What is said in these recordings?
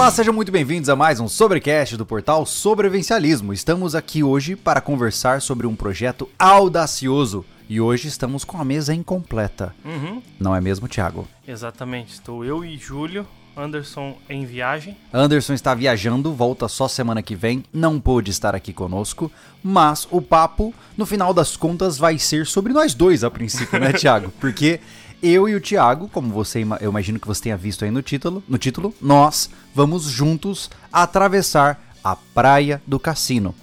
Olá, sejam muito bem-vindos a mais um Sobrecast do portal Sobrevivencialismo. Estamos aqui hoje para conversar sobre um projeto audacioso e hoje estamos com a mesa incompleta. Uhum, Não é mesmo, Thiago? exatamente. Estou eu e Júlio, Anderson em viagem. Anderson está viajando, volta só semana que vem, não pôde estar aqui conosco, mas o papo, no final das contas, vai ser sobre nós dois a princípio, né, Thiago? Porque eu e o Thiago, como você, eu imagino que você tenha visto aí no título, no título, nós vamos juntos atravessar a praia do cassino.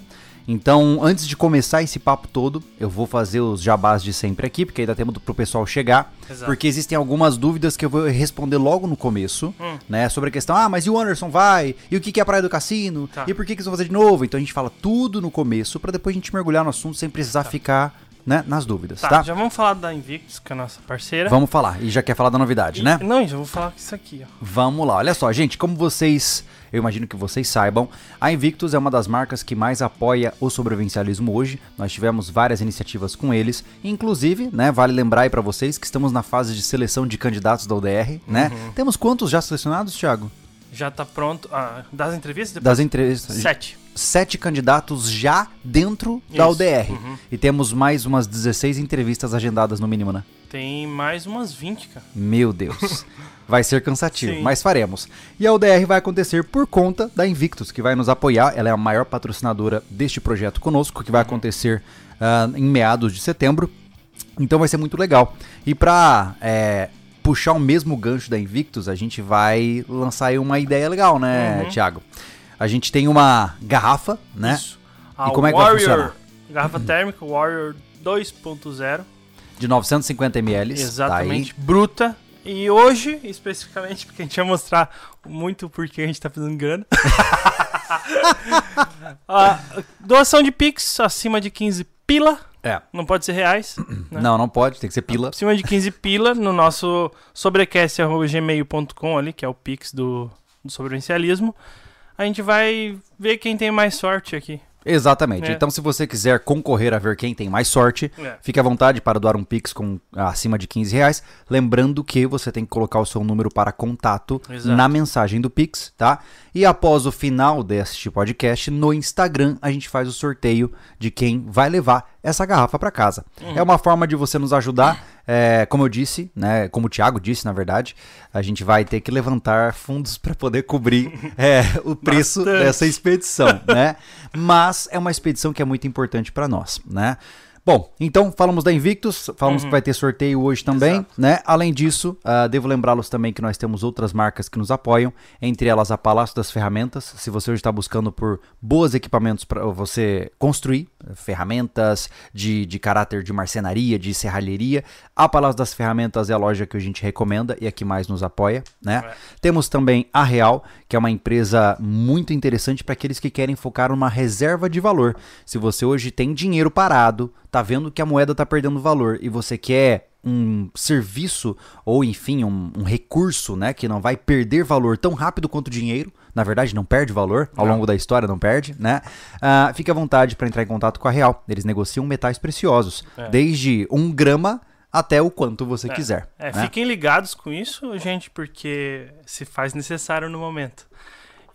Então, antes de começar esse papo todo, eu vou fazer os jabás de sempre aqui, porque ainda temos pro pessoal chegar. Exato. Porque existem algumas dúvidas que eu vou responder logo no começo, Hum. né? Sobre a questão, ah, mas e o Anderson vai? E o que que é a Praia do Cassino? Tá. E por que que eles vão fazer de novo? Então a gente fala tudo no começo, pra depois a gente mergulhar no assunto sem precisar ficar, né, nas dúvidas, Tá, tá? já vamos falar da Invictus, que é a nossa parceira. Vamos falar. E já quer falar da novidade, E- né? Não, já vou falar isso aqui, ó. Vamos lá, olha só, gente, como vocês, eu imagino que vocês saibam, a Invictus é uma das marcas que mais apoia o sobrevivencialismo hoje. Nós tivemos várias iniciativas com eles, inclusive, né, vale lembrar aí pra vocês que estamos na fase de seleção de candidatos da UDR, né? Uhum. Temos quantos já selecionados, Thiago? Já tá pronto. Ah, das entrevistas? Depois? Das entrevistas. Sete. Sete candidatos já dentro da Isso, UDR. uhum. E temos mais umas 16 entrevistas agendadas no mínimo, né? Tem mais umas 20, cara. Meu Deus. Vai ser cansativo, Sim. mas faremos. E a UDR vai acontecer por conta da Invictus, que vai nos apoiar. Ela é a maior patrocinadora deste projeto conosco, que vai acontecer ah, em meados de setembro. Então vai ser muito legal. E pra é, puxar o mesmo gancho da Invictus, a gente vai lançar aí uma ideia legal, né, Uhum. Thiago? A gente tem uma garrafa, né? Isso. A E como é que vai Warrior, funcionar? Garrafa térmica Warrior 2.0. De 950 ml. Exatamente. Bruta. E hoje, especificamente, porque a gente vai mostrar muito porque a gente tá fazendo grana. A doação de Pix acima de 15 pila. Tá. É. Não pode ser reais. né? Não, não pode, tem que ser pila. Acima de 15 pila no nosso sobrecast.gmail.com ali, que é o Pix do, do sobrevivencialismo. A gente vai ver quem tem mais sorte aqui. Exatamente. É. Então, se você quiser concorrer a ver quem tem mais sorte, É. fique à vontade para doar um Pix com acima de 15 reais. Lembrando que você tem que colocar o seu número para contato Exato. na mensagem do Pix, tá? E após o final deste podcast, no Instagram, a gente faz o sorteio de quem vai levar essa garrafa para casa. Uhum. É uma forma de você nos ajudar. É, como eu disse, né? Como o Thiago disse, na verdade, a gente vai ter que levantar fundos para poder cobrir é, o preço Bastante. dessa expedição, né? Mas é uma expedição que é muito importante para nós, né? Bom, então falamos da Invictus, falamos que vai ter sorteio hoje também, Uhum. Exato. né? Além disso, ah, devo lembrá-los também que nós temos outras marcas que nos apoiam, entre elas a Palácio das Ferramentas. Se você hoje está buscando por bons equipamentos para você construir, eh, ferramentas de, de caráter de marcenaria, de serralheria, a Palácio das Ferramentas é a loja que a gente recomenda e a que mais nos apoia, né? É. Temos também a Real, que é uma empresa muito interessante para aqueles que querem focar numa reserva de valor. Se você hoje tem dinheiro parado, tá vendo que a moeda tá perdendo valor e você quer um serviço ou enfim um, um recurso, né, que não vai perder valor tão rápido quanto o dinheiro, na verdade não perde valor ao Não. longo da história não perde, né? Fique à vontade para entrar em contato com a Real. Eles negociam metais preciosos, É. desde um grama até o quanto você quiser. É, né? fiquem ligados com isso, gente, porque se faz necessário no momento.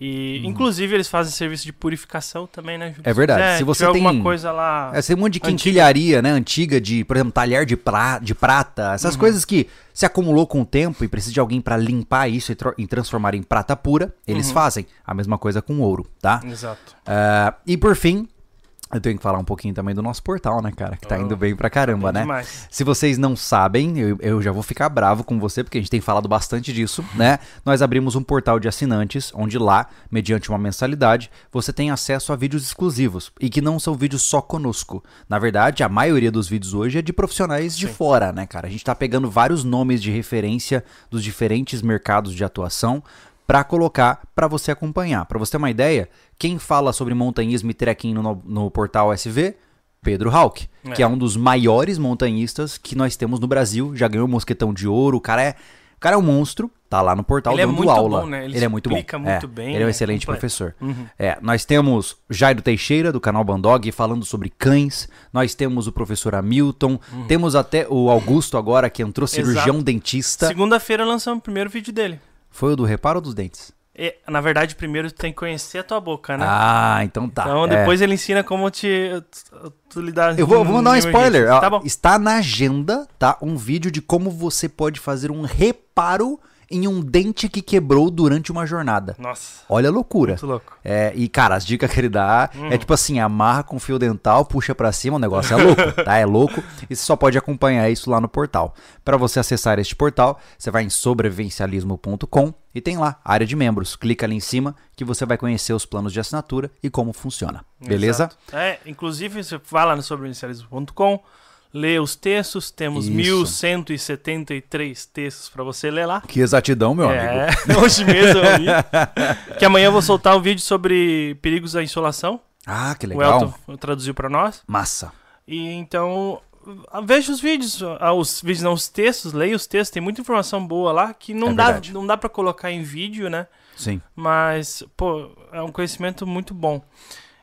E, inclusive, eles fazem serviço de purificação também, né? Uhum. É verdade. Se você tem- alguma coisa lá... É, tem um monte de Antiga. quinquilharia, né? Antiga de, por exemplo, talher de, pra, de prata. Uhum. Essas coisas que se acumulou com o tempo e precisa de alguém pra limpar isso e, e transformar em prata pura, eles Uhum. fazem. A mesma coisa com ouro, tá? Exato. Ah, e por fim, eu tenho que falar um pouquinho também do nosso portal, né, cara? Que tá Oh, indo bem pra caramba, Bem né? demais. Se vocês não sabem, eu, eu já vou ficar bravo com você, porque a gente tem falado bastante disso, né? Nós abrimos um portal de assinantes, onde lá, mediante uma mensalidade, você tem acesso a vídeos exclusivos. E que não são vídeos só conosco. Na verdade, a maioria dos vídeos hoje é de profissionais de Sim. fora, né, cara? A gente tá pegando vários nomes de referência dos diferentes mercados de atuação para colocar para você acompanhar. Para você ter uma ideia, quem fala sobre montanhismo e trekking no, no portal SV Pedro Hawk, É. que é um dos maiores montanhistas que nós temos no Brasil, já ganhou o mosquetão de ouro, o cara é, o cara é um monstro, tá lá no portal Ele é dando muito aula. bom, né? Ele Ele, é muito bom. explica muito É, bem, Ele é um é excelente completo. professor. Uhum. É, nós temos Jairo Teixeira, do canal Bandog, falando sobre cães. Nós temos o professor Hamilton. Temos até o Augusto agora, que entrou cirurgião Exato. dentista. Segunda-feira lançamos o primeiro vídeo dele. Foi o do reparo dos dentes? E, na verdade, primeiro tu tem que conhecer a tua boca, né? Ah, então tá. então É. depois ele ensina como te tu, lidar Eu vou, vou mandar um spoiler. Tá bom. Está na agenda, tá? Um vídeo de como você pode fazer um reparo em um dente que quebrou durante uma jornada. Nossa, Olha a loucura. muito louco. É, e, cara, as dicas que ele dá Hum. é tipo assim: amarra com fio dental, puxa pra cima, o negócio é louco, tá? É louco. E você só pode acompanhar isso lá no portal. Pra você acessar este portal, você vai em sobrevivencialismo.com e tem lá, área de membros. Clica ali em cima que você vai conhecer os planos de assinatura e como funciona. Beleza? É, inclusive você vai lá no sobreinicialismo.com, lê os textos, temos Isso. 1173 textos pra você ler lá. Que exatidão, meu amigo. É, hoje mesmo eu li. Que amanhã eu vou soltar um vídeo sobre perigos da insolação. Ah, que O legal. Elton traduziu pra nós. Massa. E então ah, veja os vídeos, ah, os vídeos não, os textos, leia os textos, tem muita informação boa lá que não É dá, verdade. não dá para colocar em vídeo, né? Sim. Mas, pô, é um conhecimento muito bom.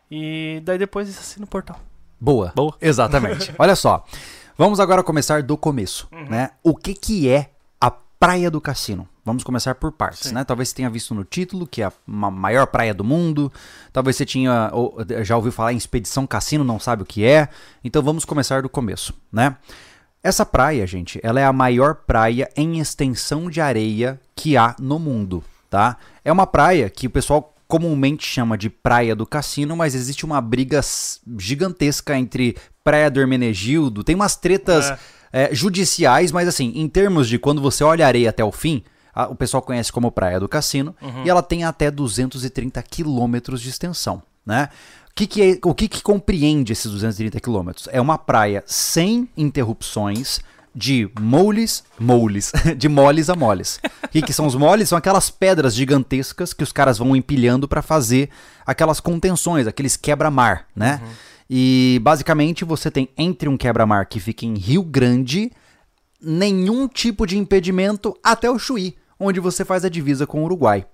E daí depois assina o portal. Boa. Boa. Exatamente. Olha só. Vamos agora começar do começo, Uhum. né? O que que é a Praia do Cassino? Vamos começar por partes, Sim. né? Talvez você tenha visto no título que é a ma- maior praia do mundo. Talvez você tinha ou, já ouviu falar em Expedição Cassino, não sabe o que é. Então vamos começar do começo, né? Essa praia, gente, ela é a maior praia em extensão de areia que há no mundo, tá? É uma praia que o pessoal comumente chama de Praia do Cassino, mas existe uma briga gigantesca entre Praia do Hermenegildo, tem umas tretas É. é, judiciais, mas assim, em termos de quando você olha a areia até o fim, a- o pessoal conhece como Praia do Cassino, e ela tem até 230 quilômetros de extensão, né? O que, que é- o que, que compreende esses 230 quilômetros? É uma praia sem interrupções, de moles, moles, de moles a moles. O que, são os moles? São aquelas pedras gigantescas que os caras vão empilhando para fazer aquelas contenções, aqueles quebra-mar, né? E basicamente você tem entre um quebra-mar que fica em Rio Grande nenhum tipo de impedimento até o Chuí, onde você faz a divisa com o Uruguai.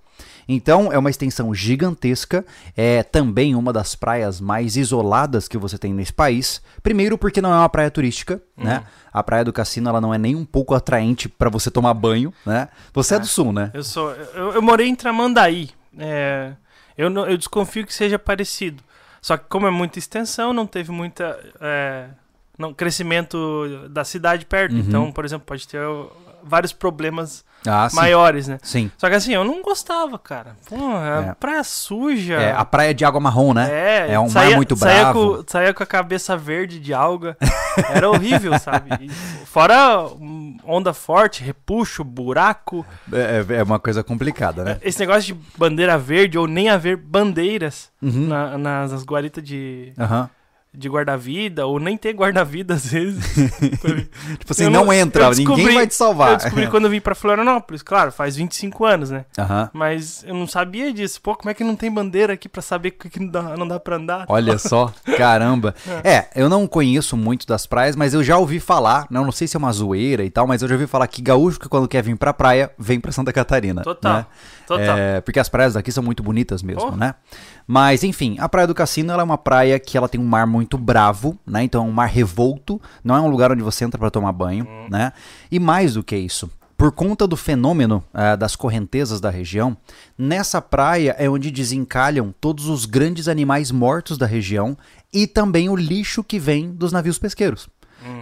Então é uma extensão gigantesca, é também uma das praias mais isoladas que você tem nesse país. Primeiro porque não é uma praia turística, né? A praia do Cassino ela não é nem um pouco atraente para você tomar banho, né? Você é do sul, né? Eu sou. Eu, eu morei em Tramandaí. É, eu, não- eu desconfio que seja parecido. Só que como é muita extensão, não teve muita. é, não, crescimento da cidade perto. Uhum. Então, por exemplo, pode ter vários problemas Ah, maiores, né? Sim. Só que assim, eu não gostava, cara. Pô, é, É. praia suja. É, a praia de água marrom, né? É, É um mar saía- muito saía bravo. Com, saía com a cabeça verde de alga. Era horrível, sabe? E fora hum, onda forte, repuxo, buraco. É, é uma coisa complicada, né? Esse negócio de bandeira verde ou nem haver bandeiras Uhum. na- nas, nas guaritas de, Aham. De guarda-vida, ou nem ter guarda-vida às vezes. Tipo assim, não, não- entra, ninguém vai te salvar. Eu descobri quando eu vim pra Florianópolis, claro, faz 25 anos, né? Mas eu não sabia disso. Pô, como é que não tem bandeira aqui pra saber que que não dá, não dá pra andar? Olha só, caramba. É, eu não conheço muito das praias, mas eu já ouvi falar, não, não sei se é uma zoeira e tal, mas eu já ouvi falar que gaúcho que quando quer vir pra praia, vem pra Santa Catarina. Total, né? Total. É, porque as praias daqui são muito bonitas mesmo, Oh. né? Mas enfim, a Praia do Cassino é uma praia que ela tem um mar muito bravo, né? Então é um mar revolto, não é um lugar onde você entra pra tomar banho, né? E mais do que isso, por conta do fenômeno ah, das correntezas da região, nessa praia é onde desencalham todos os grandes animais mortos da região e também o lixo que vem dos navios pesqueiros.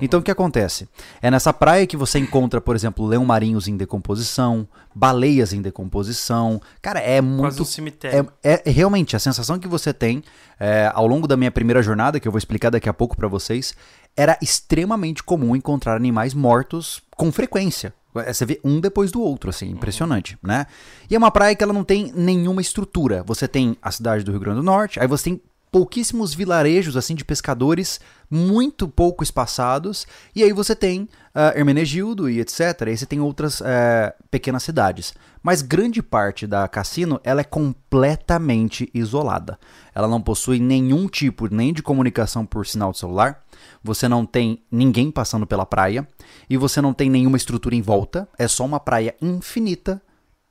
Então o que acontece? É nessa praia que você encontra, por exemplo, leão marinhos em decomposição, baleias em decomposição. Cara, é Quase muito um cemitério. é, é- realmente a sensação que você tem é, ao longo da minha primeira jornada, que eu vou explicar daqui a pouco pra vocês, era extremamente comum encontrar animais mortos com frequência. É, Você vê um depois do outro, assim, impressionante, né? E é uma praia que ela não tem nenhuma estrutura. Você tem a cidade do Rio Grande do Norte, aí você tem pouquíssimos vilarejos assim de pescadores muito pouco espaçados. E aí você tem ah, Hermenegildo e etc e aí você tem outras eh, pequenas cidades. Mas grande parte da cassino ela é completamente isolada. Ela não possui nenhum tipo nem de comunicação por sinal de celular. Você não tem ninguém passando pela praia. E você não tem nenhuma estrutura em volta. É só uma praia infinita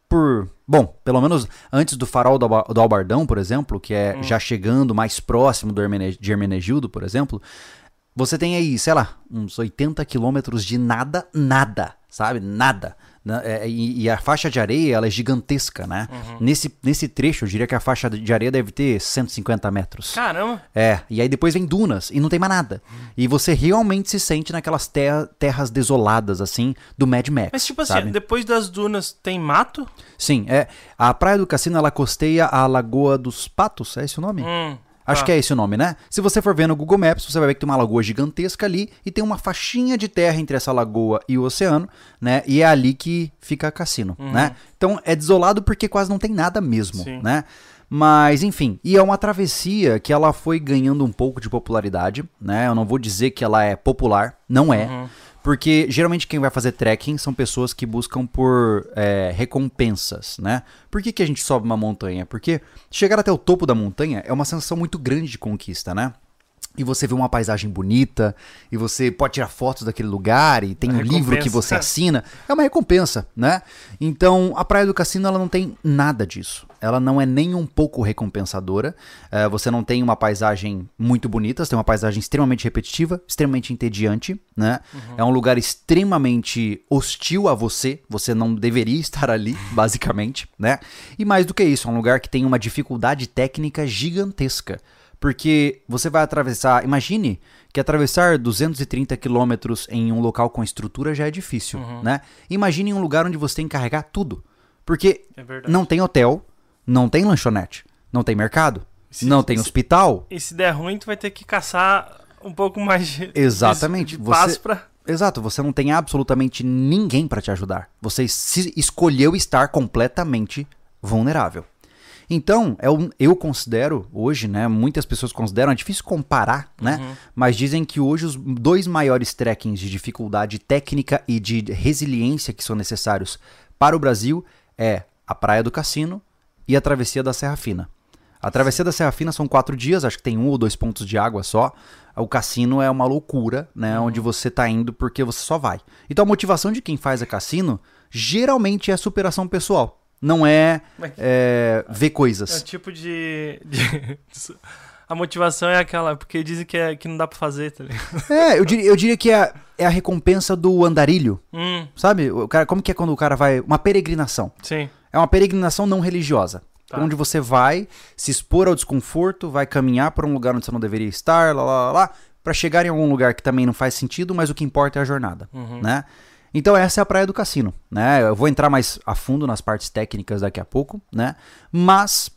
por. Bom, pelo menos antes do farol do, Alba- do Albardão, por exemplo, que é já chegando mais próximo do Hermene, de Hermenegildo, por exemplo, você tem aí, sei lá, uns 80 quilômetros de nada, nada, sabe? Nada. Né? É, e, e, a faixa de areia ela é gigantesca, né? Uhum. Nesse, nesse trecho, eu diria que a faixa de areia deve ter 150 metros. Caramba! É, e aí depois vem dunas e não tem mais nada. Uhum. E você realmente se sente naquelas terra, terras desoladas, assim, do Mad Max. Mas tipo sabe? assim, depois das dunas tem mato? Sim, é. A Praia do Cassino ela costeia a Lagoa dos Patos, é esse o nome? Hum. Acho Tá. que é esse o nome, né? Se você for ver no Google Maps, você vai ver que tem uma lagoa gigantesca ali e tem uma faixinha de terra entre essa lagoa e o oceano, né? E é ali que fica cassino, né? Então é desolado porque quase não tem nada mesmo, Sim. né? Mas, enfim, e é uma travessia que ela foi ganhando um pouco de popularidade, né? Eu não vou dizer que ela é popular, não é. Porque geralmente quem vai fazer trekking são pessoas que buscam por é, recompensas, né? Por que, que a gente sobe uma montanha? Porque chegar até o topo da montanha é uma sensação muito grande de conquista, né? E você vê uma paisagem bonita, e você pode tirar fotos daquele lugar, e tem Uma um livro que você assina. É uma recompensa, né? Então, a Praia do Cassino, ela não tem nada disso. Ela não é nem um pouco recompensadora. É, você não tem uma paisagem muito bonita, você tem uma paisagem extremamente repetitiva, extremamente entediante, né? É um lugar extremamente hostil a você. Você não deveria estar ali, basicamente, né? E mais do que isso, é um lugar que tem uma dificuldade técnica gigantesca. Porque você vai atravessar. Imagine que atravessar 230 quilômetros em um local com estrutura já é difícil, né? Imagine um lugar onde você tem que carregar tudo. Porque É não tem hotel, não tem lanchonete, não tem mercado, Se- não tem se- hospital. E se der ruim, tu vai ter que caçar um pouco mais de. Exatamente. De, Você- pra. Exato, você não tem absolutamente ninguém para te ajudar. Você escolheu estar completamente vulnerável. Então, é um- eu considero hoje, né? Muitas pessoas consideram, é difícil comparar, né? Mas dizem que hoje os dois maiores trekkings de dificuldade técnica e de resiliência que são necessários para o Brasil é a Praia do Cassino e a Travessia da Serra Fina. A Travessia da Serra Fina são quatro dias, acho que tem um ou dois pontos de água só. O cassino é uma loucura, né? Onde você tá indo porque você só vai. Então a motivação de quem faz a cassino geralmente é superação pessoal. Não é, Mas- é, ver É o coisas. tipo de. de- A motivação é aquela, porque dizem que, é, que não dá pra fazer, tá ligado? É, eu diria, eu diria que é, é a recompensa do andarilho. Hum, Sabe? O cara, como que é quando o cara vai. Uma peregrinação. sim. É uma peregrinação não religiosa. Tá. Onde você vai se expor ao desconforto, vai caminhar para um lugar onde você não deveria estar, lá, lá, lá, lá, para chegar em algum lugar que também não faz sentido, mas o que importa é a jornada, Uhum. né? Então essa é a praia do cassino, né? Eu vou entrar mais a fundo nas partes técnicas daqui a pouco, né? Mas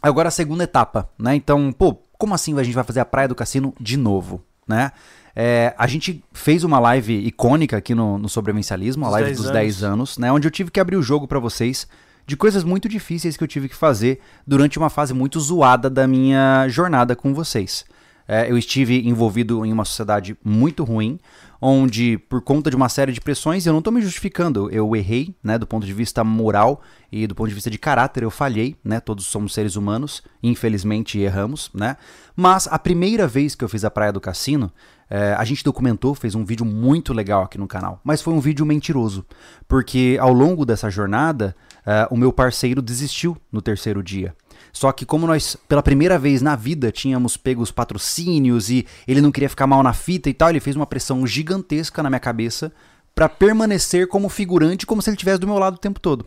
agora a segunda etapa, né? Então, pô, como assim a gente vai fazer a praia do cassino de novo, né? É, a gente fez uma live icônica aqui no, no Sobrevivencialismo, a live 10 dos anos. 10 anos, né? Onde eu tive que abrir o jogo pra vocês de coisas muito difíceis que eu tive que fazer durante uma fase muito zoada da minha jornada com vocês. É, eu estive envolvido em uma sociedade muito ruim, onde, por conta de uma série de pressões, eu não estou me justificando, eu errei, né, do ponto de vista moral e do ponto de vista de caráter, eu falhei, né, todos somos seres humanos, infelizmente erramos, né, mas a primeira vez que eu fiz a Praia do Cassino, é, a gente documentou, fez um vídeo muito legal aqui no canal, mas foi um vídeo mentiroso, porque ao longo dessa jornada, é, o meu parceiro desistiu no terceiro dia. Só que como nós, pela primeira vez na vida, tínhamos pego os patrocínios e ele não queria ficar mal na fita e tal, ele fez uma pressão gigantesca na minha cabeça pra permanecer como figurante, como se ele estivesse do meu lado o tempo todo.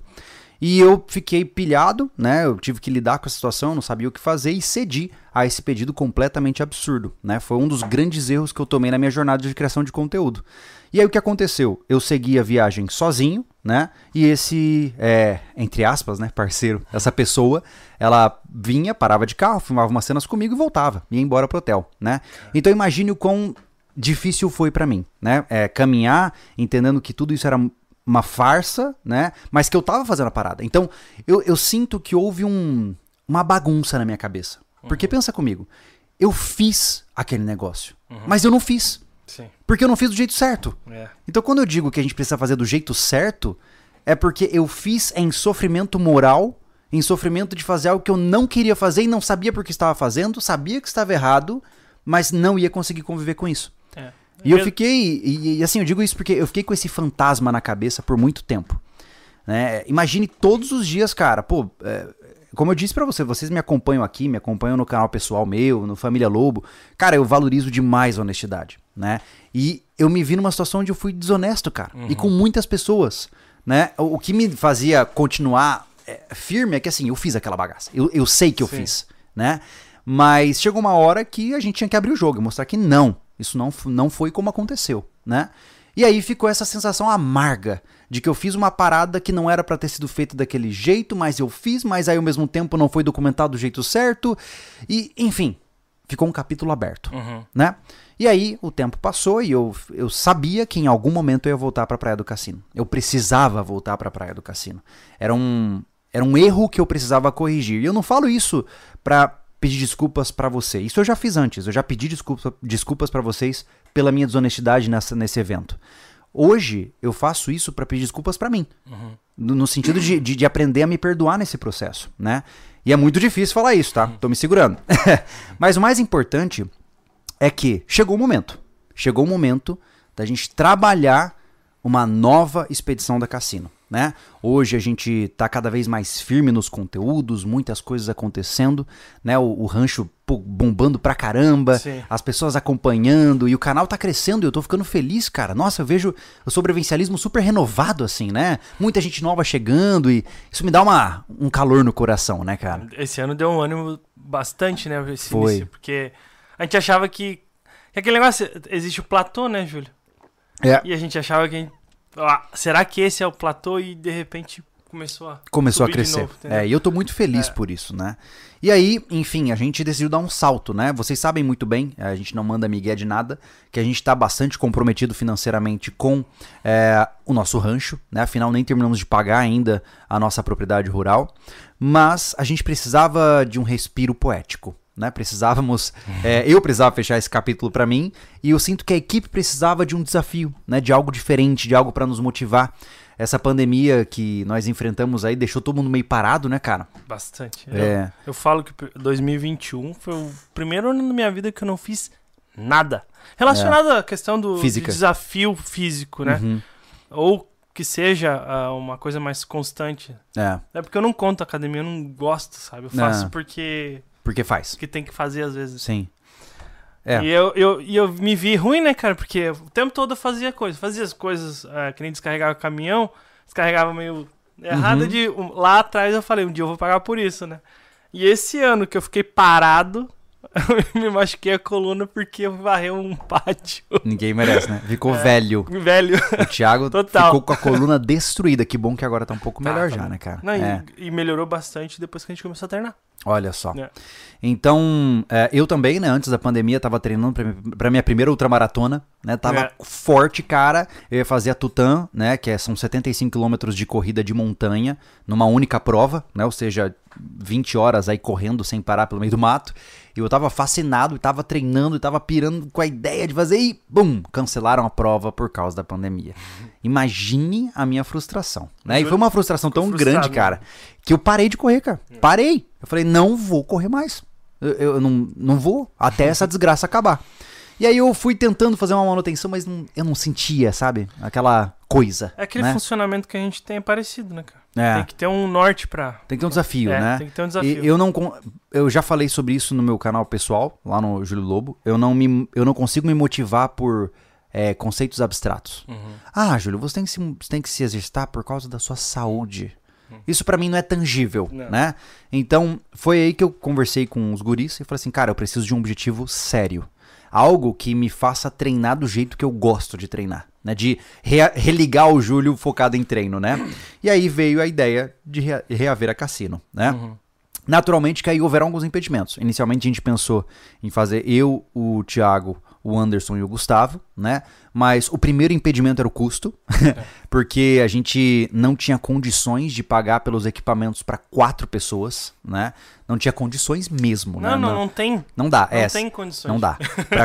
E eu fiquei pilhado, né? Eu tive que lidar com a situação, não sabia o que fazer e cedi a esse pedido completamente absurdo, né? Foi um dos grandes erros que eu tomei na minha jornada de criação de conteúdo. E aí o que aconteceu? Eu segui a viagem sozinho, né? E esse, é, entre aspas, né, parceiro, essa pessoa, ela vinha, parava de carro, filmava umas cenas comigo e voltava, ia embora pro hotel, né? Então imagine o quão difícil foi pra mim, né? É, caminhar, entendendo que tudo isso era uma farsa, né? Mas que eu tava fazendo a parada. Então, eu, eu sinto que houve um, uma bagunça na minha cabeça. Porque pensa comigo, eu fiz aquele negócio, mas eu não fiz. Sim. Porque eu não fiz do jeito certo. É. Então, quando eu digo que a gente precisa fazer do jeito certo, é porque eu fiz em sofrimento moral, em sofrimento de fazer algo que eu não queria fazer e não sabia por que estava fazendo, sabia que estava errado, mas não ia conseguir conviver com isso. É. E eu fiquei, e, e assim, eu digo isso porque eu fiquei com esse fantasma na cabeça por muito tempo. Né? Imagine todos os dias, cara, pô, é, como eu disse pra você, vocês me acompanham aqui, me acompanham no canal pessoal meu, no Família Lobo. Cara, eu valorizo demais a honestidade, né? E eu me vi numa situação onde eu fui desonesto, cara. E com muitas pessoas, né? O, o que me fazia continuar é, firme é que assim, eu fiz aquela bagaça. Eu, eu sei que eu Sim. fiz, né? Mas chegou uma hora que a gente tinha que abrir o jogo e mostrar que não, isso não, não foi como aconteceu, né? E aí ficou essa sensação amarga de que eu fiz uma parada que não era pra ter sido feita daquele jeito, mas eu fiz, mas aí ao mesmo tempo não foi documentado do jeito certo. E, enfim, ficou um capítulo aberto, Uhum. né? E aí o tempo passou e eu, eu sabia que em algum momento eu ia voltar pra Praia do Cassino. Eu precisava voltar pra Praia do Cassino. Era um, era um erro que eu precisava corrigir. E eu não falo isso pra pedir desculpas pra você. Isso eu já fiz antes. Eu já pedi desculpa, desculpas pra vocês pela minha desonestidade nessa, nesse evento. Hoje eu faço isso pra pedir desculpas pra mim. No, no sentido de, de, de aprender a me perdoar nesse processo, né? E é muito difícil falar isso, tá? Tô me segurando. Mas o mais importante é que chegou o momento. Chegou o momento da gente trabalhar uma nova expedição da Cassino, né? Hoje a gente tá cada vez mais firme nos conteúdos, muitas coisas acontecendo, né? O, o rancho bombando pra caramba, Sim. as pessoas acompanhando e o canal tá crescendo e eu tô ficando feliz, cara. Nossa, eu vejo o sobrevivencialismo super renovado assim, né? Muita gente nova chegando e isso me dá uma, um calor no coração, né, cara? Esse ano deu um ânimo bastante, né? Esse Foi. início, porque a gente achava que, que aquele negócio. Existe o platô, né, Júlio? É. E a gente achava que. a gente- ah, será que esse é o platô? E de repente começou a. começou a crescer. novo, é, e eu tô muito feliz É. por isso, né? E aí, enfim, a gente decidiu dar um salto, né? Vocês sabem muito bem, a gente não manda migué de nada, que a gente tá bastante comprometido financeiramente com é, o nosso rancho, né? Afinal, nem terminamos de pagar ainda a nossa propriedade rural, mas a gente precisava de um respiro poético. Né, precisávamos, é, eu precisava fechar esse capítulo pra mim e eu sinto que a equipe precisava de um desafio, né, de algo diferente, de algo pra nos motivar. Essa pandemia que nós enfrentamos aí deixou todo mundo meio parado, né, cara? Bastante. É. Eu, eu falo que 2021 foi o primeiro ano da minha vida que eu não fiz nada. Relacionado à questão do É. Desafio físico, né? Uhum. Ou que seja ah, uma coisa mais constante. É, É porque eu não conto academia, eu não gosto, sabe? Eu faço É. porque porque faz. que tem que fazer às vezes. Sim. É. E eu, eu, e eu me vi ruim, né, cara? Porque o tempo todo eu fazia coisas. Fazia as coisas ah, que nem descarregava o caminhão, descarregava meio errado Uhum. de. lá atrás eu falei, um dia eu vou pagar por isso, né? E esse ano que eu fiquei parado, eu me machuquei a coluna porque eu varrei um pátio. Ninguém merece, né? Ficou velho. Velho. O Thiago Total. ficou com a coluna destruída. Que bom que agora tá um pouco Tá, melhor tá já, bom. né, cara? Não, É, e, e melhorou bastante depois que a gente começou a treinar. Olha só. É. Então, é, eu também, né, antes da pandemia, tava treinando pra minha primeira ultramaratona, né? Tava É. forte, cara. Eu ia fazer a Tutã, né? Que é- são 75 quilômetros de corrida de montanha, numa única prova, né? Ou seja, 20 horas aí correndo sem parar pelo meio do mato. E eu tava fascinado, e tava treinando, e tava pirando com a ideia de fazer e, bum, cancelaram a prova por causa da pandemia. Imagine a minha frustração, né? E foi uma frustração tão grande, frustrado, cara, que eu parei de correr, cara. Parei. Eu falei, não vou correr mais. Eu, eu não, não vou até essa desgraça acabar. E aí eu fui tentando fazer uma manutenção, mas não- eu não sentia, sabe? Aquela coisa. É aquele né? funcionamento que a gente tem é parecido, né, cara? É. Tem que ter um norte pra. Tem que ter um desafio, é, né? Tem que ter um E desafio. eu não eu já falei sobre isso no meu canal pessoal, lá no Júlio Lobo. Eu não me eu não consigo me motivar por é, conceitos abstratos. Uhum. Ah, Júlio, você tem que se, você tem que se exercitar por causa da sua saúde. Isso pra mim não é tangível, Não. né? Então, foi aí que eu conversei com os guris e falei assim, cara, eu preciso de um objetivo sério. Algo que me faça treinar do jeito que eu gosto de treinar, né? De rea- religar o Júlio focado em treino, né? E aí veio a ideia de rea- reaver a cassino, né? Uhum. Naturalmente que aí houveram alguns impedimentos. Inicialmente a gente pensou em fazer eu, o Thiago, o Anderson e o Gustavo, né? Mas o primeiro impedimento era o custo, porque a gente não tinha condições de pagar pelos equipamentos para quatro pessoas, né? Não tinha condições mesmo, né? Não, não, não tem. Não dá, Não é. tem condições. Não dá.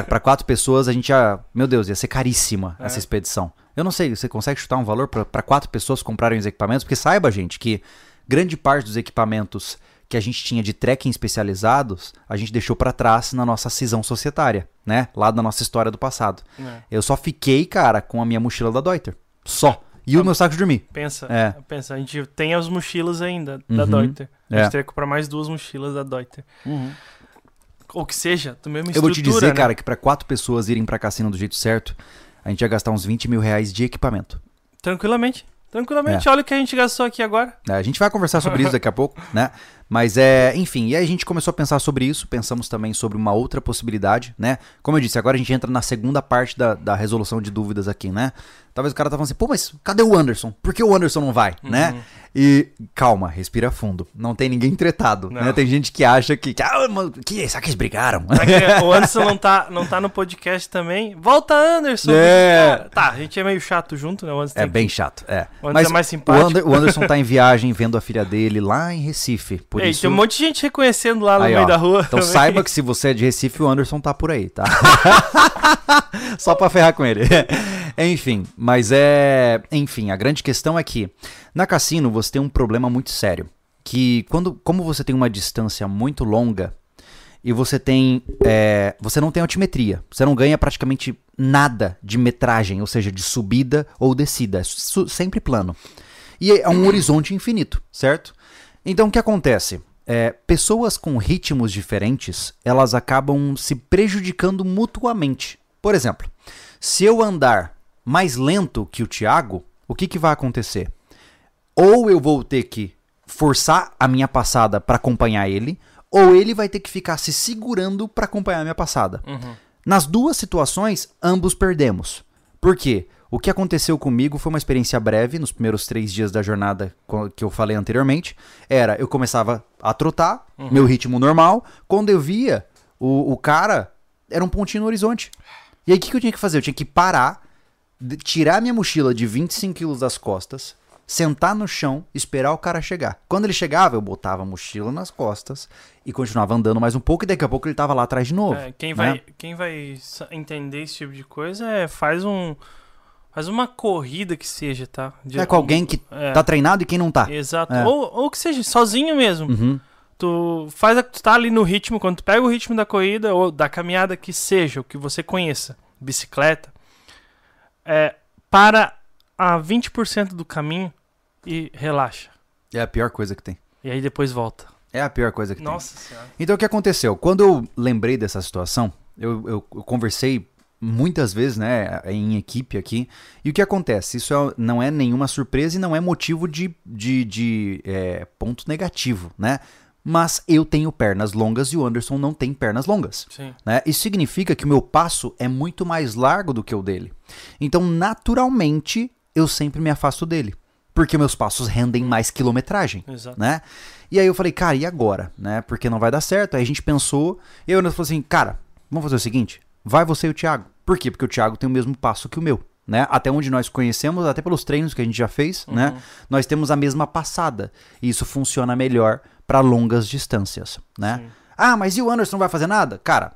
Pra quatro pessoas, a gente ia. Meu Deus, ia ser caríssima É. essa expedição. Eu não sei, você consegue chutar um valor pra quatro pessoas comprarem os equipamentos? Porque saiba, gente, que grande parte dos equipamentos que a gente tinha de trekking especializados, a gente deixou pra trás na nossa cisão societária, né? Lá da nossa história do passado. É. Eu só fiquei, cara, com a minha mochila da Deuter. Só. E o meu saco de dormir. Pensa, É. pensa, a gente tem as mochilas ainda da Uhum. Deuter. A É. gente teria que comprar mais duas mochilas da Deuter. Ou que seja, do mesmo Eu vou te dizer, né? cara, que pra quatro pessoas irem pra cassino do jeito certo, a gente ia gastar uns 20 mil reais de equipamento. Tranquilamente. Tranquilamente. Olha o que a gente gastou aqui agora. É, A gente vai conversar sobre isso daqui a pouco, né? Mas é, enfim, e aí a gente começou a pensar sobre isso, pensamos também sobre uma outra possibilidade, né? Como eu disse, agora a gente entra na segunda parte da, da resolução de dúvidas aqui, né? Talvez o cara tá falando assim, pô, mas cadê o Anderson? Por que o Anderson não vai, né? E calma, respira fundo. Não tem ninguém tretado, Não. né? Tem gente que acha que, que, ah, mano, que será que eles brigaram? Será que o Anderson não tá, não tá no podcast também? Volta, Anderson! É. Cara, Tá, a gente é meio chato junto, né? O Anderson É bem chato, é. O Anderson é mais o, simpático. Ander- o Anderson tá em viagem vendo a filha dele lá em Recife. Por Ei, isso... tem um monte de gente reconhecendo lá no Aí, meio ó. da rua. Então também. saiba que se você é de Recife, o Anderson tá por aí, tá? Só pra ferrar com ele. Enfim, mas é. Enfim, a grande questão é que na cassino você tem um problema muito sério. Que quando, como você tem uma distância muito longa e você tem. é, você não tem altimetria. Você não ganha praticamente nada de metragem, ou seja, de subida ou descida. É sempre plano. E é um horizonte infinito, certo? Então o que acontece? É, pessoas com ritmos diferentes, elas acabam se prejudicando mutuamente. Por exemplo, se eu andar mais lento que o Thiago, o que, que vai acontecer? Ou eu vou ter que forçar a minha passada para acompanhar ele, ou ele vai ter que ficar se segurando para acompanhar a minha passada. Uhum. Nas duas situações, ambos perdemos. Por quê? O que aconteceu comigo foi uma experiência breve, nos primeiros três dias da jornada que eu falei anteriormente. Era, eu começava a trotar, meu ritmo normal. Quando eu via o, o cara, era um pontinho no horizonte. E aí o que, que eu tinha que fazer? Eu tinha que parar, tirar minha mochila de 25 quilos das costas, sentar no chão, esperar o cara chegar. Quando ele chegava, eu botava a mochila nas costas e continuava andando mais um pouco, e daqui a pouco ele tava lá atrás de novo. É, quem, né? vai, quem vai entender esse tipo de coisa é faz um. Faz uma corrida que seja, tá? De- É com alguém que É, tá treinado e quem não tá. Exato. É. Ou, ou que seja sozinho mesmo. Uhum. Tu faz a, tu tá ali no ritmo, quando tu pega o ritmo da corrida ou da caminhada que seja, o que você conheça, bicicleta, é, para a 20% do caminho e relaxa. É a pior coisa que tem. E aí depois volta. É a pior coisa que Nossa senhora. tem. Então o que aconteceu? Quando eu lembrei dessa situação, eu, eu- eu conversei muitas vezes, né, em equipe aqui. E o que acontece? Isso é- não é nenhuma surpresa e não é motivo de, de, de, é, ponto negativo, né? Mas eu tenho pernas longas e o Anderson não tem pernas longas. Sim. né? Isso significa que o meu passo é muito mais largo do que o dele. Então, naturalmente, eu sempre me afasto dele. Porque meus passos rendem mais quilometragem, Exato. né? E aí eu falei, cara, e agora? Né? Porque não vai dar certo. Aí a gente pensou, e eu falei assim, cara, vamos fazer o seguinte, vai você e o Thiago. Por quê? Porque o Thiago tem o mesmo passo que o meu. Né? Até onde nós conhecemos, até pelos treinos que a gente já fez, né? Nós temos a mesma passada. E isso funciona melhor para longas distâncias, né? Sim. Ah, mas e o Anderson não vai fazer nada? Cara,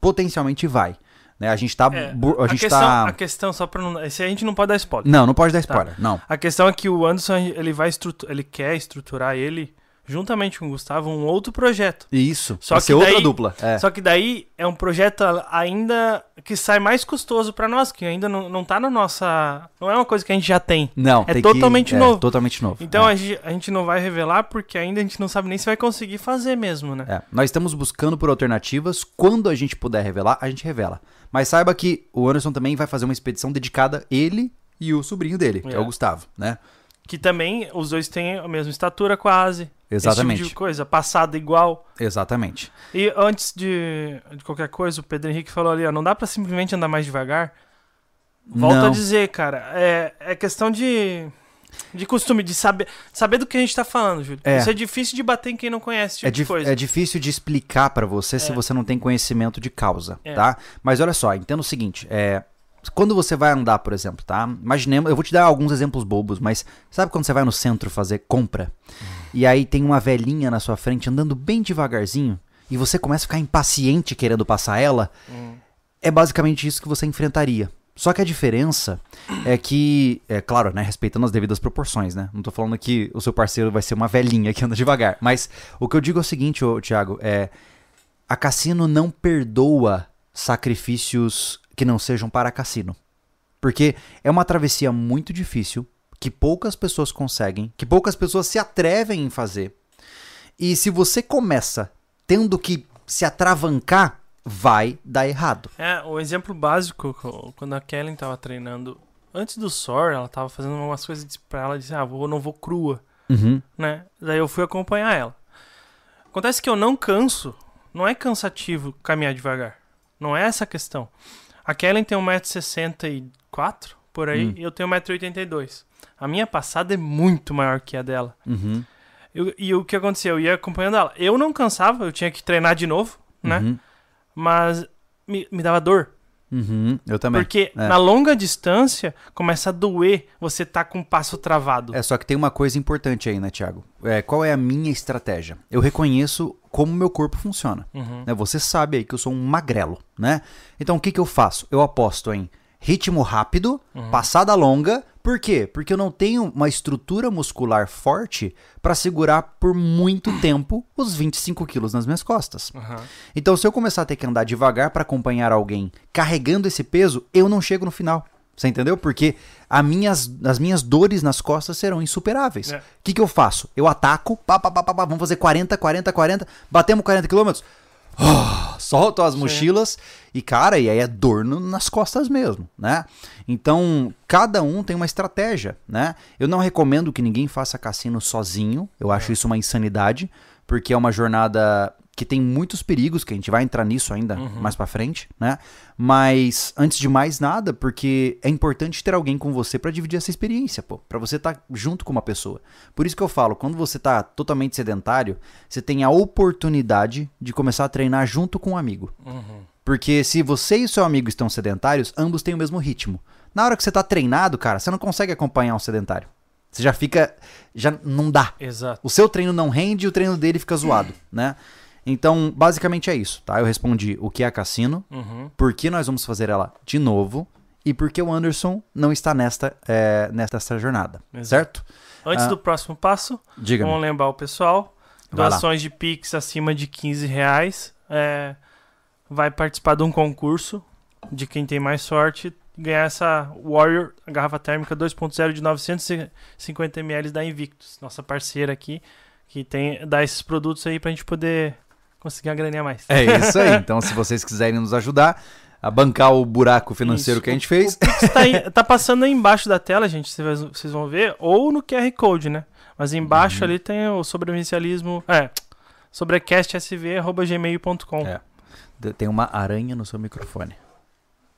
potencialmente vai. Né? A gente tá. É, a a, gente questão, tá. a questão, só pra não. Esse a gente não pode dar spoiler. Não, não pode dar spoiler. Não. A questão é que o Anderson, ele vai ele quer estruturar ele, juntamente com o Gustavo, um outro projeto. Isso. Só que ser outra daí- dupla. É. Só que daí é um projeto ainda que sai mais custoso pra nós, que ainda não, não tá na nossa. Não é uma coisa que a gente já tem. Não, é tem totalmente que, novo. É, totalmente novo. Então é. a, gente, a gente não vai revelar porque ainda a gente não sabe nem se vai conseguir fazer mesmo, né? É, nós estamos buscando por alternativas. Quando a gente puder revelar, a gente revela. Mas saiba que o Anderson também vai fazer uma expedição dedicada ele e o sobrinho dele, que é, É. o Gustavo, né? Que também os dois têm a mesma estatura quase. Exatamente. Esse tipo de coisa, passada igual. Exatamente. E antes de, de qualquer coisa, o Pedro Henrique falou ali, ó, não dá pra simplesmente andar mais devagar. Volto Não. a dizer, cara, é, é questão de, de costume, de saber, saber do que a gente tá falando, Júlio. É. Isso é difícil de bater em quem não conhece esse tipo É, dif- é difícil de explicar pra você se É. você não tem conhecimento de causa, É. tá? Mas olha só, entenda o seguinte, é, quando você vai andar, por exemplo, tá? Imaginemos, eu vou te dar alguns exemplos bobos, mas sabe quando você vai no centro fazer compra e aí tem uma velhinha na sua frente andando bem devagarzinho e você começa a ficar impaciente querendo passar ela? É basicamente isso que você enfrentaria. Só que a diferença é que, é claro, né, respeitando as devidas proporções, né? Não tô falando que o seu parceiro vai ser uma velhinha que anda devagar, mas o que eu digo é o seguinte, ô, Thiago, é a cassino não perdoa sacrifícios que não sejam para cassino. Porque é uma travessia muito difícil, que poucas pessoas conseguem, que poucas pessoas se atrevem em fazer. E se você começa tendo que se atravancar, vai dar errado. É, o exemplo básico, co- quando a Kellen tava treinando, antes do SOR, ela tava fazendo umas coisas pra ela, disse, ah, vou, não vou crua, Uhum. né? Daí eu fui acompanhar ela. Acontece que eu não canso, não é cansativo caminhar devagar. Não é essa a questão. A Kellen tem 1,64m por aí Hum. e eu tenho 1,82m. A minha passada é muito maior que a dela. Uhum. Eu- e o que aconteceu? Eu ia acompanhando ela. Eu não cansava, eu tinha que treinar de novo, né? Uhum. Mas me, me dava dor. Uhum. Eu também. Porque É. na longa distância começa a doer você tá com o passo travado. É só que tem uma coisa importante aí, né, Thiago? É, qual é a minha estratégia? Eu reconheço como meu corpo funciona. Uhum. né? Você sabe aí que eu sou um magrelo, né? Então o que, que eu faço? Eu aposto em ritmo rápido, Uhum. passada longa. Por quê? Porque eu não tenho uma estrutura muscular forte para segurar por muito tempo os 25 quilos nas minhas costas. Aham. Então, se eu começar a ter que andar devagar para acompanhar alguém carregando esse peso, eu não chego no final. Você entendeu? Porque a minhas, as minhas dores nas costas serão insuperáveis. O É. que, que eu faço? Eu ataco, pá, pá, pá, pá, vamos fazer 40, 40, 40, batemos 40 quilômetros, solto as mochilas e, cara, e aí é dor no- nas costas mesmo, né? Então, cada um tem uma estratégia, né? Eu não recomendo que ninguém faça cassino sozinho, eu acho isso uma insanidade, porque é uma jornada que tem muitos perigos, que a gente vai entrar nisso ainda mais pra frente, né? Mas antes de mais nada, porque é importante ter alguém com você pra dividir essa experiência, pô, Pra você estar junto com uma pessoa. Por isso que eu falo, quando você tá totalmente sedentário, você tem a oportunidade de começar a treinar junto com um amigo. Uhum. Porque se você e seu amigo estão sedentários, ambos têm o mesmo ritmo. Na hora que você tá treinado, cara, você não consegue acompanhar um sedentário. Você já fica. Já não dá. Exato. O seu treino não rende e o treino dele fica zoado, né? Então, basicamente é isso, tá? Eu respondi o que é cassino, Uhum. por que nós vamos fazer ela de novo e por que o Anderson não está nesta, é, nesta jornada, Exato. certo? Antes Ah. do próximo passo, vamos lembrar o pessoal. Doações de Pix acima de 15 reais. é, vai participar de um concurso de quem tem mais sorte. Ganhar essa Warrior a garrafa térmica 2.0 de 950ml da Invictus. Nossa parceira aqui. Que tem, dá esses produtos aí pra gente poder conseguir uma graninha a mais. É isso aí. Então, se vocês quiserem nos ajudar a bancar o buraco financeiro Isso. que a gente fez, Pix tá, passando aí embaixo da tela, gente. Vocês vão ver. Ou no QR Code, né? Mas embaixo Uhum. ali tem o sobrevivencialismo. É. Sobrecastsv.gmail.com. É. tem uma aranha no seu microfone.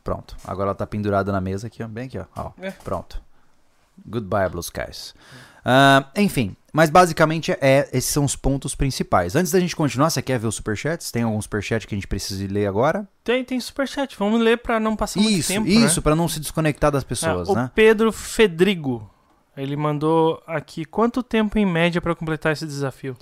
Pronto. Agora ela tá pendurada na mesa aqui, ó. Bem aqui, ó. Ó, É. Pronto. Goodbye, Blue Skies. Ah, enfim, mas basicamente é, esses são os pontos principais. Antes da gente continuar, você quer ver os superchats? Tem algum superchat que a gente precisa ler agora? Tem, tem superchat. Vamos ler pra não passar muito isso, tempo. isso, né? pra não se desconectar das pessoas, É, o né? Pedro Fedrigo. Ele mandou aqui quanto tempo em média pra completar esse desafio?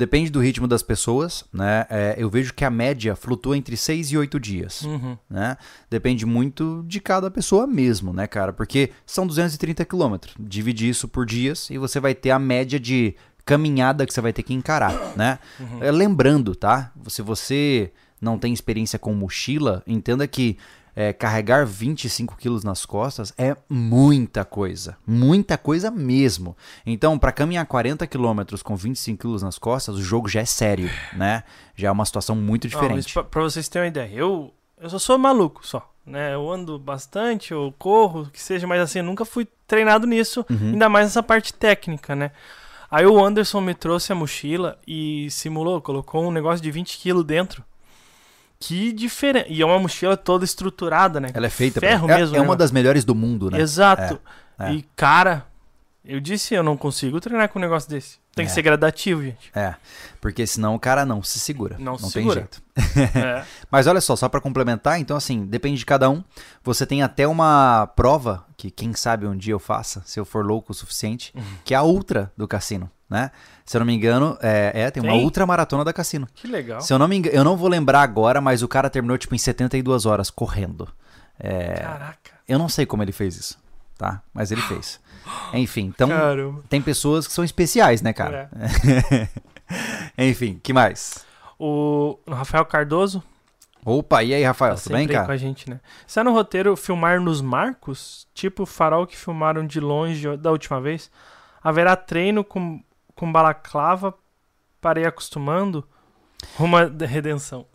Depende do ritmo das pessoas, né? É, eu vejo que a média flutua entre 6 e 8 dias. Uhum. né? Depende muito de cada pessoa mesmo, né, cara? Porque são 230 quilômetros. Divide isso por dias e você vai ter a média de caminhada que você vai ter que encarar, né? É, Lembrando, tá? Se você não tem experiência com mochila, entenda que é, carregar 25 quilos nas costas é muita coisa. Muita coisa mesmo. Então, para caminhar 40 quilômetros com 25 quilos nas costas, o jogo já é sério, né? Já é uma situação muito diferente. pra, pra vocês terem uma ideia, eu, eu só sou maluco só. Né? Eu ando bastante, eu corro, que seja, mas assim, eu nunca fui treinado nisso, Uhum. ainda mais nessa parte técnica, né? Aí o Anderson me trouxe a mochila e simulou, colocou um negócio de 20 kg dentro. Que diferente. E é uma mochila toda estruturada, né? Ela é feita Ferro pra... é, mesmo, é né, uma das melhores do mundo, né? Exato. É, é. E, cara, eu disse, eu não consigo treinar com um negócio desse. Tem que É. ser gradativo, gente. É, porque senão o cara não se segura. Não se tem segura. jeito. É. Mas olha só, só pra complementar, então assim, depende de cada um. Você tem até uma prova que quem sabe um dia eu faça, se eu for louco o suficiente, Uhum. que é a ultra do cassino, né? Se eu não me engano, é, é, tem uma Tem? ultra maratona da cassino. Que legal. Se eu não me engano, eu não vou lembrar agora, mas o cara terminou tipo em 72 horas correndo. É, Caraca. eu não sei como ele fez isso, tá? Mas ele fez. Enfim, então Caramba. tem pessoas que são especiais, né, cara? É. Enfim, que mais? O Rafael Cardoso, Opa, e aí, Rafael, Tá tudo bem, aí com cara? a gente, né? Está no roteiro filmar nos marcos, tipo o farol que filmaram de longe da última vez? Haverá treino com, com balaclava para ir acostumando? De- redenção.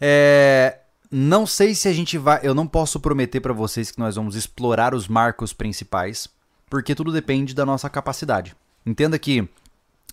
É, não sei se a gente vai. Eu não posso prometer pra vocês que nós vamos explorar os marcos principais, porque tudo depende da nossa capacidade. Entenda que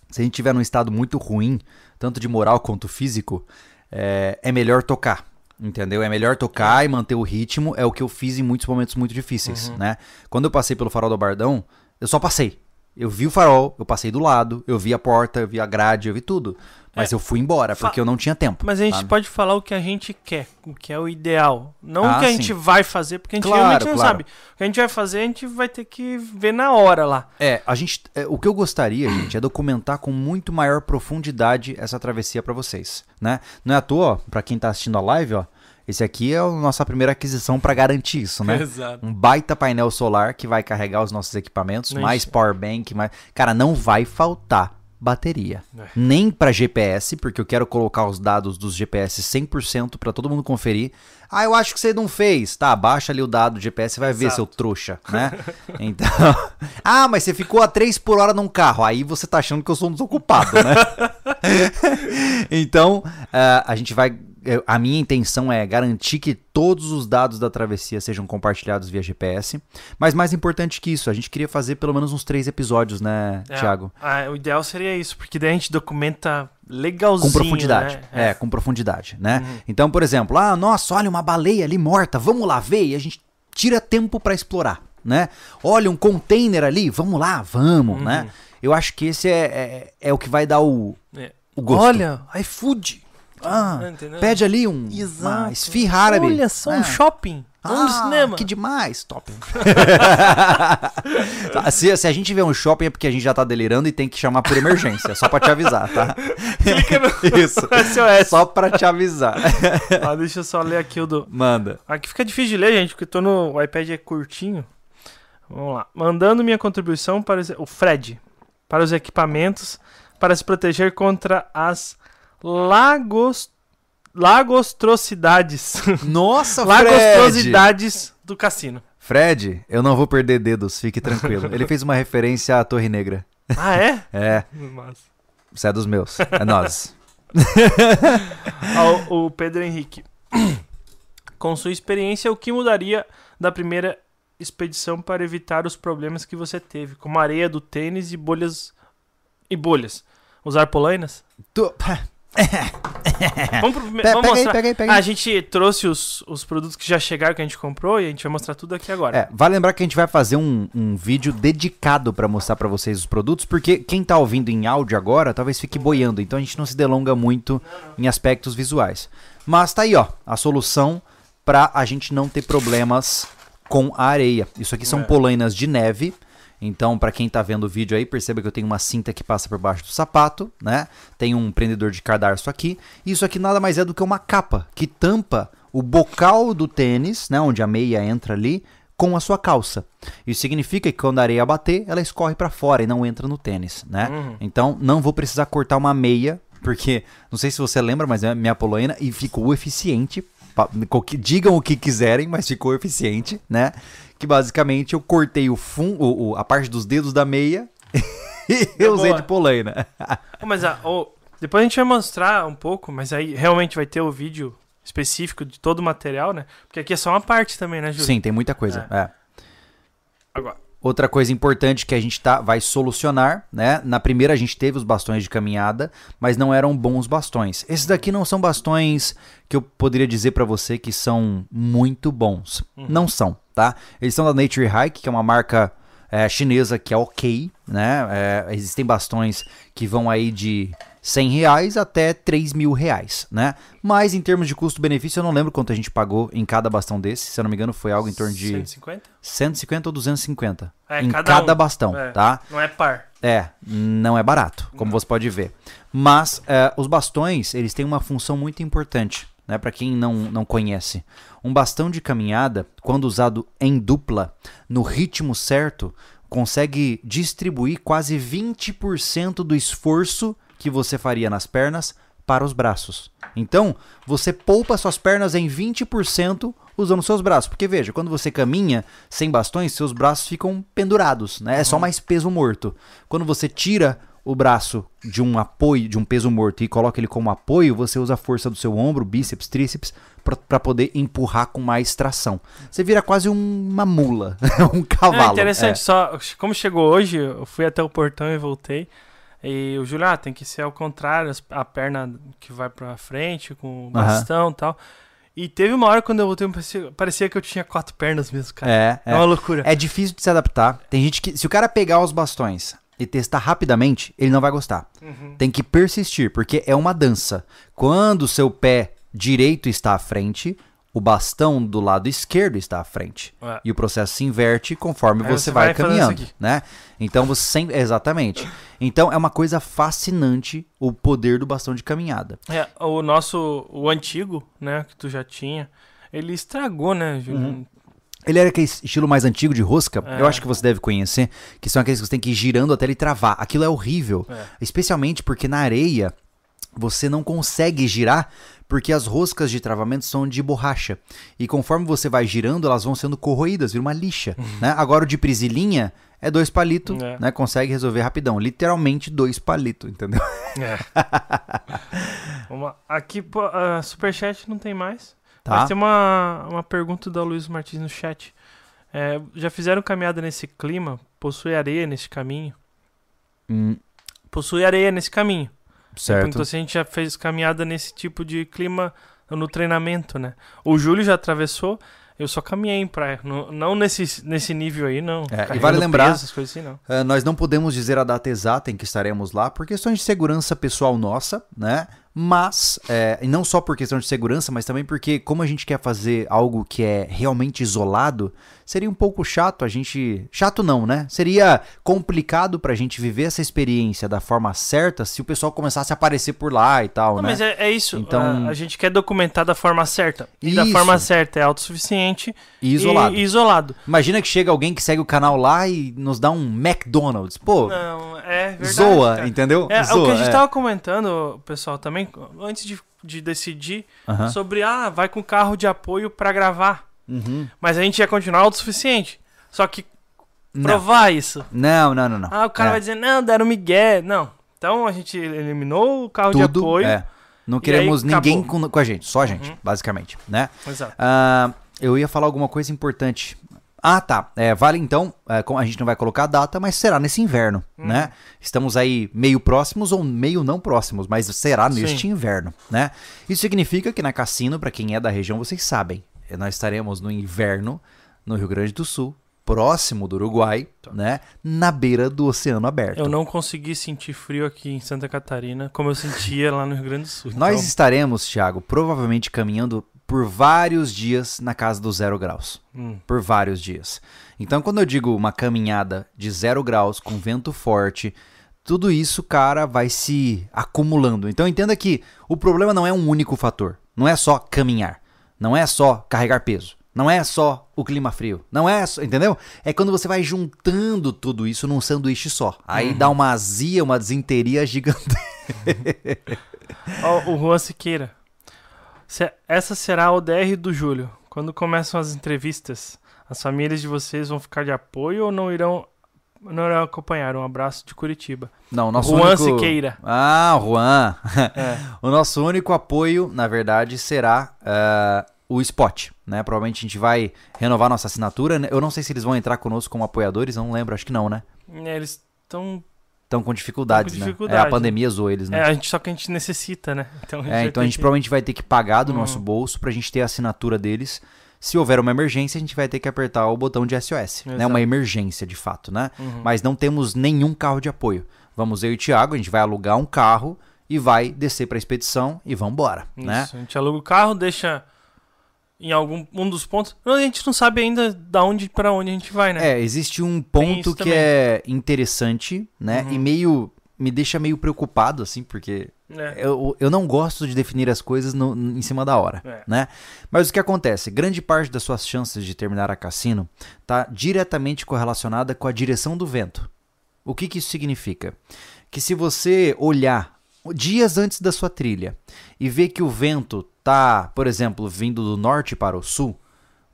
se a gente tiver num estado muito ruim, tanto de moral quanto físico, é, é melhor tocar. Entendeu? É melhor tocar e manter o ritmo. É o que eu fiz em muitos momentos muito difíceis, né? Quando eu passei pelo farol do Bardão, eu só passei. Eu vi o farol, eu passei do lado, eu vi a porta, eu vi a grade, eu vi tudo. Mas eu fui embora, Fa- porque eu não tinha tempo. Mas a gente sabe? pode falar o que a gente quer, o que é o ideal. Não Ah, o que a sim. gente vai fazer, porque a gente Claro, realmente não claro. sabe. O que a gente vai fazer, a gente vai ter que ver na hora lá. É, a gente, é, o que eu gostaria, gente, é documentar com muito maior profundidade essa travessia pra vocês, né? Não é à toa, ó, pra quem tá assistindo a live, ó, esse aqui é a nossa primeira aquisição pra garantir isso, né? Exato. Um baita painel solar que vai carregar os nossos equipamentos, mais power bank, mais... Cara, não vai faltar bateria. É. Nem pra GPS, porque eu quero colocar os dados dos GPS 100% pra todo mundo conferir. Ah, eu acho que você não fez. Tá, baixa ali o dado do GPS e vai ver, Exato. seu trouxa, né? então... ah, mas você ficou a 3 por hora num carro. Aí você tá achando que eu sou um desocupado, né? então, ah, a gente vai. A minha intenção é garantir que todos os dados da travessia sejam compartilhados via GPS. Mas mais importante que isso, a gente queria fazer pelo menos uns três episódios, né, É, Thiago? ah, o ideal seria isso, porque daí a gente documenta legalzinho. Com profundidade. né? É. com profundidade, né? Então, por exemplo, ah, nossa, olha uma baleia ali morta, vamos lá ver. E a gente tira tempo pra explorar, né? Olha um container ali, vamos lá, vamos, né? Eu acho que esse é, é, é o que vai dar o, É. o gosto. Olha, iFood. Ah, Entendeu? pede ali um, Exato. uma esfirra árabe. Olha só, um Ah. shopping. Vamos no Ah, cinema. Que demais, top. Tá, se, se a gente vê um shopping é porque a gente já tá delirando e tem que chamar por emergência, só pra te avisar, tá? Clica no Isso. SOS. Só pra te avisar. Ah, deixa eu só ler aqui o do. Manda. Aqui fica difícil de ler, gente, porque tô no. O iPad é curtinho. Vamos lá. Mandando minha contribuição para os- o Fred. Para os equipamentos. Para se proteger contra as lagos. Lagostrocidades. Nossa, Fred! Lagostrosidades do cassino. Fred, eu não vou perder dedos, fique tranquilo. Ele fez uma referência à Torre Negra. Ah, é? É, Massa. você é dos meus. É nós. Ah, o, o Pedro Henrique. Com sua experiência, o que mudaria da primeira expedição para evitar os problemas que você teve, como areia do tênis e bolhas e bolhas? Usar polainas? Tu- Vamos, pro, Pe- vamos aí, pega aí, pega Ah, aí. a gente trouxe os, os produtos que já chegaram, que a gente comprou, e a gente vai mostrar tudo aqui agora. É, vale lembrar que a gente vai fazer um, um vídeo dedicado pra mostrar pra vocês os produtos, porque quem tá ouvindo em áudio agora talvez fique boiando, então a gente não se delonga muito em aspectos visuais. Mas tá aí, ó, a solução pra a gente não ter problemas com a areia. Isso aqui são É. polainas de neve. Então, pra quem tá vendo o vídeo aí, perceba que eu tenho uma cinta que passa por baixo do sapato, né? Tem um prendedor de cadarço aqui. Isso aqui nada mais é do que uma capa que tampa o bocal do tênis, né, onde a meia entra ali, com a sua calça. Isso significa que quando a areia bater, ela escorre pra fora e não entra no tênis, né? Uhum. Então, não vou precisar cortar uma meia, porque não sei se você lembra, mas é minha poloina e ficou eficiente. Digam o que quiserem, mas ficou eficiente, né? Que basicamente eu cortei o fun, o, o- a parte dos dedos da meia e eu usei boa. de polaina. Mas depois a gente vai mostrar um pouco, mas aí realmente vai ter o vídeo específico de todo o material, né? Porque aqui é só uma parte também, né, Júlio? Sim, tem muita coisa. é. Agora. Outra coisa importante que a gente tá, vai solucionar, né? Na primeira a gente teve os bastões de caminhada, mas não eram bons bastões. Esses daqui não são bastões que eu poderia dizer pra você que são muito bons. Não são, tá? Eles são da Nature Hike, que é uma marca é, chinesa que é ok, né? É, existem bastões que vão aí de 100 reais até 3 mil reais, né? Mas em termos de custo-benefício, eu não lembro quanto a gente pagou em cada bastão desse. Se eu não me engano, foi algo em torno de 150? 150 ou 250 É, em cada cada, um. bastão, É. tá? Não é par. É, não é barato, como você pode ver. Mas é, os bastões, eles têm uma função muito importante, né? Para quem não, não conhece. Um bastão de caminhada, quando usado em dupla, no ritmo certo, consegue distribuir quase 20% do esforço que você faria nas pernas para os braços. Então, você poupa suas pernas em 20% usando seus braços. Porque veja, quando você caminha sem bastões, seus braços ficam pendurados, né? É só mais peso morto. Quando você tira o braço de um apoio, de um peso morto e coloca ele como apoio, você usa a força do seu ombro, bíceps, tríceps para poder empurrar com mais tração. Você vira quase um- uma mula, um cavalo. É interessante, É. só como chegou hoje, eu fui até o portão e voltei. E o Júlio, ah, tem que ser ao contrário, a perna que vai pra frente, com o bastão e tal. E teve uma hora quando eu voltei, parecia, parecia que eu tinha quatro pernas mesmo, cara. É, É, é. uma loucura. É difícil de se adaptar. Tem gente que, se o cara pegar os bastões e testar rapidamente, ele não vai gostar. Uhum. Tem que persistir, porque é uma dança. Quando o seu pé direito está à frente, o bastão do lado esquerdo está à frente. É. E o processo se inverte conforme Aí você, você vai, vai caminhando, né? Então você sempre, exatamente. Então é uma coisa fascinante o poder do bastão de caminhada. É, o nosso, o antigo, né, que tu já tinha, ele estragou, né, Júlio? Uhum. Ele era aquele estilo mais antigo de rosca, É. eu acho que você deve conhecer, que são aqueles que você tem que ir girando até ele travar. Aquilo é horrível, É. especialmente porque na areia você não consegue girar, porque as roscas de travamento são de borracha. E conforme você vai girando, elas vão sendo corroídas, vira uma lixa. né? Agora o de prisilinha é dois palitos, É. né? Consegue resolver rapidão. Literalmente dois palitos, entendeu? É. Lá. Aqui, a Superchat não tem mais. Tá? Mas tem uma, uma pergunta da Luiz Martins no chat. É, já fizeram caminhada nesse clima? Possui areia nesse caminho? Hum, Possui areia nesse caminho. certo. Perguntou se a gente já fez caminhada nesse tipo de clima no treinamento, né? O Júlio já atravessou, eu só caminhei em praia. Não, não nesse, nesse nível aí, não. É, e vale lembrar- peso, essas coisas assim, não. Ah, nós não podemos dizer a data exata em que estaremos lá por questões de segurança pessoal nossa, né? Mas, é, não só por questão de segurança, mas também porque, como a gente quer fazer algo que é realmente isolado, seria um pouco chato a gente. Chato não, né? Seria complicado pra gente viver essa experiência da forma certa se o pessoal começasse a aparecer por lá e tal, Não, né? mas é, é isso. Então- A, a gente quer documentar da forma certa. E da Isso. forma certa é autossuficiente E isolado. E, e isolado. Imagina que chega alguém que segue o canal lá e nos dá um McDonald's. Pô, Não, é verdade. zoa, cara. entendeu? É, o zoa, que a gente é. tava comentando, pessoal, também, antes de, de decidir, sobre, ah, vai com carro de apoio pra gravar. Uhum. Mas a gente ia continuar autossuficiente. Só que Não. provar isso. não, não, não, não. Ah, o cara É. vai dizer, não, deram migué. Não. Então a gente eliminou o carro de tudo apoio. é. Não queremos ninguém com, com a gente, só a gente, Uhum. basicamente, né? Exato. Ah, eu ia falar alguma coisa importante. Ah, tá. É, vale então, é, a gente não vai colocar a data, mas será nesse inverno, Uhum. né? Estamos aí meio próximos ou meio não próximos, mas será neste inverno, né? Isso significa que na Cassino, pra quem é da região, vocês sabem, nós estaremos no inverno no Rio Grande do Sul, próximo do Uruguai, né? Na beira do Oceano Aberto. Eu não consegui sentir frio aqui em Santa Catarina como eu sentia lá no Rio Grande do Sul. Nós Então, estaremos, Thiago, provavelmente caminhando por vários dias na casa dos zero graus. hum, Por vários dias. Então, quando eu digo uma caminhada de zero graus, com vento forte, tudo isso, cara, vai se acumulando. Então, entenda que o problema não é um único fator. Não é só caminhar. Não é só carregar peso. Não é só o clima frio. Não é só, entendeu? É quando você vai juntando tudo isso num sanduíche só. Aí dá uma azia, uma desinteria gigante. Ó, o Juan Siqueira. Essa será a ODR do Júlio. Quando começam as entrevistas, as famílias de vocês vão ficar de apoio ou não irão, não irão acompanhar? Um abraço de Curitiba. Não, o nosso Juan único... Siqueira. Ah, Juan. É. O nosso único apoio, na verdade, será ah, o Spot, né? Provavelmente a gente vai renovar nossa assinatura. né? Eu não sei se eles vão entrar conosco como apoiadores, não lembro, acho que não, né? É, Eles estão. Estão com dificuldades, com né? dificuldade, é, a pandemia zoou eles, É, né? a gente, só que a gente necessita, né? Então a gente, É, então a gente que- provavelmente vai ter que pagar do nosso bolso pra gente ter a assinatura deles. Se houver uma emergência, a gente vai ter que apertar o botão de SOS, né? Uma emergência, de fato, né? Uhum. Mas não temos nenhum carro de apoio. Vamos eu e o Thiago, a gente vai alugar um carro e vai descer pra expedição e vamos embora, né? Isso, A gente aluga o carro, deixa em algum um dos pontos. A gente não sabe ainda da onde para onde a gente vai, né? É, existe um ponto que também. é interessante, né? Uhum. E meio. me deixa meio preocupado, assim, porque É. eu, eu não gosto de definir as coisas no- em cima da hora, É. né? Mas o que acontece? Grande parte das suas chances de terminar a cassino tá diretamente correlacionada com a direção do vento. O que, que isso significa? Que se você olhar dias antes da sua trilha e vê que o vento tá, por exemplo, vindo do norte para o sul,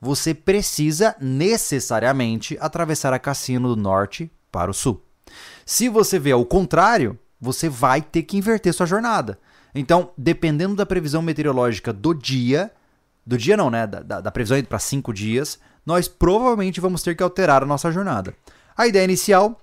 você precisa necessariamente atravessar a Cassino do norte para o sul. Se você vê ao contrário, você vai ter que inverter sua jornada. Então, dependendo da previsão meteorológica do dia, do dia não, né? Da, da, da previsão para cinco dias, nós provavelmente vamos ter que alterar a nossa jornada. A ideia inicial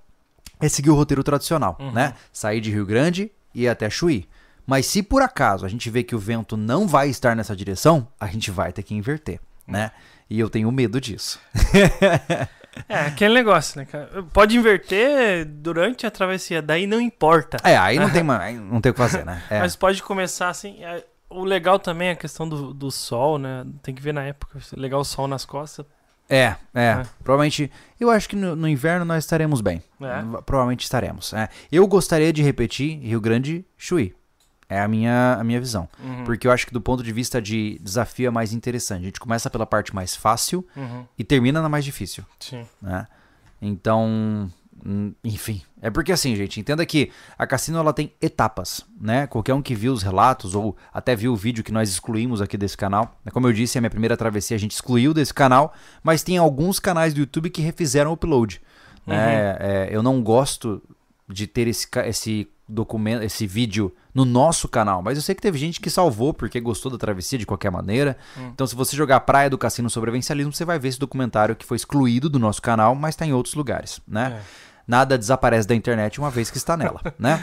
é seguir o roteiro tradicional, Uhum. né? Sair de Rio Grande e até Chuí. Mas se por acaso a gente vê que o vento não vai estar nessa direção, a gente vai ter que inverter, né? E eu tenho medo disso. É, aquele negócio, né, cara? Pode inverter durante a travessia, daí não importa. É, aí não tem, não tem o que fazer, né? É. Mas pode começar assim. é, o legal também é a questão do, do sol, né? Tem que ver na época. Legal o sol nas costas. É, é, É. Provavelmente. Eu acho que no, no inverno nós estaremos bem. É. Provavelmente estaremos. é. Eu gostaria de repetir Rio Grande Chuí. É a minha, a minha visão. Uhum, Porque eu acho que do ponto de vista de desafio é mais interessante. A gente começa pela parte mais fácil uhum, e termina na mais difícil. sim. né? Então, enfim, é porque assim, gente, entenda que a Cassino ela tem etapas, né? Qualquer um que viu os relatos ou até viu o vídeo que nós excluímos aqui desse canal, né? como eu disse, a minha primeira travessia a gente excluiu desse canal, mas tem alguns canais do YouTube que refizeram o upload, né? É, eu não gosto de ter esse, esse documento, esse vídeo no nosso canal, mas eu sei que teve gente que salvou porque gostou da travessia de qualquer maneira. Então, se você jogar Praia do Cassino Sobrevivencialismo, você vai ver esse documentário que foi excluído do nosso canal, mas está em outros lugares, né? É. Nada desaparece da internet uma vez que está nela, né?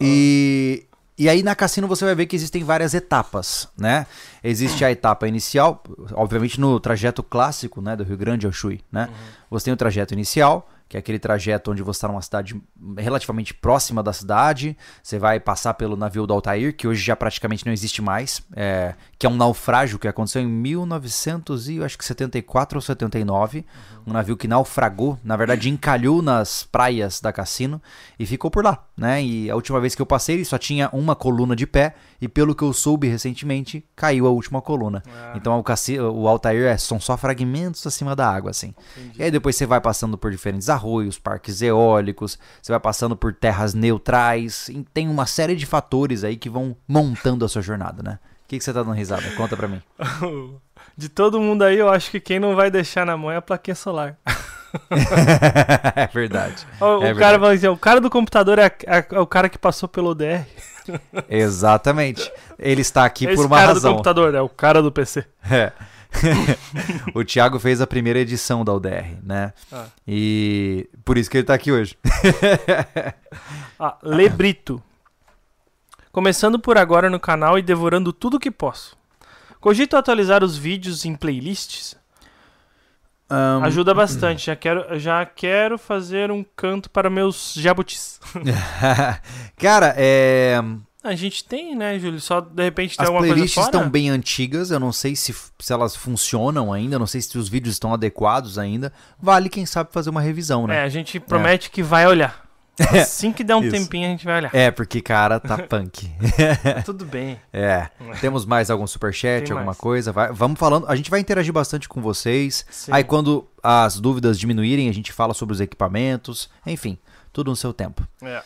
E, e aí na Cassino você vai ver que existem várias etapas, né? Existe a etapa inicial, obviamente no trajeto clássico, né, do Rio Grande ao Chuí, né? Você tem o trajeto inicial, que é aquele trajeto onde você está numa cidade relativamente próxima da cidade, você vai passar pelo navio do Altair, que hoje já praticamente não existe mais, é, que é um naufrágio que aconteceu em 1900 e eu acho que 74 ou 79, um navio que naufragou, na verdade encalhou nas praias da Cassino e ficou por lá, né? E a última vez que eu passei ele só tinha uma coluna de pé e pelo que eu soube recentemente, caiu a última coluna. Ah, Então o, Cassi- o Altair é, são só fragmentos acima da água, assim. entendi. E aí depois você vai passando por diferentes arroios, parques eólicos, você vai passando por terras neutrais, e tem uma série de fatores aí que vão montando a sua jornada, né? O que, que você tá dando risada? Conta pra mim. De todo mundo aí, eu acho que quem não vai deixar na mão é a plaquinha solar. é verdade. O, o É cara verdade. vai dizer, o cara do computador é, a- é o cara que passou pelo ODR. Exatamente. Ele está aqui Esse por uma cara do razão. computador é o cara do PC. É. o Thiago fez a primeira edição da UDR, né? Ah. E por isso que ele tá aqui hoje. Ah, Lebrito. Começando por agora no canal e devorando tudo que posso. Cogito atualizar os vídeos em playlists? Ahn, Ajuda bastante. Já quero, já quero fazer um canto para meus jabutis. Cara, é. A gente tem, né, Júlio? Só de repente tem As alguma coisa playlists fora? estão bem antigas, eu não sei se, se elas funcionam ainda, não sei se os vídeos estão adequados ainda. Vale, quem sabe, fazer uma revisão, É, né? a gente promete que vai olhar. Assim que der um Isso. tempinho, a gente vai olhar. É, porque, cara, tá punk. Tudo bem. É. Temos mais algum superchat, Tem alguma mais. coisa? Vai- vamos falando. A gente vai interagir bastante com vocês. Sim. Aí, quando as dúvidas diminuírem, a gente fala sobre os equipamentos. Enfim, tudo no seu tempo. É.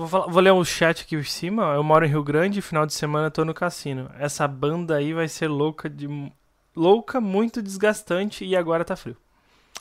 Vou, falar- vou ler o chat aqui por cima. Eu moro em Rio Grande, final de semana tô no cassino. Essa banda aí vai ser louca de. Louca, muito desgastante e agora tá frio.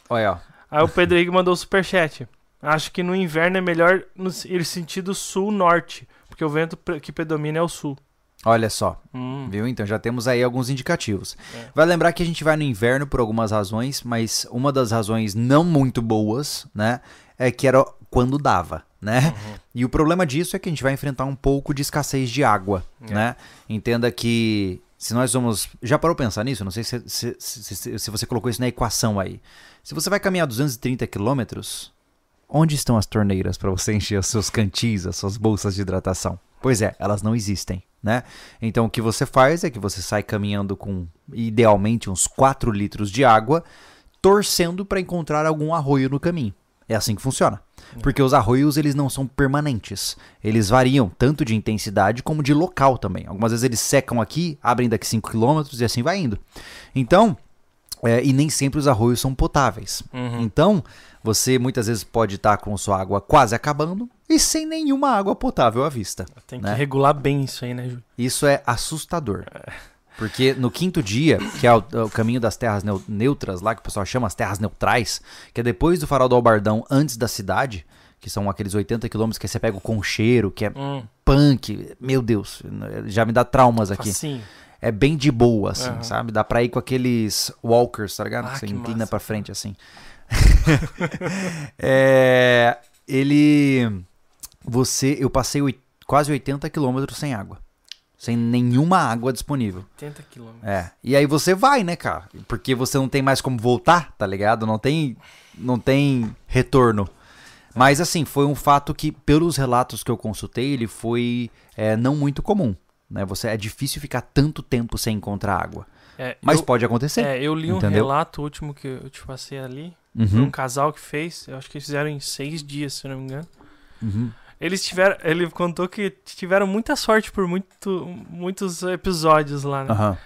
Olha, ó. Aí o Pedro Henrique mandou o superchat. Acho que no inverno é melhor no ir sentido sul-norte, porque o vento que predomina é o sul. Olha só. Hum, Viu? Então já temos aí alguns indicativos. É. Vai lembrar que a gente vai no inverno por algumas razões, mas uma das razões não muito boas, né, é que era quando dava, né? Uhum. E o problema disso é que a gente vai enfrentar um pouco de escassez de água, É. né? Entenda que se nós vamos, já parou pensar nisso? Não sei se, se, se, se- se você colocou isso na equação aí. Se você vai caminhar 230 quilômetros, onde estão as torneiras para você encher os seus cantis, as suas bolsas de hidratação? Pois é, elas não existem, né? Então o que você faz é que você sai caminhando com idealmente uns 4 litros de água, torcendo para encontrar algum arroio no caminho. É assim que funciona. Porque os arroios eles não são permanentes. Eles variam tanto de intensidade como de local também. Algumas vezes eles secam aqui, abrem daqui 5 km e assim vai indo. Então, é, e nem sempre os arroios são potáveis. Uhum. Então, Você muitas vezes pode estar com sua água quase acabando e sem nenhuma água potável à vista. Tem que né? regular bem isso aí, né, Júlio? Isso é assustador. Porque no quinto dia, que é o, o caminho das terras neu- neutras, lá que o pessoal chama as terras neutrais, que é depois do farol do Albardão, antes da cidade, que são aqueles 80 quilômetros que você pega o concheiro, que é Hum, punk. Meu Deus, já me dá traumas aqui. facinho. É bem de boa, assim, Aham. sabe? Dá pra ir com aqueles walkers, tá ligado? Ah, você inclina massa, pra frente, assim. é, ele... Você... Eu passei quase 80 quilômetros sem água. Sem nenhuma água disponível. 80 quilômetros. É. E aí você vai, né, cara? Porque você não tem mais como voltar, tá ligado? Não tem, não tem retorno. Mas assim, foi um fato que, pelos relatos que eu consultei, ele foi é, não muito comum. Né? Você é difícil ficar tanto tempo sem encontrar água. É, Mas eu, pode acontecer. é, eu li um entendeu? relato último que eu te passei ali. Uhum, um casal que fez. Eu acho que eles fizeram em seis dias, se não me engano. uhum. Eles tiveram. Ele contou que tiveram muita sorte por muito, muitos episódios lá, né? Aham.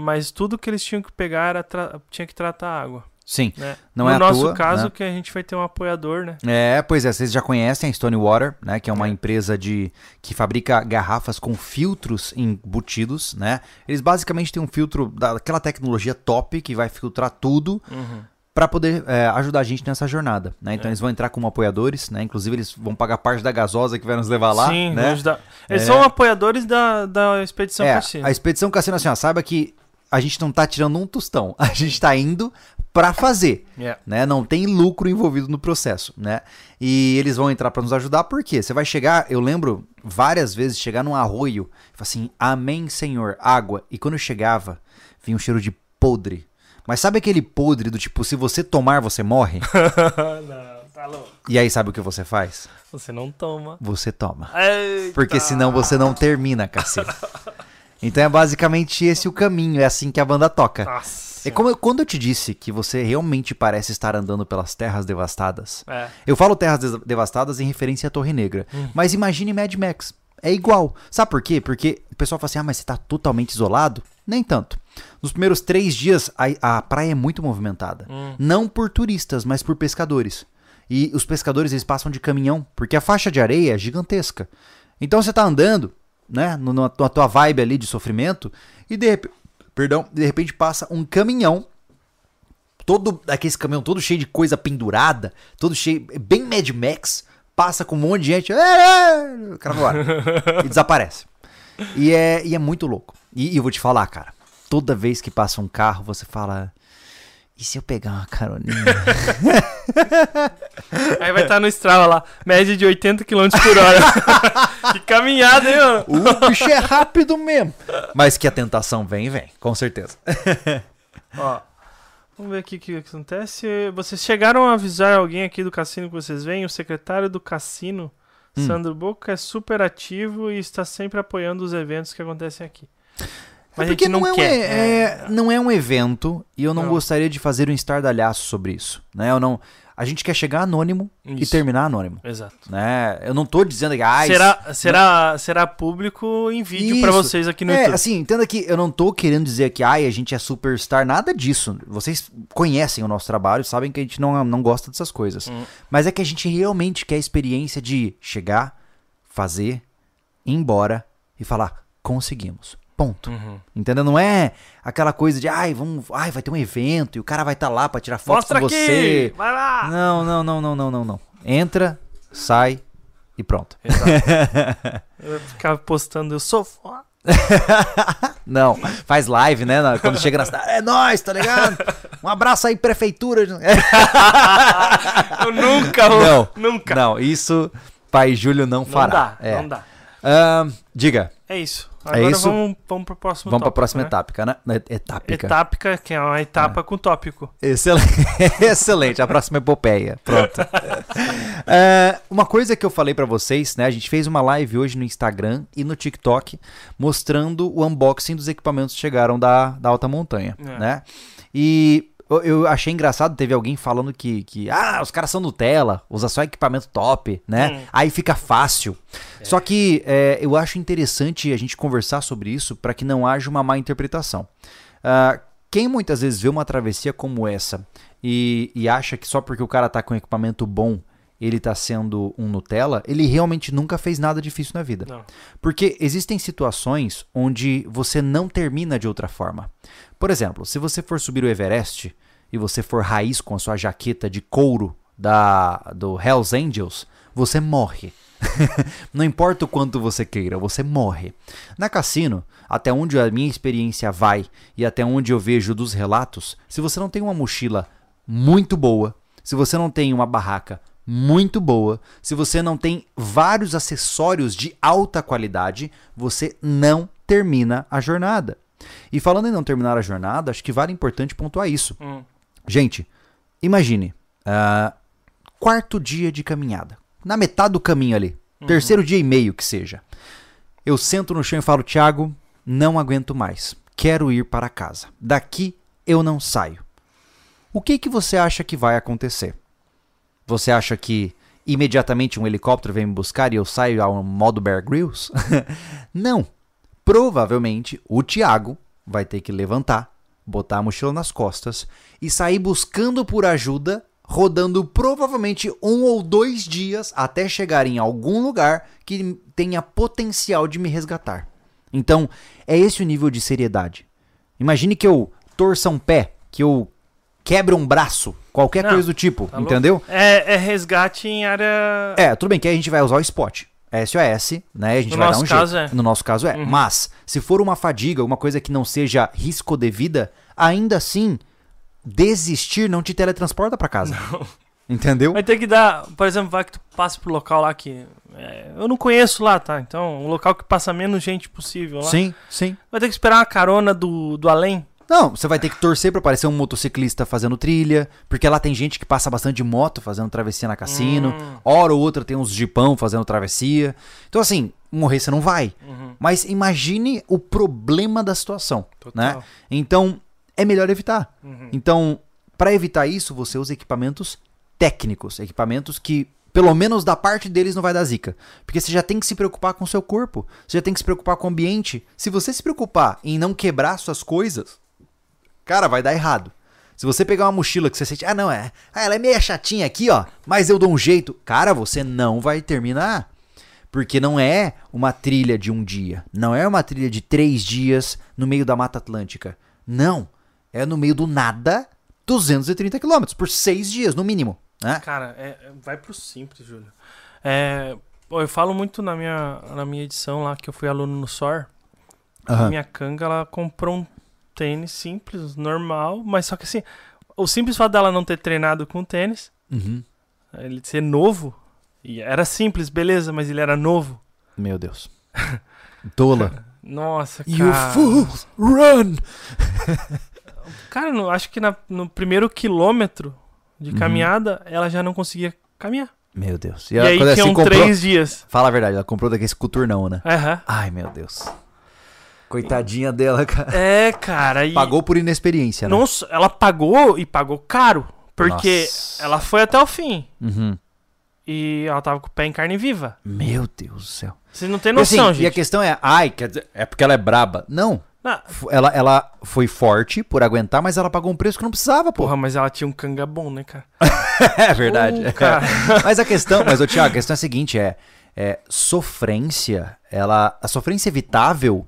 Mas tudo que eles tinham que pegar era tra- tinha que tratar a água. Sim. Né? Não no é nosso caso, né? que a gente vai ter um apoiador, né? É, pois é, vocês já conhecem a Stonewater, né, que é uma É. empresa de que fabrica garrafas com filtros embutidos, né? Eles basicamente têm um filtro daquela tecnologia top que vai filtrar tudo Uhum. Para poder é, ajudar a gente nessa jornada, né? Então É. eles vão entrar como apoiadores, né? Inclusive eles vão pagar parte da gasosa que vai nos levar lá, Sim, né? ajudar. Eles É. são apoiadores da, da Expedição É, Cassino. a expedição Cassino assim, ó, saiba que a gente não tá tirando um tostão, a gente tá indo pra fazer. Yeah. né? Não tem lucro envolvido no processo, né? E eles vão entrar pra nos ajudar, por quê? Você vai chegar, eu lembro várias vezes chegar num arroio, e falar assim: "Amém, Senhor, água". E quando eu chegava, vinha um cheiro de podre. Mas sabe aquele podre do tipo, se você tomar, você morre? não, tá louco. E aí sabe o que você faz? Você não toma. Você toma. Eita. Porque senão você não termina, cacete. Então é basicamente esse o caminho, é assim que a banda toca. Nossa. É como eu- quando eu te disse que você realmente parece estar andando pelas terras devastadas. É. Eu falo terras des- devastadas em referência à Torre Negra. Mas imagine Mad Max. É igual. Sabe por quê? Porque o pessoal fala assim: ah, mas você tá totalmente isolado? Nem tanto. Nos primeiros três dias, a, a praia é muito movimentada. Hum. Não por turistas, mas por pescadores. E os pescadores eles passam de caminhão, porque a faixa de areia é gigantesca. Então você tá andando, né, na tua- vibe ali de sofrimento, e de, perdão, de repente passa um caminhão todo aquele caminhão todo cheio de coisa pendurada, todo cheio, bem Mad Max, passa com um monte de gente, "É, é", cara e desaparece. E é, e é muito louco. E, e eu vou te falar, cara, toda vez que passa um carro, você fala, e se eu pegar uma caroninha? Aí vai estar no Strava lá, média de 80 km por hora. que caminhada, hein, mano? o bicho é rápido mesmo. Mas que a tentação vem, vem, com certeza. Ó, vamos ver aqui o que acontece. Vocês chegaram a avisar alguém aqui do cassino que vocês veem? O secretário do cassino, Hum. Sandro Boca, é super ativo e está sempre apoiando os eventos que acontecem aqui. Mas a Porque não, não, é, um, quer. é- é- não é um evento e eu não, Não. gostaria de fazer um estardalhaço sobre isso, né? Eu não, a gente quer chegar anônimo e Isso. terminar anônimo, Exato. né? Eu não tô dizendo que ah, será, será, será público em vídeo Isso. vocês aqui no é, YouTube. assim, entenda que eu não tô querendo dizer que ai, a gente é superstar, nada disso. Vocês conhecem o nosso trabalho, sabem que a gente não, não gosta dessas coisas. Hum. Mas é que a gente realmente quer a experiência de chegar, fazer, ir embora e falar, conseguimos. Ponto. Uhum. Entendeu? Não é aquela coisa de, ai, vamos, ai, vai ter um evento e o cara vai estar lá pra tirar foto Mostra com aqui! você. Vai lá! Não, não, não, não, não, não, não. Entra, sai e pronto. Exato. Eu ficar postando, eu sou foda. Não, faz live, né? Quando chega na cidade, é nóis, tá ligado? Um abraço aí, prefeitura. Eu nunca. Não, Nunca. Não, isso pai Júlio não Não fará. dá, É. não dá. Ahn, diga, É isso. Agora isso. vamos, vamos pro próximo vamos pra tópico, próxima né? etapa, né? Etápica. Etápica, que é uma etapa com tópico. Excelente. Excelente, a próxima epopeia. Pronto. É, uma coisa que eu falei pra vocês, né? A gente fez uma live hoje no Instagram e no TikTok mostrando o unboxing dos equipamentos que chegaram da, da alta montanha, É. né? E eu- eu achei engraçado, teve alguém falando que, que ah, os caras são Nutella, usa só equipamento top, né? Hum. Aí fica fácil. Só que é, eu acho interessante a gente conversar sobre isso para que não haja uma má interpretação. Ah, quem muitas vezes vê uma travessia como essa e, e acha que só porque o cara tá com equipamento bom ele tá sendo um Nutella, ele realmente nunca fez nada difícil na vida. Não. Porque existem situações onde você não termina de outra forma. Por exemplo, se você for subir o Everest e você for raiz com a sua jaqueta de couro da do Hells Angels, você morre. não importa o quanto você queira, você morre. Na cassino, até onde a minha experiência vai e até onde eu vejo dos relatos, se você não tem uma mochila muito boa, se você não tem uma barraca muito boa, se você não tem vários acessórios de alta qualidade, você não termina a jornada. E falando em não terminar a jornada, acho que vale importante pontuar isso. Hum. Gente, imagine, ah, quarto dia de caminhada, na metade do caminho ali, terceiro dia e meio que seja. Eu sento no chão e falo, Thiago, não aguento mais, quero ir para casa. Daqui eu não saio. O que que você acha que vai acontecer? Você acha que imediatamente um helicóptero vem me buscar e eu saio ao modo Bear Grylls? não. Provavelmente o Thiago vai ter que levantar, botar a mochila nas costas e sair buscando por ajuda, rodando provavelmente um ou dois dias até chegar em algum lugar que tenha potencial de me resgatar. Então, é esse o nível de seriedade. Imagine que eu torça um pé, que eu quebre um braço, qualquer Não, coisa do tipo, tá entendeu? É, é resgate em área. É, tudo bem que aí a gente vai usar o spot. SOS, né? A gente No vai nosso dar um caso, jeito. é. No nosso caso é. Uhum. Mas, se for uma fadiga, uma coisa que não seja risco devida, ainda assim, desistir não te teletransporta pra casa. Entendeu? Vai ter que dar, por exemplo, vai que tu passa pro local lá que. é, eu não conheço lá, tá? Então, um local que passa menos gente possível lá. Sim, sim. Vai ter que esperar uma carona do, do além. Não, você vai ter que torcer pra aparecer um motociclista fazendo trilha, porque lá tem gente que passa bastante de moto fazendo travessia na cassino, Hum. hora ou outra tem uns jipão fazendo travessia. Então assim, morrer você não vai. Uhum. Mas imagine o problema da situação, né? Total. Então, é melhor evitar. Uhum. Então, para evitar isso, você usa equipamentos técnicos, equipamentos que pelo menos da parte deles não vai dar zica. Porque você já tem que se preocupar com o seu corpo, você já tem que se preocupar com o ambiente. Se você se preocupar em não quebrar suas coisas, cara, vai dar errado. Se você pegar uma mochila que você sente, ah, não, é, ah, ela é meio chatinha aqui, ó, mas eu dou um jeito, cara, você não vai terminar. Porque não é uma trilha de um dia, não é uma trilha de três dias no meio da Mata Atlântica. Não, é no meio do nada, 230 quilômetros por seis dias, no mínimo. Né? Cara, é- é- vai pro simples, Júlio. É, eu falo muito na minha, na minha edição lá, que eu fui aluno no SOR. A Aham. minha canga, ela comprou um tênis simples, normal, mas só que assim, o simples fato dela não ter treinado com tênis, Uhum. ele ser novo, e era simples, beleza, mas ele era novo. Meu Deus. Tola. Nossa, you cara. fools, run! Cara, no- acho que na- no primeiro quilômetro de Uhum. caminhada, ela já não conseguia caminhar. Meu Deus. E, aí ela se tinham comprou- três dias. Fala a verdade, ela comprou daquele coturnão, né? Aham. Ai, meu Deus. Coitadinha dela, cara. É, cara. E... Pagou por inexperiência, né? Nossa, ela pagou e pagou caro. Porque Nossa. ela foi até o fim. Uhum. E ela tava com o pé em carne viva. Meu Deus do céu. Vocês não têm E, assim, noção, E a gente. questão é, ai, quer dizer, é porque ela é braba. Não. Não, Ela, ela foi forte por aguentar, mas ela pagou um preço que não precisava, pô. porra, mas ela tinha um canga bom, né, cara? É verdade. Uh, cara. mas a questão, mas o Thiago, a questão é a seguinte, é, é sofrência, ela, a sofrência evitável,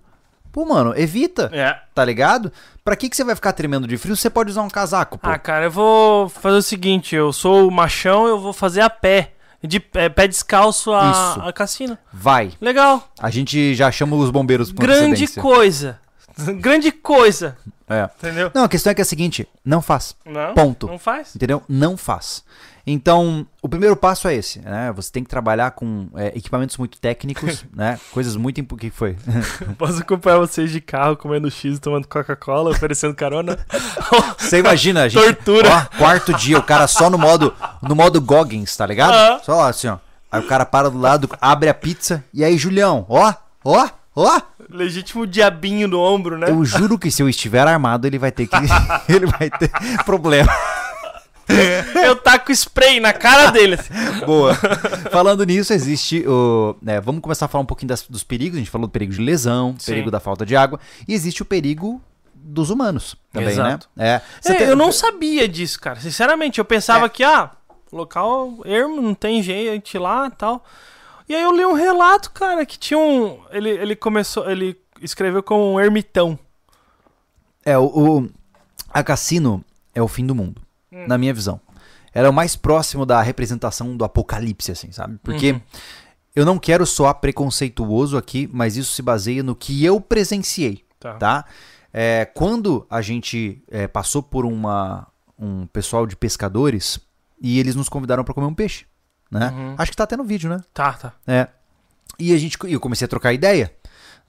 pô, mano, evita, É. tá ligado? Pra que que você vai ficar tremendo de frio? Você pode usar um casaco, pô. Ah, cara, eu vou fazer o seguinte: eu sou o machão, eu vou fazer a pé. De pé, pé descalço a, Isso. a cassina. Vai. Legal. A gente já chama os bombeiros com Grande coisa. Grande coisa. É. Entendeu? Não, a questão é que é a seguinte, não faz. Não. Ponto. Não faz. Entendeu? Não faz. Então, o primeiro passo é esse, né? Você tem que trabalhar com é, equipamentos muito técnicos, né? Coisas muito... O que foi? Posso acompanhar vocês de carro comendo X, tomando Coca-Cola, oferecendo carona? Você imagina, gente... Tortura. Ó, quarto dia, o cara só no modo, no modo Goggins, tá ligado? Só lá, assim, ó. Aí o cara para do lado, abre a pizza, e aí, Julião, ó, ó, ó. Legítimo diabinho no ombro, né? Eu juro que se eu estiver armado, ele vai ter que... ele vai ter problema. Eu taco spray na cara dele. assim. Boa. Falando nisso, existe o. né, vamos começar a falar um pouquinho das- dos perigos. A gente falou do perigo de lesão, Sim. perigo da falta de água. E existe o perigo dos humanos também, Exato. né? É. É, tem- Eu não sabia disso, cara. Sinceramente, eu pensava É. que, ah, local ermo, não tem gente lá e tal. E aí eu li um relato, cara, que tinha um. Ele, ele começou. Ele escreveu como um ermitão. É, o, o- a cassino é o fim do mundo, Hum. na minha visão. Ela é o mais próximo da representação do apocalipse, assim, sabe? Porque Uhum. eu não quero soar preconceituoso aqui, mas isso se baseia no que eu presenciei, Tá. tá? É, quando a gente é, passou por uma, um pessoal de pescadores e eles nos convidaram para comer um peixe, né? Uhum. Acho que tá até no vídeo, né? Tá, tá. É. E a gente, e eu comecei a trocar ideia,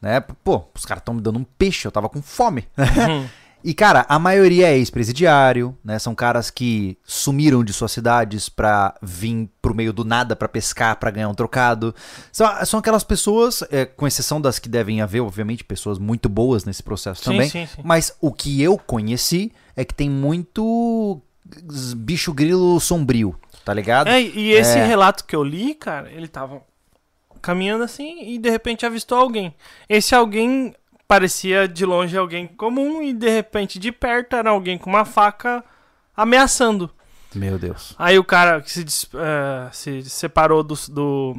né? Pô, os caras estão me dando um peixe, eu tava com fome. Uhum. E, cara, a maioria é ex-presidiário, né? São caras que sumiram de suas cidades pra vir pro meio do nada pra pescar, pra ganhar um trocado. São, são aquelas pessoas, é, com exceção das que devem haver, obviamente, pessoas muito boas nesse processo Sim, também. sim, sim. Mas o que eu conheci é que tem muito bicho grilo sombrio, tá ligado? É, e esse É. relato que eu li, cara, ele tava caminhando assim e de repente avistou alguém. Esse alguém parecia de longe alguém comum e de repente de perto era alguém com uma faca ameaçando. Meu Deus. Aí o cara que se, eh, se separou do, do,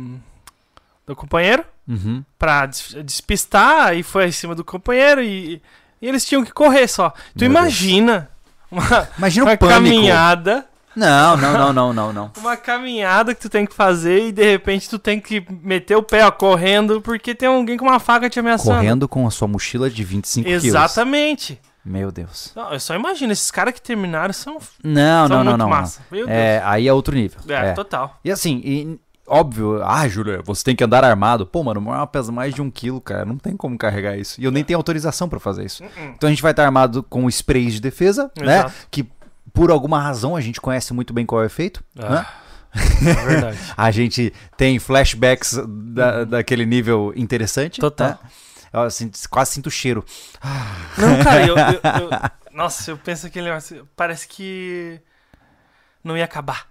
do companheiro Uhum. pra des- despistar e foi em cima do companheiro e, e eles tinham que correr só. Tu Meu imagina uma, Imagina uma pânico. caminhada Não, não, não, não, não, não. uma caminhada que tu tem que fazer e de repente tu tem que meter o pé ó, correndo porque tem alguém com uma faca te ameaçando. Correndo com a sua mochila de 25 quilos. Exatamente. Meu Deus. Não, eu só imagino, esses caras que terminaram são, Não, são não, não, muito não. não. massa. Meu É, aí é outro nível. É, É. total. E assim, e, óbvio, ah, Júlia, você tem que andar armado. Pô, mano, uma pesa mais de um quilo, cara. Não tem como carregar isso. E eu nem tenho autorização pra fazer isso. Uh-uh. Então a gente vai estar armado com sprays de defesa, né? Exato. Que por alguma razão a gente conhece muito bem qual é o efeito, né? Ah, é verdade. A gente tem flashbacks da, daquele nível interessante. Total. né? Eu assim, quase sinto o cheiro. Não, cara, eu, eu- eu- Nossa, eu penso aquele negócio. Parece que. Não ia acabar.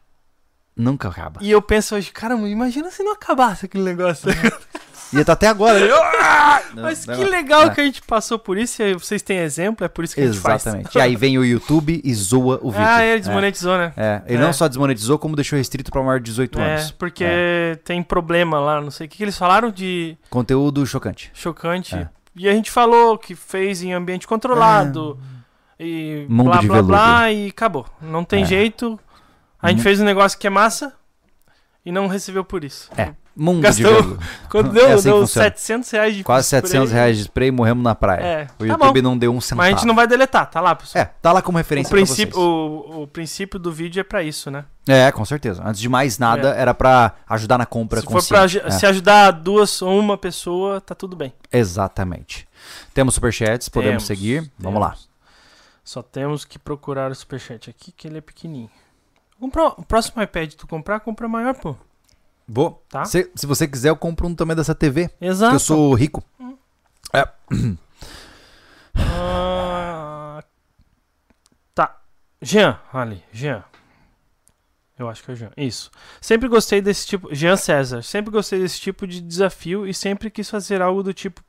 Nunca acaba. E eu penso hoje, cara, imagina se não acabasse aquele negócio. E tá até agora. Mas Não, que não. legal É. que a gente passou por isso e vocês têm exemplo, é por isso que a gente faz. Exatamente. E aí vem o YouTube e zoa o vídeo. Ah, ele desmonetizou, né? É, ele É. não só desmonetizou, como deixou restrito para maior de 18 É, anos. porque tem problema lá, não sei o que, que eles falaram de Conteúdo chocante. chocante. É. E a gente falou que fez em ambiente controlado e Mundo blá de blá blá veludo. e acabou. Não tem É. jeito. A gente Mu- fez um negócio que é massa e não recebeu por isso. É, mundo Gastou. Quando É deu, assim que deu funciona. 700 reais de Quase spray. 700 reais de spray e morremos na praia. É, o tá YouTube bom. não deu um centavo. Mas a gente não vai deletar, tá lá, pessoal. É, tá lá como o, referência pra princípio, vocês. o, o princípio do vídeo é pra isso, né? É, com certeza. Antes de mais nada, era pra ajudar na compra Se for pra É, se ajudar duas ou uma pessoa, tá tudo bem. Exatamente. Temos superchats, podemos Temos, seguir. Vamos lá. Só temos que procurar o superchat aqui, que ele é pequenininho. Comprar, o próximo iPad tu comprar, compra maior, pô. Vou. Tá. Se, se você quiser, eu compro um também dessa TV. Exato. Que eu sou rico. Ah, tá. Jean, ali, Jean. Eu acho que é o Jean. Isso. Sempre gostei desse tipo. Jean César. Sempre gostei desse tipo de desafio e sempre quis fazer algo do tipo.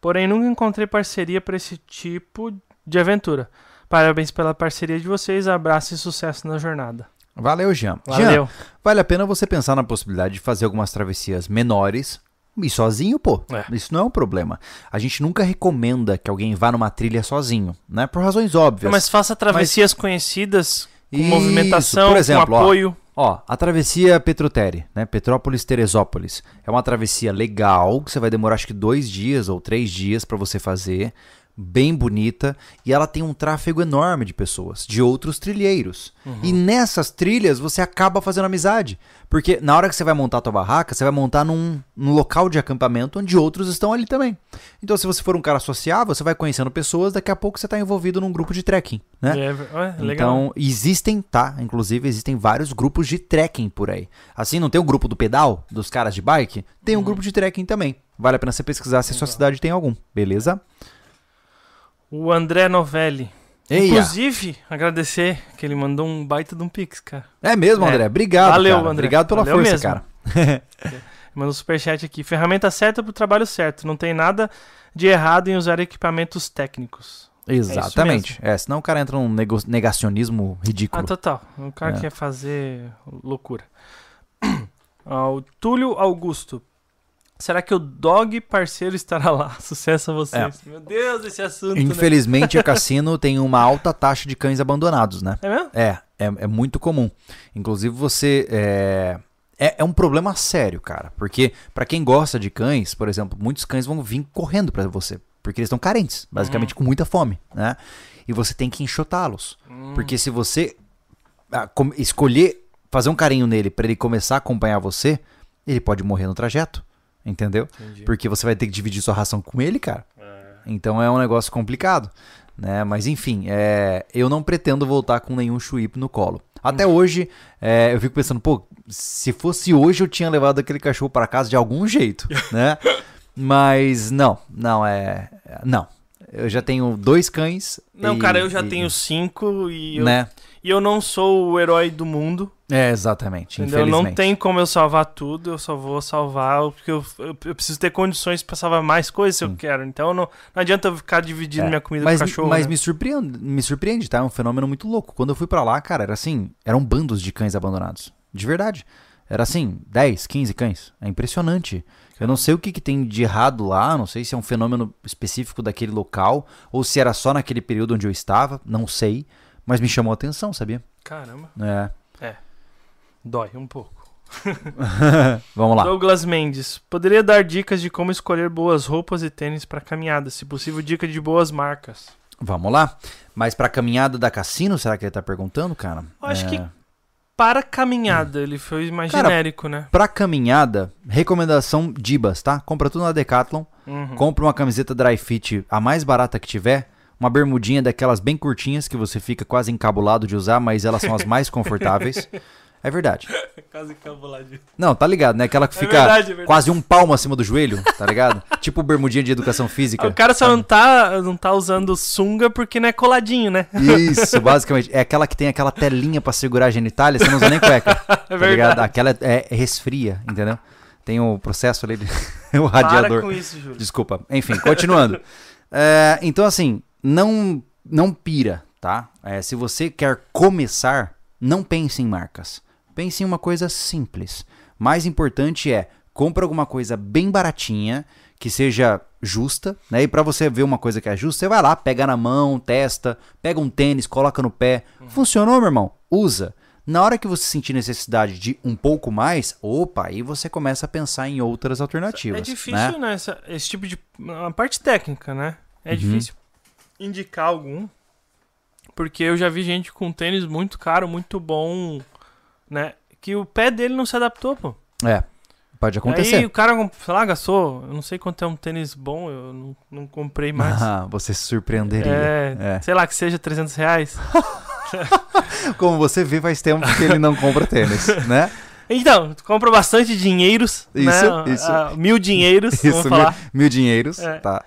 Porém, nunca encontrei parceria para esse tipo de aventura. Parabéns pela parceria de vocês. Abraço e sucesso na jornada. Valeu, Jean. Jean, Valeu. vale a pena você pensar na possibilidade de fazer algumas travessias menores e sozinho, pô. É. Isso não é um problema. A gente nunca recomenda que alguém vá numa trilha sozinho, né? Por razões óbvias. Mas faça travessias conhecidas, com Isso, movimentação, por exemplo, com ó, apoio. Ó, a travessia Petrotere, né? Petrópolis-Teresópolis. É uma travessia legal, que você vai demorar acho que dois dias ou três dias pra você fazer. Bem bonita. E ela tem um tráfego enorme de pessoas, de outros trilheiros. E nessas trilhas você acaba fazendo amizade. Porque na hora que você vai montar a tua barraca, você vai montar num, num local de acampamento onde outros estão ali também. Então, se você for um cara sociável, você vai conhecendo pessoas, daqui a pouco você tá envolvido num grupo de trekking, né? É, é. Então, existem, tá? Inclusive, existem vários grupos de trekking por aí. Assim, não tem o grupo do pedal, dos caras de bike? Tem um Uhum. grupo de trekking também. Vale a pena você pesquisar se a sua cidade tem algum, beleza? O André Novelli. Eia. Inclusive, agradecer que ele mandou um baita de um pix, cara. É mesmo, É. André. Obrigado, Valeu, cara. André. Obrigado pela Valeu força, mesmo. cara. Manda um superchat aqui. Ferramenta certa pro trabalho certo. Não tem nada de errado em usar equipamentos técnicos. Exatamente. É, senão o cara entra num negacionismo ridículo. Ah, total. O cara É. quer fazer loucura. Ah, o Túlio Augusto. Será que o dog parceiro estará lá? Sucesso a vocês. Meu Deus, esse assunto. né? Infelizmente, a cassino tem uma alta taxa de cães abandonados, né? É mesmo? É, é, é muito comum. Inclusive, você. É, é, é um problema sério, cara. Porque, pra quem gosta de cães, por exemplo, muitos cães vão vir correndo pra você. Porque eles estão carentes, basicamente com muita fome, né? E você tem que enxotá-los. Porque se você ah, escolher fazer um carinho nele pra ele começar a acompanhar você, ele pode morrer no trajeto. Entendeu? Entendi. Porque você vai ter que dividir sua ração com ele, cara. Então é um negócio complicado, né? Mas enfim, é, eu não pretendo voltar com nenhum chuípe no colo. Até hoje, é, eu fico pensando, pô, se fosse hoje eu tinha levado aquele cachorro para casa de algum jeito, né? Mas não, não é, não. Eu já tenho dois cães. Não, e- cara, eu já e- tenho cinco e eu, né? e eu não sou o herói do mundo. É, exatamente. Entendeu? Não tem como eu salvar tudo, eu só vou salvar porque eu, eu, eu preciso ter condições pra salvar mais coisas se eu quero. Então não, não adianta eu ficar dividindo É, minha comida mas, com cachorro. Mas né? me surpreende, me surpreende, tá? É um fenômeno muito louco. Quando eu fui pra lá, cara, era assim, eram bandos de cães abandonados. De verdade. Era assim, 10, 15 cães. É impressionante. Eu não sei o que, que tem de errado lá, não sei se é um fenômeno específico daquele local, ou se era só naquele período onde eu estava, não sei. Mas me chamou a atenção, sabia? Caramba, É. dói um pouco. Vamos lá. Douglas Mendes, poderia dar dicas de como escolher boas roupas e tênis pra caminhada, se possível dica de boas marcas. Vamos lá. Mas pra caminhada da cassino, será que ele tá perguntando, cara? Eu acho É. que para caminhada, ele foi mais Cara, genérico, né? Pra caminhada, recomendação Dibas, tá? Compra tudo na Decathlon. Uhum. Compra uma camiseta dry fit, a mais barata que tiver. Uma bermudinha daquelas bem curtinhas que você fica quase encabulado de usar, mas elas são as mais confortáveis. É verdade. Quase cabuladinho. Não, tá ligado, né? Aquela que É fica verdade, é verdade. quase um palmo acima do joelho, tá ligado? tipo bermudinha de educação física. O cara só não tá, não tá usando sunga porque não é coladinho, né? Isso, basicamente. É aquela que tem aquela telinha pra segurar a genitália, você não usa nem cueca. É tá ligado? verdade. Aquela é, é resfria, entendeu? Tem o processo ali, o Para radiador. com isso, Júlio. Desculpa. Enfim, continuando. É, então, assim, não, não pira, tá? É, se você quer começar, não pense em marcas. Pense em uma coisa simples. Mais importante é, compra alguma coisa bem baratinha, que seja justa, né? E pra você ver uma coisa que é justa, você vai lá, pega na mão, testa, pega um tênis, coloca no pé. Funcionou, meu irmão? Usa. Na hora que você sentir necessidade de um pouco mais, opa, aí você começa a pensar em outras alternativas. É difícil, né? né? essa- esse tipo de. A parte técnica, né? É Uhum. difícil indicar algum. Porque eu já vi gente com tênis muito caro, muito bom, né? Que o pé dele não se adaptou, pô. É, pode acontecer. Aí o cara, sei lá, gastou. Eu não sei quanto é um tênis bom, eu não, não comprei mais. Ah, você se surpreenderia. é, É. Sei lá, que seja 300 reais. Como você vê, faz tempo que ele não compra tênis, né? Então, compra bastante dinheiros, Isso, né? isso. Ah, mil dinheiros, vamos Isso, mil, falar. mil dinheiros, É. tá?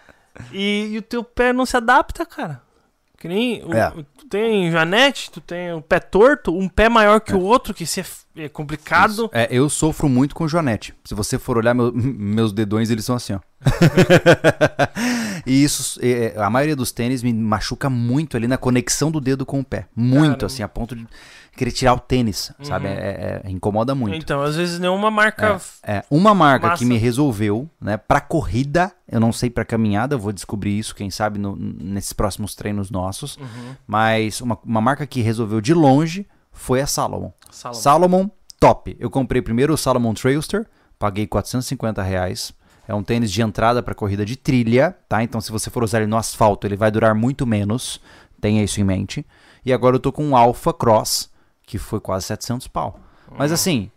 E, e o teu pé não se adapta, cara. Que nem. o- É. tu tem Janete, tu tem o pé torto, um pé maior que o outro, que isso é, é complicado. Isso. É, eu sofro muito com joanete. Se você for olhar meu- meus dedões, eles são assim, ó. e isso, é, a maioria dos tênis me machuca muito ali na conexão do dedo com o pé. Muito, Caramba. assim, a ponto de querer tirar o tênis, sabe? Uhum. É- é- incomoda muito. Então, às vezes nenhuma marca. É, uma marca Massa. que me resolveu, né, pra corrida, eu não sei pra caminhada, eu vou descobrir isso, quem sabe, no- nesses próximos treinos nossos, Uhum. mas uma, uma marca que resolveu de longe foi a Salomon. Salomon. Salomon, top. Eu comprei primeiro o Salomon Trailster, paguei 450 reais. É um tênis de entrada pra corrida de trilha, tá? Então se você for usar ele no asfalto, ele vai durar muito menos, tenha isso em mente. E agora eu tô com um Alpha Cross, que foi quase 700 pau. Mas assim,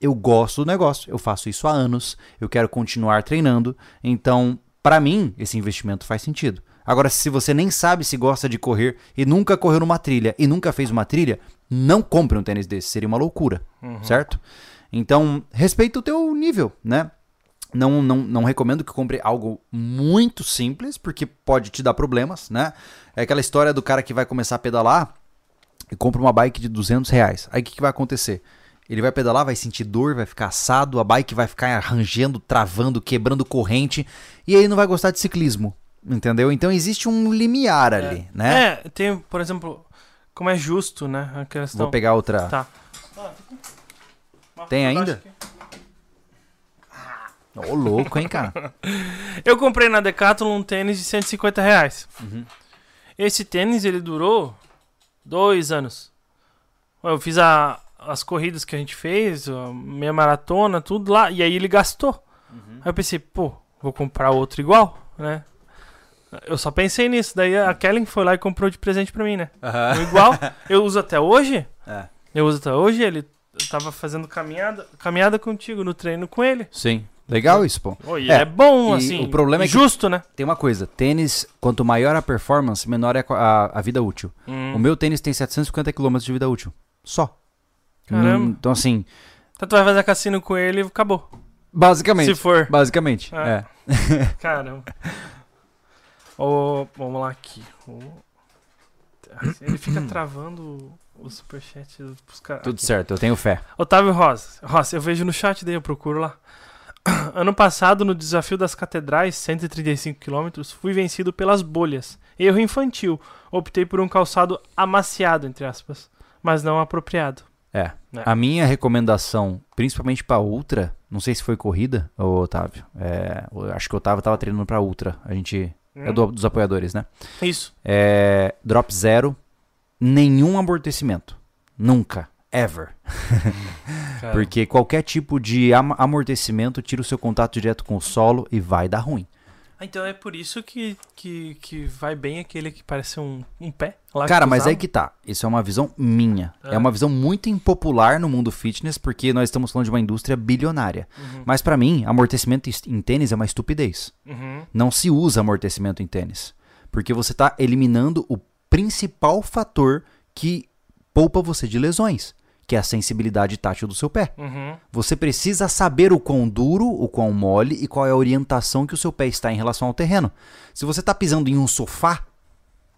eu gosto do negócio, eu faço isso há anos, eu quero continuar treinando, então, pra mim, esse investimento faz sentido. Agora, se você nem sabe se gosta de correr e nunca correu numa trilha e nunca fez uma trilha, não compre um tênis desse, seria uma loucura, certo? Então, respeita o teu nível, né? Não, não, não recomendo que compre algo muito simples, porque pode te dar problemas, né? É aquela história do cara que vai começar a pedalar e compra uma bike de 200 reais. Aí o que, que vai acontecer? Ele vai pedalar, vai sentir dor, vai ficar assado, a bike vai ficar arranjando, travando, quebrando corrente, e ele não vai gostar de ciclismo. Entendeu? Então existe um limiar ali, né? É, tem, por exemplo, como é justo, né? A questão. Vou pegar outra. Tá. Tem ainda? Ô, louco, hein, cara? Eu comprei na Decathlon um tênis de 150 reais. Uhum. Esse tênis, ele durou dois anos. Eu fiz a- as corridas que a gente fez, a minha maratona, tudo lá, e aí ele gastou. Uhum. Aí eu pensei, pô, vou comprar outro igual, né? Eu só pensei nisso, daí a Kellen foi lá e comprou de presente pra mim, né? Um igual, eu uso até hoje, É. eu uso até hoje, ele eu tava fazendo caminhada, caminhada contigo no treino com ele. Sim. Legal isso, pô. Oh, É, é, bom, assim, o problema é que- justo, né? Tem uma coisa, tênis, quanto maior a performance, menor é a, a vida útil. Hum. O meu tênis tem 750 km de vida útil. Só. Caramba. Hum, Então, assim, Então tu vai fazer cassino com ele e acabou. basicamente. Se for. Basicamente, É. é. Caramba. Ô, vamos lá aqui. Ô, Ele fica travando o superchat pros caras. Tudo aqui. certo, eu tenho fé. Otávio Rosa. Rosa, eu vejo no chat, daí eu procuro lá. Ano passado, no desafio das catedrais, 135 km, fui vencido pelas bolhas. Erro infantil. Optei por um calçado amaciado, entre aspas, mas não apropriado. É. É. A minha recomendação, principalmente pra Ultra, não sei se foi corrida, ô Otávio. É, acho que o Otávio tava treinando pra Ultra. A gente. É do- dos apoiadores, né? Isso. É, drop zero, nenhum amortecimento. Nunca. Ever. Porque qualquer tipo de am- amortecimento tira o seu contato direto com o solo e vai dar ruim. Ah, então é por isso que, que, que vai bem aquele que parece um, um pé. Lá Cara, mas aí que tá. Isso é uma visão minha. É. É uma visão muito impopular no mundo fitness, porque nós estamos falando de uma indústria bilionária. Uhum. Mas pra mim, amortecimento em tênis é uma estupidez. Uhum. Não se usa amortecimento em tênis. Porque você tá eliminando o principal fator que poupa você de lesões, que é a sensibilidade tátil do seu pé. Uhum. Você precisa saber o quão duro, o quão mole e qual é a orientação que o seu pé está em relação ao terreno. Se você está pisando em um sofá,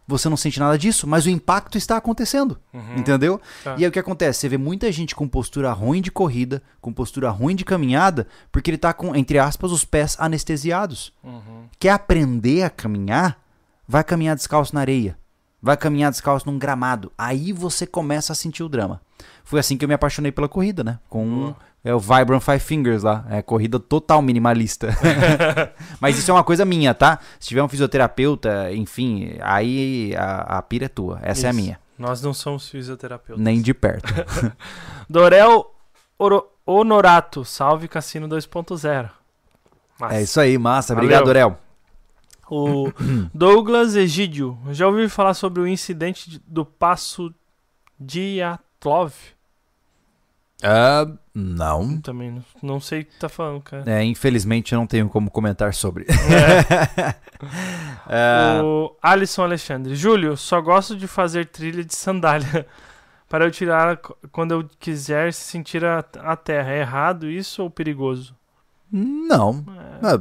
você não sente nada disso, mas o impacto está acontecendo. Uhum. Entendeu? Tá. E aí o que acontece? Você vê muita gente com postura ruim de corrida, com postura ruim de caminhada, porque ele está com, entre aspas, os pés anestesiados. Uhum. Quer aprender a caminhar? Vai caminhar descalço na areia. Vai caminhar descalço num gramado. Aí você começa a sentir o drama. Foi assim que eu me apaixonei pela corrida, né? Com Boa. é, o Vibrant Five Fingers lá. É corrida total minimalista. Mas isso é uma coisa minha, tá? Se tiver um fisioterapeuta, enfim, aí a, a pira é tua. Essa é a Isso. minha. Nós não somos fisioterapeutas. Nem de perto. Dorel Oro- Honorato, salve Cassino 2.0. Massa. É isso aí, massa. Valeu. Obrigado, Orel. O Douglas Egídio, já ouviu falar sobre o incidente de- do passo Diatlov? Ah, não. Também não, não sei o que tá falando, cara. É, infelizmente eu não tenho como comentar sobre. É. Ah, O Alisson Alexandre. Júlio, só gosto de fazer trilha de sandália para eu tirar quando eu quiser sentir a, a terra. É errado isso ou perigoso? não. É, Ah,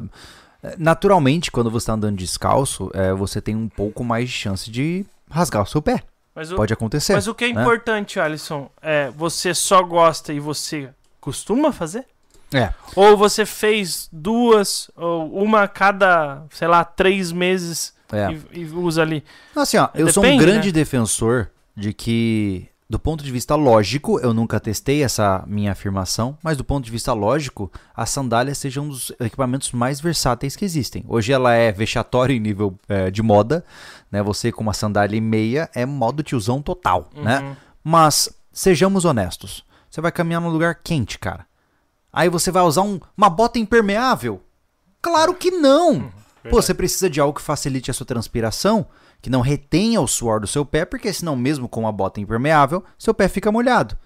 Naturalmente, quando você está andando descalço, é, você tem um pouco mais de chance de rasgar o seu pé. mas, o, Pode acontecer. mas o que é né? importante, Alisson, é você só gosta e você costuma fazer? É. Ou você fez duas, ou uma a cada, sei lá, três meses É. e, e usa ali? Assim, ó, eu sou um Depende, grande né? defensor de que, do ponto de vista lógico, eu nunca testei essa minha afirmação, mas do ponto de vista lógico, a sandália seja um dos equipamentos mais versáteis que existem. Hoje ela é vexatória em nível é, de moda, né? Você com uma sandália e meia é modo tiozão total, né? Uhum. Mas sejamos honestos. Você vai caminhar num lugar quente, cara. Aí você vai usar um- uma bota impermeável? Claro que não. Pô, você precisa de algo que facilite a sua transpiração, que não retenha o suor do seu pé, porque senão mesmo com uma bota impermeável, seu pé fica molhado.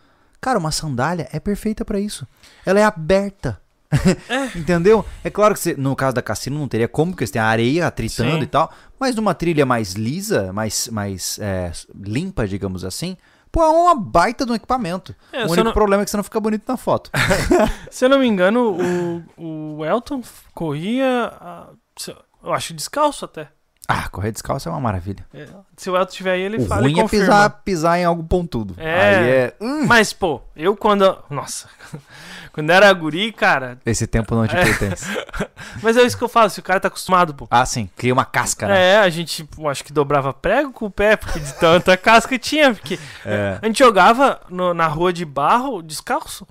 Cara, uma sandália é perfeita pra isso. Ela é aberta. Entendeu? É claro que você, no caso da Cassino não teria como, porque você tem a areia atritando Sim. e tal. Mas numa trilha mais lisa, mais, mais é, limpa, digamos assim, pô, é uma baita de um equipamento. É, o único não- problema é que você não fica bonito na foto. Se eu não me engano, o, o Elton corria, eu acho descalço até. Ah, correr descalço é uma maravilha. É, se o Elton tiver aí, ele o fala ruim e é confirma. pisar, pisar em algo pontudo. É. Aí é... hum, Mas, pô, eu quando... Nossa. quando era guri, cara... esse tempo não te É. pertence. Mas é isso que eu falo, se o cara tá acostumado, pô. Ah, sim. Cria uma casca, né? É, a gente, pô, acho que dobrava prego com o pé, porque de tanta casca que tinha. Porque É. a gente jogava no- na rua de barro descalço.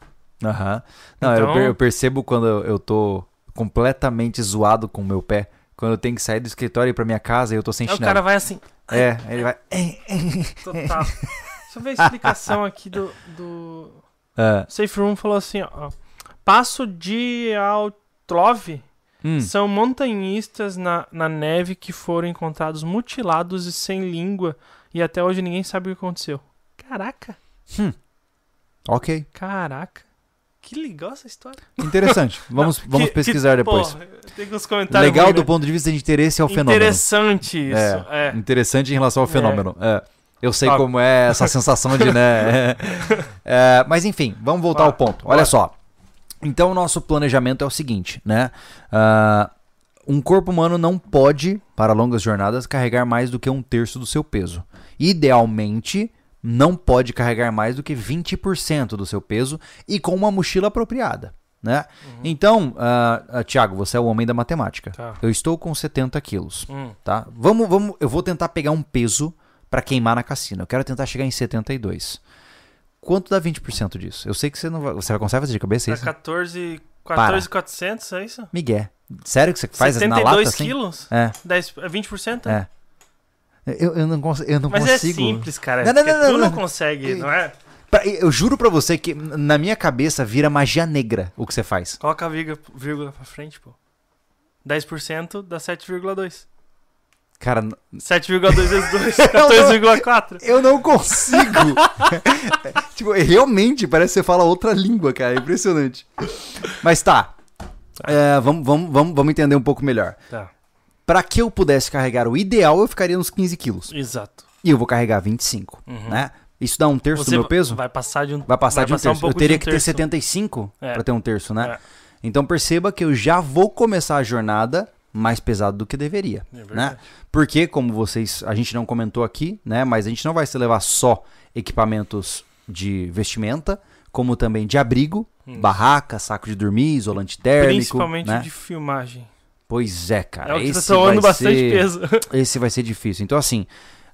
Aham. Não, eu, Então- per- eu percebo quando eu, eu tô completamente zoado com o meu pé. Quando eu tenho que sair do escritório e ir pra minha casa e eu tô sem Aí o chinelo. cara vai assim, É, ele vai. total. Deixa eu ver a explicação aqui do, do... Ah, Safe Room falou assim, ó. Passo de Altrove hum. são montanhistas na, na neve que foram encontrados mutilados e sem língua. E até hoje ninguém sabe o que aconteceu. Caraca, Ok, caraca. Que legal essa história. interessante. Vamos, Não, vamos que- pesquisar que- depois. tem uns comentários Legal do ponto de vista de interesse ao fenômeno. Interessante isso. É. Interessante em relação ao fenômeno. É. Eu sei como é essa sensação de, né? é. É, mas enfim, vamos voltar ao ponto. Olha só. Então, o nosso planejamento é o seguinte, né? Ah, um corpo humano não pode, para longas jornadas, carregar mais do que um terço do seu peso. Idealmente, não pode carregar mais do que 20% do seu peso e com uma mochila apropriada. Né? Então, ah, ah, Thiago, você é o homem da matemática. Tá. Eu estou com 70 quilos Hum, tá? Vamos, vamos, eu vou tentar pegar um peso pra queimar na cassina. Eu quero tentar chegar em 72. Quanto dá 20% disso? Eu sei que você não vai, você vai conseguir fazer de cabeça tá isso? 14, Para. 14,400, é isso? Miguel. Sério que você faz na 72 lata assim? quilos? É, 10, é 20%? é. Eu, eu não, cons eu não Mas consigo. é simples, cara. Não, não, não, não, tu não consegue, não é? Eu juro pra você que na minha cabeça vira magia negra o que você faz. Coloca a vírgula, vírgula pra frente, pô. 10% dá 7,2. Cara, n- 7,2 vezes 2, 14,4. eu não consigo. tipo, realmente parece que você fala outra língua, cara. É impressionante. Mas tá. É, vamos, vamos, vamos, vamos entender um pouco melhor. Tá, Pra que eu pudesse carregar o ideal, eu ficaria nos 15 quilos. exato. E eu vou carregar 25, Uhum. né? Isso dá um terço Você do meu peso? vai passar de um, Vai passar de um terço. eu pouco teria um que ter terço. 75 É. pra ter um terço, né? É. Então perceba que eu já vou começar a jornada mais pesado do que deveria, É né? Porque, como vocês, a gente não comentou aqui, né? Mas a gente não vai se levar só equipamentos de vestimenta, como também de abrigo, Isso. barraca, saco de dormir, isolante térmico, Principalmente né? de filmagem. Pois é, cara. é o que tá esse tomando vai bastante ser... peso. Esse vai ser difícil. Então, assim,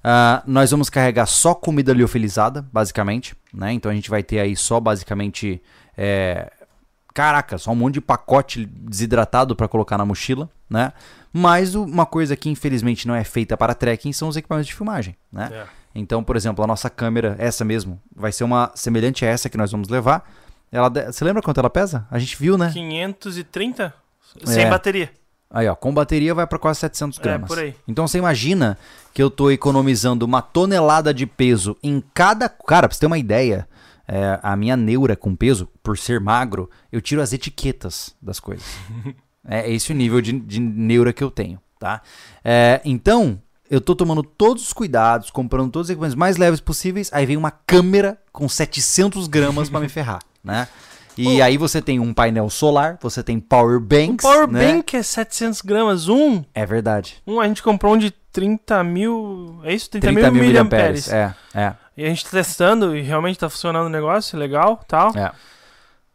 ah, nós vamos carregar só comida liofilizada, basicamente, né? Então a gente vai ter aí só basicamente. é, Caraca, só um monte de pacote desidratado para colocar na mochila, né? Mas uma coisa que infelizmente não é feita para trekking são os equipamentos de filmagem, né? É. Então, por exemplo, a nossa câmera, essa mesmo, vai ser uma semelhante a essa que nós vamos levar. Ela, você lembra quanto ela pesa? A gente viu, né? 530? Sem É. bateria. Aí, ó, com bateria vai para quase 700 É, gramas. por aí. Então você imagina que eu tô economizando uma tonelada de peso em cada. Cara, pra você ter uma ideia, é, a minha neura com peso, por ser magro, eu tiro as etiquetas das coisas. é esse o nível de, de neura que eu tenho, tá? É, então, eu tô tomando todos os cuidados, comprando todos os equipamentos mais leves possíveis, aí vem uma câmera com 700 gramas pra me ferrar, né? E Pô. aí você tem um painel solar, você tem power O banks, Power né? Bank é 700 gramas. Um, É verdade. um, a gente comprou um de 30 mil. É isso? 30, 30 mil, mil miliamperes. É, é, E a gente tá testando e realmente tá funcionando o negócio, legal tal. é.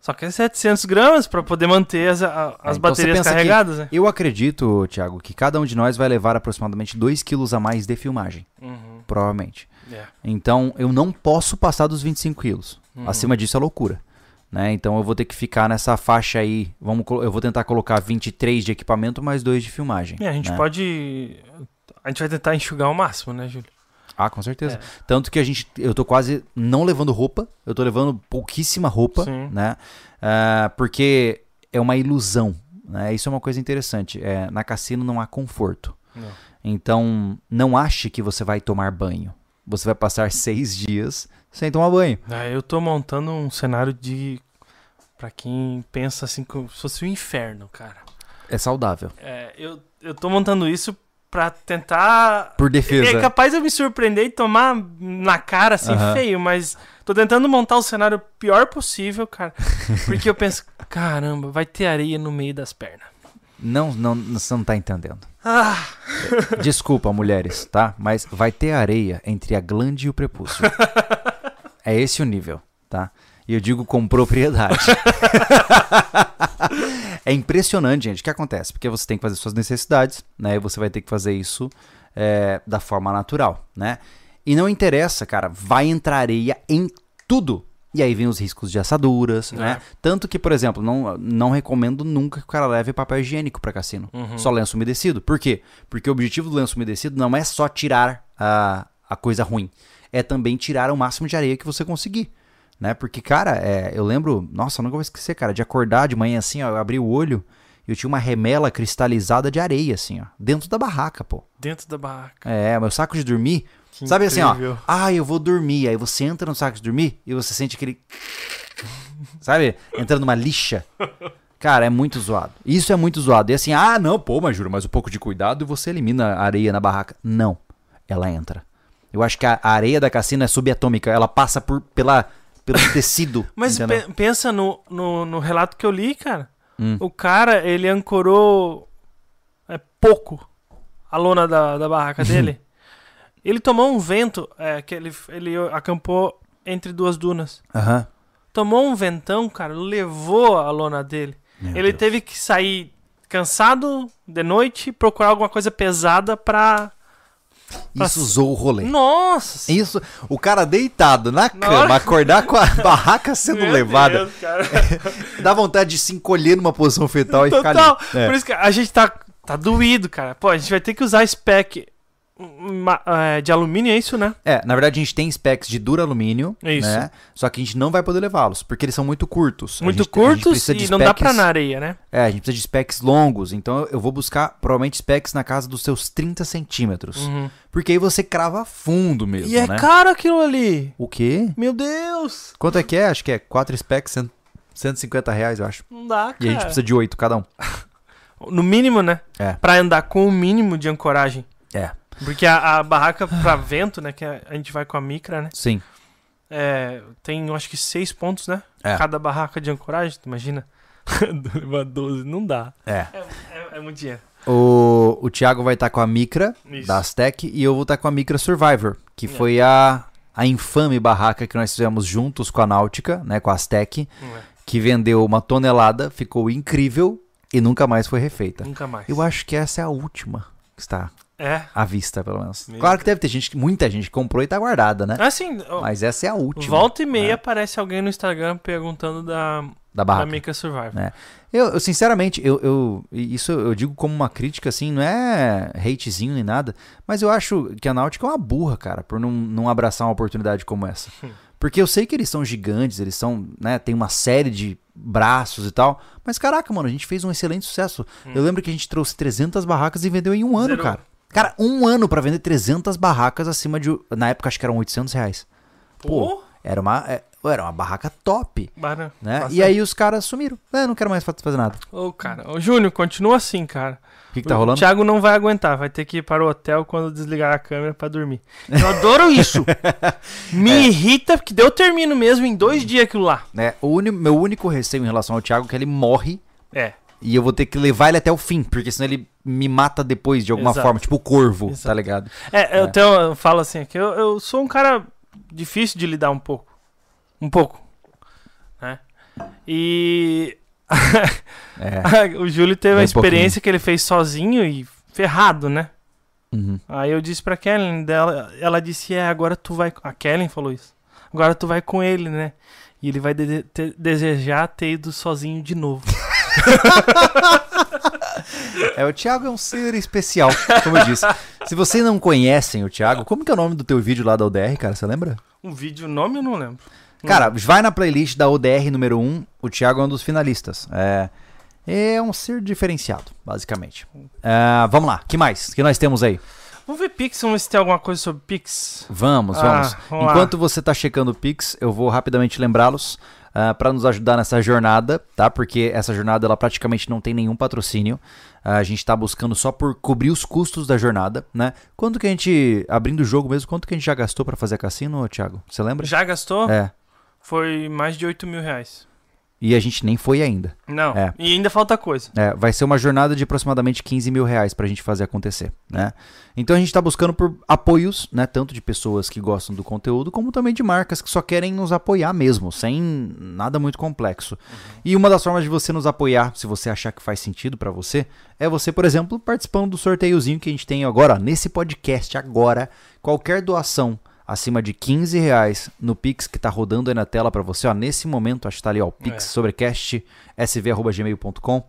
Só que é 700 gramas pra poder manter as, a- as então baterias carregadas, né? Eu acredito, Thiago, que cada um de nós vai levar aproximadamente 2 quilos a mais de filmagem, Uhum. provavelmente. É. Então, eu não posso passar dos 25 quilos. Uhum. Acima disso é loucura. Né? Então, eu vou ter que ficar nessa faixa aí. Vamos, eu vou tentar colocar 23 de equipamento mais 2 de filmagem. E a gente né? pode. A gente vai tentar enxugar ao máximo, né, Júlio? Ah, com certeza. É. Tanto que a gente, eu tô quase não levando roupa, eu tô levando pouquíssima roupa, Sim. né? Ah, porque é uma ilusão, né? Isso é uma coisa interessante. É, na cassino não há conforto. Não. Então, não ache que você vai tomar banho. Você vai passar seis dias sem tomar banho. Ah, eu tô montando um cenário de. Pra quem pensa assim, como se fosse o inferno, cara. É saudável. É, eu, eu tô montando isso pra tentar. Por defesa. É capaz de eu me surpreender e tomar na cara assim Aham. feio, mas tô tentando montar o cenário pior possível, cara. Porque eu penso, caramba, vai ter areia no meio das pernas. Não, não, você não tá entendendo. Ah, Desculpa, mulheres, tá? Mas vai ter areia entre a glande e o prepúcio. É esse o nível, tá? E eu digo com propriedade. é impressionante, gente. O que acontece? Porque você tem que fazer suas necessidades, né? E você vai ter que fazer isso é, da forma natural, né? E não interessa, cara. Vai entrar areia em tudo. E aí vem os riscos de assaduras, né? Tanto que, por exemplo, não, não recomendo nunca que o cara leve papel higiênico para cassino. Só lenço umedecido. Por quê? Porque o objetivo do lenço umedecido não é só tirar a, a coisa ruim. É também tirar o máximo de areia que você conseguir. Né? Porque, cara, é, eu lembro... Nossa, eu nunca vou esquecer, cara. De acordar de manhã assim, ó. Eu abri o olho e eu tinha uma remela cristalizada de areia, assim, ó. Dentro da barraca, pô. dentro da barraca. É, meu saco de dormir... Que Sabe assim, incrível. ó. Ah, eu vou dormir. Aí você entra no saco de dormir e você sente aquele. Sabe? Entrando numa lixa. Cara, é muito zoado. Isso é muito zoado. E assim, ah, não, pô, mas juro, mas um pouco de cuidado e você elimina a areia na barraca. Não. Ela entra. Eu acho que a areia da cassina é subatômica. Ela passa por, pela, pelo tecido. Mas pe- pensa no, no, no relato que eu li, cara. Hum. O cara, ele ancorou é, pouco a lona da, da barraca dele. ele tomou um vento, é, que ele, ele acampou entre duas dunas. Aham. Tomou um ventão, cara, levou a lona dele. Meu ele Deus. teve que sair cansado de noite, procurar alguma coisa pesada pra. Isso usou o rolê. Nossa! Isso, o cara deitado na cama, hora- acordar com a barraca sendo Meu levada, Deus, cara. dá vontade de se encolher numa posição fetal e ficar Total. ali. É. Por isso que a gente tá, tá doído, cara. Pô, a gente vai ter que usar spec é, de alumínio, é isso, né? É, na verdade a gente tem specs de duralumínio, Isso. né? Só que a gente não vai poder levá-los, porque eles são muito curtos. Muito gente- curtos e não dá pra specs- na areia, né? É, a gente precisa de specs longos, então eu vou buscar provavelmente specs na casa dos seus 30 centímetros. Uhum. Porque aí você crava fundo mesmo, E é né? caro aquilo ali. O quê? Meu Deus. Quanto é que é? Acho que é 4 specs, cento- 150 reais, eu acho. Não dá, cara. E a gente precisa de 8 cada um. No mínimo, né? É. Pra andar com o mínimo de ancoragem. É, Porque a, a barraca pra vento, né? Que a a gente vai com a micra, né? sim. É, tem, eu acho que seis pontos, né? É. Cada barraca de ancoragem, tu imagina? Levar 12, não dá. É. É, é, é muito dinheiro. O, o Thiago vai estar com a Micra Isso. da Aztec e eu vou estar com a Micra Survivor, que É. foi a, a infame barraca que nós fizemos juntos com a Náutica, né, com a Aztec, é. que vendeu uma tonelada, ficou incrível e nunca mais foi refeita. Nunca mais. Eu acho que essa é a última que está É. à vista, pelo menos. Meu Claro que deve ter gente, muita gente que comprou e tá guardada, né? Assim, Mas essa é a última volta e meia é. aparece alguém no Instagram perguntando da, da da barraca. Mika Survivor. É. Eu, eu, sinceramente, eu, eu- isso eu digo como uma crítica, assim, não é hatezinho nem nada, mas eu acho que a Náutica é uma burra, cara, por não, não abraçar uma oportunidade como essa. Porque eu sei que eles são gigantes, eles são, né, tem uma série de braços e tal, mas caraca, mano, a gente fez um excelente sucesso. Eu lembro que a gente trouxe 300 barracas e vendeu em um ano, Zerou. cara. Cara, um ano pra vender 300 barracas acima de, na época acho que eram 800 reais. Pô, era uma, é, era uma barraca top. Bara- Né? bastante. E aí os caras sumiram. É, não quero mais fa- fazer nada. Ô, cara. Ô, Júnior, continua assim, cara. O que, que tá o rolando? Thiago não vai aguentar, vai ter que ir para o hotel quando desligar a câmera pra dormir. Eu adoro isso. Me É. irrita, porque daí eu termino mesmo em dois dias aquilo lá. né? O meu único receio em relação ao Thiago é que ele morre É. e eu vou ter que levar ele até o fim, porque senão ele me mata depois de alguma Exato. forma, tipo o corvo, Exato. tá ligado? É, eu, tenho, eu falo assim, que eu, eu sou um cara difícil de lidar um pouco. Um pouco. Né? E É. o Júlio teve Bem a experiência que ele fez sozinho e ferrado, né? Uhum. Aí eu disse pra Kellen dela, ela disse: "É, agora tu vai, a Kellen falou isso. Agora tu vai com ele, né? E ele vai de- te- desejar ter ido sozinho de novo. É, o Thiago é um ser especial, como eu disse. Se vocês não conhecem o Thiago, como que é o nome do teu vídeo lá da ODR, cara? Você lembra? Um vídeo, nome eu não lembro. Cara, vai na playlist da ODR número 1, o Thiago é um dos finalistas. É, é um ser diferenciado, basicamente. É, vamos lá, que mais? O que nós temos aí? Vamos ver Pix, vamos ver se tem alguma coisa sobre Pix. Vamos, Ah, vamos. vamos lá. Enquanto você tá checando o Pix, eu vou rapidamente lembrá-los para nos ajudar nessa jornada, tá? Porque essa jornada ela praticamente não tem nenhum patrocínio. Ah, a gente tá buscando só por cobrir os custos da jornada, né? Quanto que a gente, abrindo o jogo mesmo, quanto que a gente já gastou para fazer cassino, Thiago? Você lembra? Já gastou? É. Foi mais de 8 mil reais. E a gente nem foi ainda. Não. É. E ainda falta coisa. É, vai ser uma jornada de aproximadamente 15 mil reais pra gente fazer acontecer, né? Então a gente tá buscando por apoios, né? Tanto de pessoas que gostam do conteúdo, como também de marcas que só querem nos apoiar mesmo, sem nada muito complexo. E uma das formas de você nos apoiar, se você achar que faz sentido pra você, é você, por exemplo, participando do sorteiozinho que a gente tem agora, nesse podcast agora. Qualquer doação acima de 15 reais no Pix que tá rodando aí na tela pra você, ó, nesse momento, acho que tá ali, ó, o Pix É. sobrecast sv@gmail.com.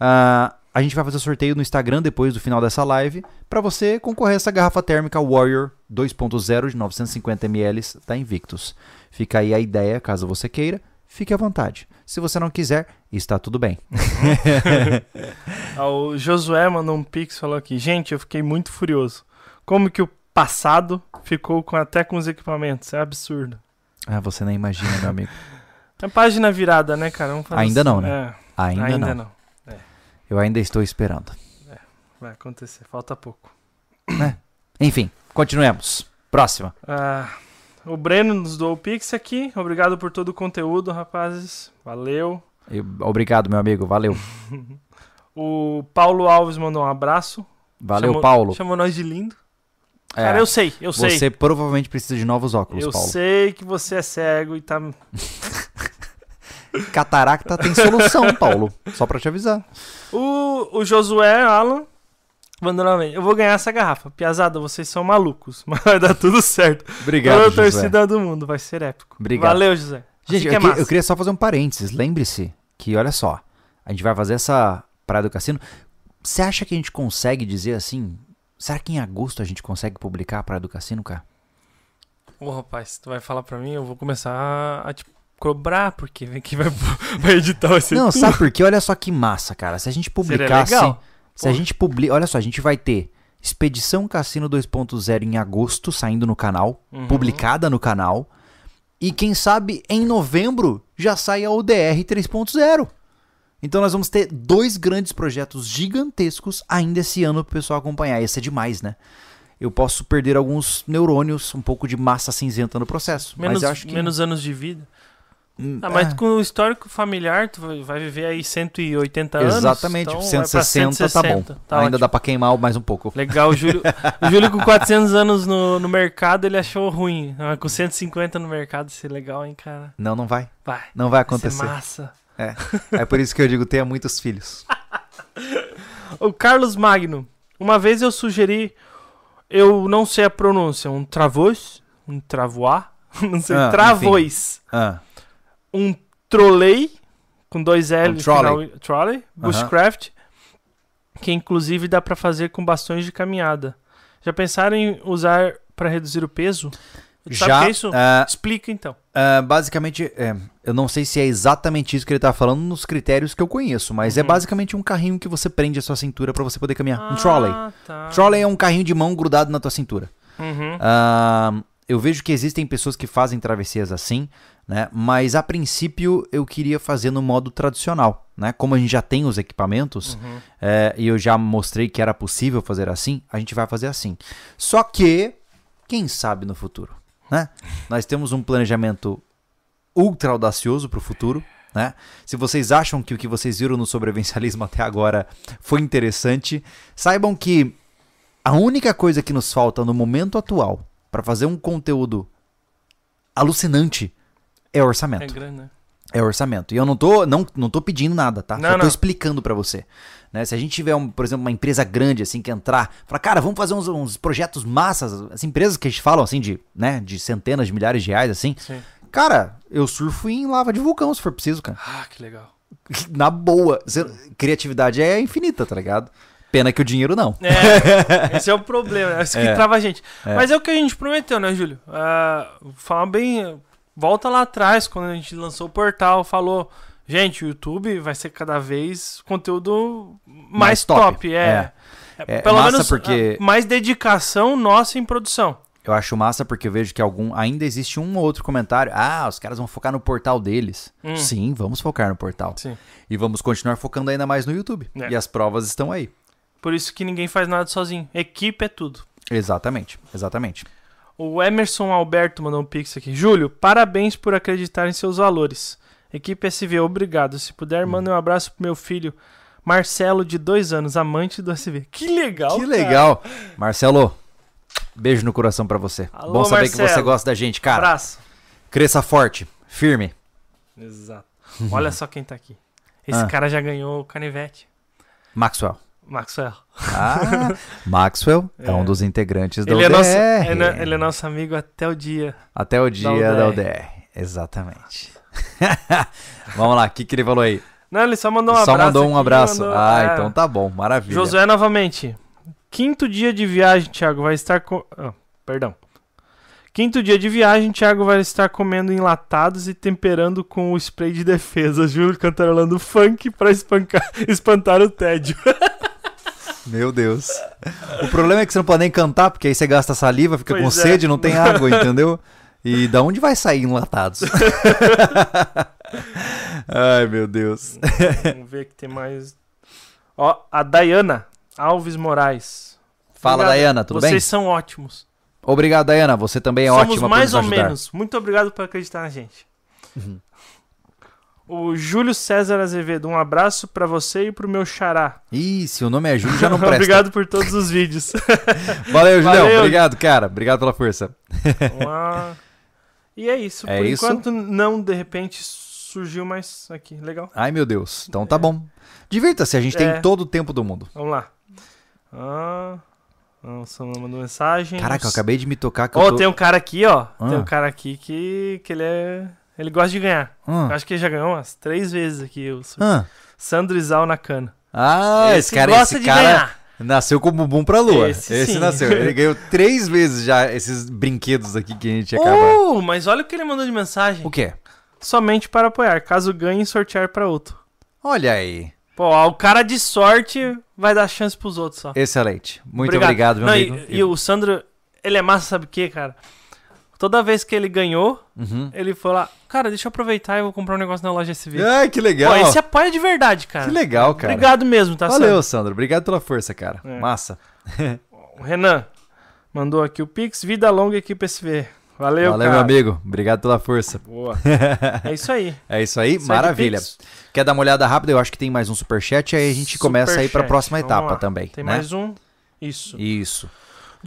Ah, a gente vai fazer sorteio no Instagram depois do final dessa live pra você concorrer a essa garrafa térmica Warrior 2.0 de 950 ml da Invictus. Fica aí a ideia, caso você queira, fique à vontade. Se você não quiser, está tudo bem. Ah, O Josué mandou um pix e falou aqui. Gente, eu fiquei muito furioso. Como que o passado ficou com, até com os equipamentos? É absurdo. Ah, você nem imagina, meu amigo. É página virada, né, cara? Ainda assim. não, né? É, Ainda, ainda, não. não. Eu ainda estou esperando. Vai acontecer. Falta pouco. Enfim, continuemos. Próxima. Ah, o Breno nos doou o pix aqui. Obrigado por todo o conteúdo, rapazes. Valeu. Eu- Obrigado, meu amigo. Valeu. O Paulo Alves mandou um abraço. Valeu, Chamou- Paulo. Chamou nós de lindo. É, Cara, eu sei, eu sei. você provavelmente precisa de novos óculos, eu Paulo. sei que você é cego e tá. Cataracta tem solução, Paulo. Só pra te avisar. O, o Josué Alan mandou novamente. Eu vou ganhar essa garrafa. Piazada, vocês são malucos. Mas vai dar tudo certo. Obrigado, Toda a torcida do mundo. Vai ser épico. Obrigado. Valeu, José. Gente, Assim que eu, é que- eu queria só fazer um parênteses. Lembre-se que, olha só, a gente vai fazer essa Praia do Cassino. Você acha que a gente consegue dizer assim? Será que em agosto a gente consegue publicar a Praia do Cassino, cara? Ô, rapaz, tu vai falar pra mim, eu vou começar a, te cobrar, porque vem que vai, vai editar vai ser Não, sabe por quê? Olha só que massa, cara. Se a gente publicasse. legal. Se a gente publica. Olha só, a gente vai ter Expedição Cassino 2.0 em agosto, saindo no canal, Uhum. publicada no canal. E quem sabe em novembro já sai a ODR 3.0. Então nós vamos ter dois grandes projetos gigantescos ainda esse ano pro pessoal acompanhar. Isso é demais, né? Eu posso perder alguns neurônios, um pouco de massa cinzenta no processo. Menos, mas acho que. menos anos de vida. Hum, Ah, mas é. com o histórico familiar, tu vai- vai viver aí 180 anos. Exatamente, então tipo, vai pra 160, tá bom. 160, tá Ainda ótimo. dá pra queimar mais um pouco. Legal, o Júlio, o Júlio com 400 anos no, no mercado, ele achou ruim. Mas com 150 no mercado, isso é legal, hein, cara? Não, não vai. Vai, Não vai vai acontecer. massa. É por isso que eu digo, tenha muitos filhos. O Carlos Magno, uma vez eu sugeri, eu não sei a pronúncia, um travôs, um travois, não sei, Ah, travôs, Ah, um trolei, com dois L, Um trolley. final, trolley, bushcraft, que inclusive dá pra fazer com bastões de caminhada. Já pensaram em usar pra reduzir o peso? Sabe já, que é isso? ah, Explica então. ah, basicamente, é, eu não sei se é exatamente isso que ele tá falando nos critérios que eu conheço, mas é Uhum. basicamente um carrinho que você prende a sua cintura pra você poder caminhar. um trolley. Ah, tá. Trolley é um carrinho de mão grudado na tua cintura. Uhum. Ah, eu vejo que existem pessoas que fazem travessias assim, né? Mas a princípio eu queria fazer no modo tradicional, né? Como a gente já tem os equipamentos Uhum. é, e eu já mostrei que era possível fazer assim, a gente vai fazer assim. Só que, quem sabe no futuro, né? Nós temos um planejamento ultra audacioso para o futuro. Né? Se vocês acham que o que vocês viram no sobrevivencialismo até agora foi interessante, saibam que a única coisa que nos falta no momento atual para fazer um conteúdo alucinante é orçamento. É grande, né? É orçamento. E eu não tô, não, não tô pedindo nada, tá? Não, Só tô não. explicando pra você. Né? Se a gente tiver, um, por exemplo, uma empresa grande assim que entrar, falar, cara, vamos fazer uns, uns projetos massas, as empresas que a gente fala assim de, né, de centenas de milhares de reais assim. Sim. Cara, eu surfo em lava de vulcão se for preciso, cara. Ah, que legal. Na boa. Criatividade é infinita, tá ligado? Pena que o dinheiro não. É, esse é o problema, é isso que É. trava a gente. É. Mas é o que a gente prometeu, né, Júlio? Ah, falar bem. Volta lá atrás, quando a gente lançou o portal, falou. Gente, o YouTube vai ser cada vez conteúdo mais, Mais top. top, É. É, Pelo massa menos porque- ah, mais dedicação nossa em produção. Eu acho massa porque eu vejo que algum ainda existe um ou outro comentário. Ah, os caras vão focar no portal deles. Hum. Sim, vamos focar no portal. Sim. E vamos continuar focando ainda mais no YouTube. É. E as provas estão aí. Por isso que ninguém faz nada sozinho. Equipe é tudo. Exatamente, exatamente. O Emerson Alberto mandou um pix aqui. Júlio, parabéns por acreditar em seus valores. Equipe SV, obrigado. Se puder, Hum. manda um abraço pro meu filho Marcelo, de dois anos, amante do SV. Que legal, Que cara. legal. Marcelo, beijo no coração pra você. Alô, Bom saber que Marcelo. você gosta da gente, cara. Abraço. Cresça forte, firme. Exato. Olha só quem tá aqui. Esse Ah. cara já ganhou o canivete. Maxwell. Maxwell. Ah, Maxwell é. É. um dos integrantes da Ele é, UDR. nosso, é no- ele é nosso amigo até o dia. Até o dia da UDR. UDR. Exatamente. Vamos lá, o que, que ele falou aí? Não, ele só mandou um Só abraço. mandou um abraço. mandou- ah, é. então tá bom, maravilha. Josué novamente. Quinto dia de viagem, Thiago, vai estar com. ah, perdão. Quinto dia de viagem, Thiago vai estar comendo enlatados e temperando com o spray de defesa. Júlio cantarolando funk pra espancar, espantar o tédio. Meu Deus. O problema é que você não pode nem cantar, porque aí você gasta saliva, fica com Pois é. sede, não tem água, entendeu? E da onde vai sair enlatados? Ai, meu Deus. Vamos ver que tem mais. Ó, a Dayana Alves Moraes. Fala, Obrigado. Dayana, tudo Vocês bem? são ótimos. Obrigado, Dayana. Você também é Somos ótima mais por ou ajudar. menos. Muito obrigado por acreditar na gente. Uhum. O Júlio César Azevedo, um abraço pra você e pro meu xará. Ih, se o nome é Júlio, já não presta. Obrigado por todos os vídeos. Valeu, Julião. Valeu. Obrigado, cara. Obrigado pela força. Uma- E é isso. É por isso? enquanto, não, de repente, surgiu mais aqui. Legal. Ai, meu Deus. Então tá bom. Divirta-se, a gente tem É. todo o tempo do mundo. Vamos lá. Ah, nossa, mandou mensagem. Caraca, eu acabei de me tocar que Ó, eu tô... tem um cara aqui, ó. Tem Ah. um cara aqui que, que ele é. Ele gosta de ganhar. Ah. Eu Acho que ele já ganhou umas três vezes aqui. O Ah, Sandro Izal na cana. Ah, esse, cara, gosta esse de cara ganhar. Nasceu com o bumbum pra lua. Esse Esse, nasceu. Ele ganhou três vezes já esses brinquedos aqui que a gente acaba. Uh, mas olha o que ele mandou de mensagem. O quê? Somente para apoiar. Caso ganhe, sortear para outro. Olha aí. Pô, o cara de sorte vai dar chance pros outros só. Excelente. Muito obrigado, meu Não, amigo. E, e o Sandro, ele é massa, sabe o que, cara? Toda vez que ele ganhou, Uhum. ele foi lá, cara, deixa eu aproveitar e vou comprar um negócio na loja SV. Ai, que legal. Pô, esse apoia de verdade, cara. Que legal, cara. Obrigado mesmo, tá, Valeu, Sandro? Sandro. Obrigado pela força, cara. É. Massa. O Renan mandou aqui o Pix, vida longa equipe SV. Valeu, Valeu, cara. meu amigo. Obrigado pela força. Boa. É isso aí. É isso aí, Segue maravilha. Pix. Quer dar uma olhada rápida? Eu acho que tem mais um superchat, aí a gente começa aí pra Superchat. próxima Vamos etapa lá. também. Tem né? mais um. Isso. Isso.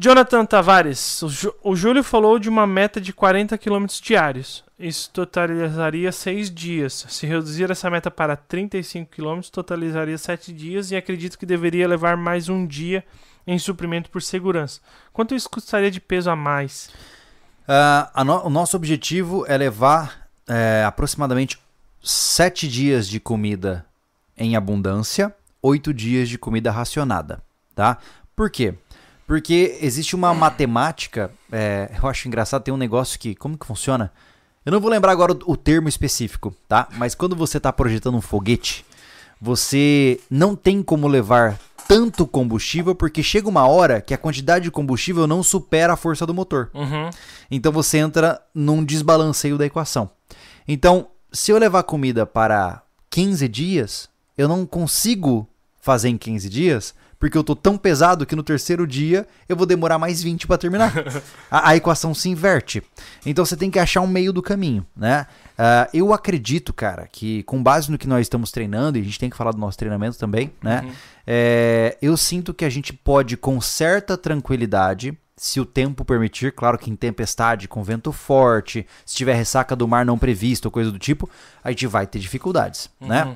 Jonathan Tavares, o, Júlio falou de uma meta de 40 km diários. Isso totalizaria 6 dias. Se reduzir essa meta para 35 km, totalizaria 7 dias e acredito que deveria levar mais um dia em suprimento por segurança. Quanto isso custaria de peso a mais? Ah, a no- o nosso objetivo é levar é, aproximadamente sete dias de comida em abundância, oito dias de comida racionada, tá? Por quê? Porque existe uma matemática, é, eu acho engraçado, tem um negócio que, como que funciona? Eu não vou lembrar agora o, o termo específico, tá? Mas quando você está projetando um foguete, você não tem como levar tanto combustível porque chega uma hora que a quantidade de combustível não supera a força do motor. Uhum. Então você entra num desbalanceio da equação. Então, se eu levar comida para 15 dias, eu não consigo fazer em 15 dias, porque eu tô tão pesado que no terceiro dia eu vou demorar mais 20 para terminar. a, a equação se inverte. Então você tem que achar um meio do caminho, né? Ah, eu acredito, cara, que com base no que nós estamos treinando, e a gente tem que falar do nosso treinamento também, né? Uhum. É, eu sinto que a gente pode, com certa tranquilidade, se o tempo permitir, claro que em tempestade, com vento forte, se tiver ressaca do mar não prevista ou coisa do tipo, a gente vai ter dificuldades, né? Uhum.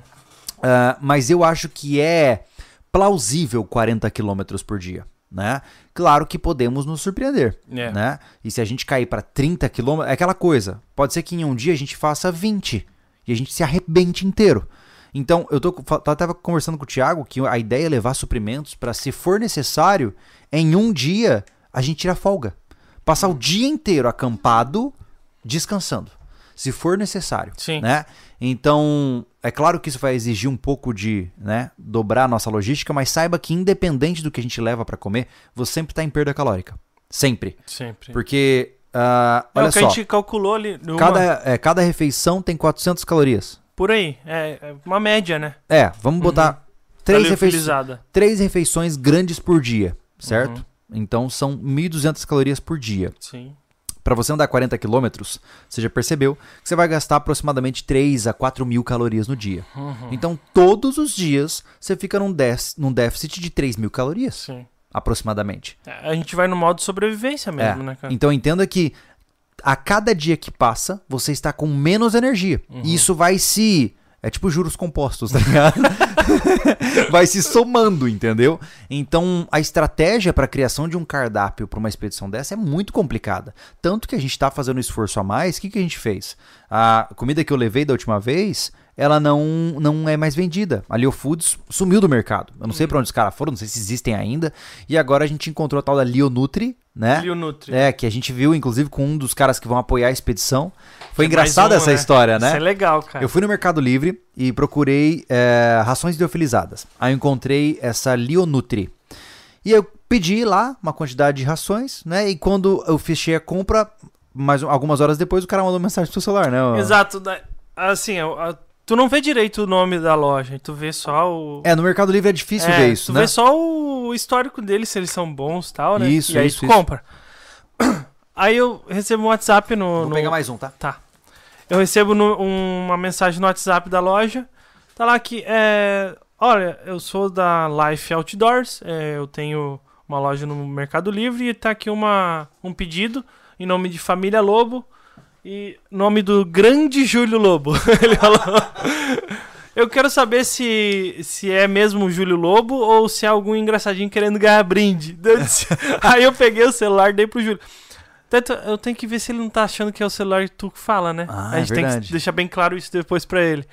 Ah, mas eu acho que é plausível 40 km por dia, né? Claro que podemos nos surpreender, É. né? E se a gente cair para 30 km, é aquela coisa. Pode ser que em um dia a gente faça 20 e a gente se arrebente inteiro. Então, eu tô, tava conversando com o Thiago que a ideia é levar suprimentos para, se for necessário, em um dia a gente tira folga. Passar o dia inteiro acampado, descansando. Se for necessário. Sim. Né? Então, é claro que isso vai exigir um pouco de né, dobrar a nossa logística, mas saiba que independente do que a gente leva para comer, você sempre está em perda calórica. Sempre. Sempre. Porque, é olha o que só, a gente calculou ali. numa- cada, é, cada refeição tem 400 calorias. Por aí. É, é uma média, né? É, vamos botar três, refei Calorizada. três refeições grandes por dia, certo? Uhum. Então são 1.200 calorias por dia. Sim. Pra você andar 40 quilômetros, você já percebeu que você vai gastar aproximadamente 3 a 4 mil calorias no dia. Uhum. Então, todos os dias, você fica num, déficit, num déficit de 3 mil calorias, Sim. aproximadamente. É, A gente vai no modo sobrevivência mesmo, É. né, cara? Então entenda que a cada dia que passa, você está com menos energia. Uhum. E isso vai se. É tipo juros compostos, tá ligado? vai se somando, entendeu? Então a estratégia para a criação de um cardápio para uma expedição dessa é muito complicada. Tanto que a gente está fazendo um esforço a mais, o que, que a gente fez? A comida que eu levei da última vez, ela não, não é mais vendida. A Leo Foods sumiu do mercado. Eu não sei para onde os caras foram, não sei se existem ainda. E agora a gente encontrou a tal da Leo Nutri, né? E o Nutri. É, que a gente viu, inclusive, com um dos caras que vão apoiar a expedição. Foi É engraçada essa né? história, Isso né? é legal, cara. Eu fui no Mercado Livre e procurei é, rações liofilizadas. Aí eu encontrei essa Lionutri. E eu pedi lá uma quantidade de rações, né? E quando eu fechei a compra, mais um- algumas horas depois, o cara mandou mensagem pro celular, né? Exato. da- Assim, tu não vê direito o nome da loja, tu vê só o. É, no Mercado Livre é difícil É, ver isso, tu né? vê só o histórico deles, se eles são bons e tal, né? Isso, e aí isso, tu isso. compra. Aí eu recebo um WhatsApp no. Vou no- pegar mais um, tá? Tá. Eu recebo no- um- uma mensagem no WhatsApp da loja. Tá lá que é. Olha, eu sou da Life Outdoors. é, eu tenho uma loja no Mercado Livre e tá aqui uma, um pedido em nome de Família Lobo e nome do grande Júlio Lobo. Ele falou. Eu quero saber se, se é mesmo o Júlio Lobo ou se é algum engraçadinho querendo ganhar brinde. Aí eu peguei o celular e dei pro Júlio. Tanto, eu tenho que ver se ele não tá achando que é o celular que tu que fala, né? Ah, a gente é tem que deixar bem claro isso depois pra ele.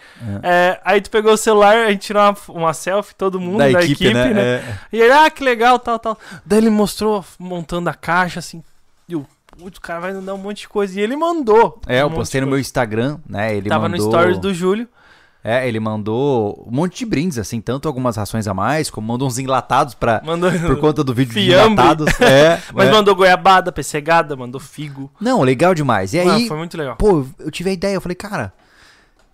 É, aí tu pegou o celular, a gente tirou uma, uma selfie, todo mundo da, equipe, né? É. E ele, ah, que legal, tal, tal. Daí ele mostrou montando a caixa, assim. E o putz, o cara vai mandar um monte de coisa. E ele mandou. É, eu um monte postei no meu. Instagram, né? Ele Tava mandou... no stories do Júlio. É, ele mandou um monte de brindes, assim, tanto algumas rações a mais, como mandou uns enlatados pra, Mandou. por conta do vídeo de Fiambre. enlatados. É, Mas é. mandou goiabada, pessegada, mandou figo. Não, legal demais. E Ah, aí, foi muito legal. pô, eu tive a ideia, eu falei, cara,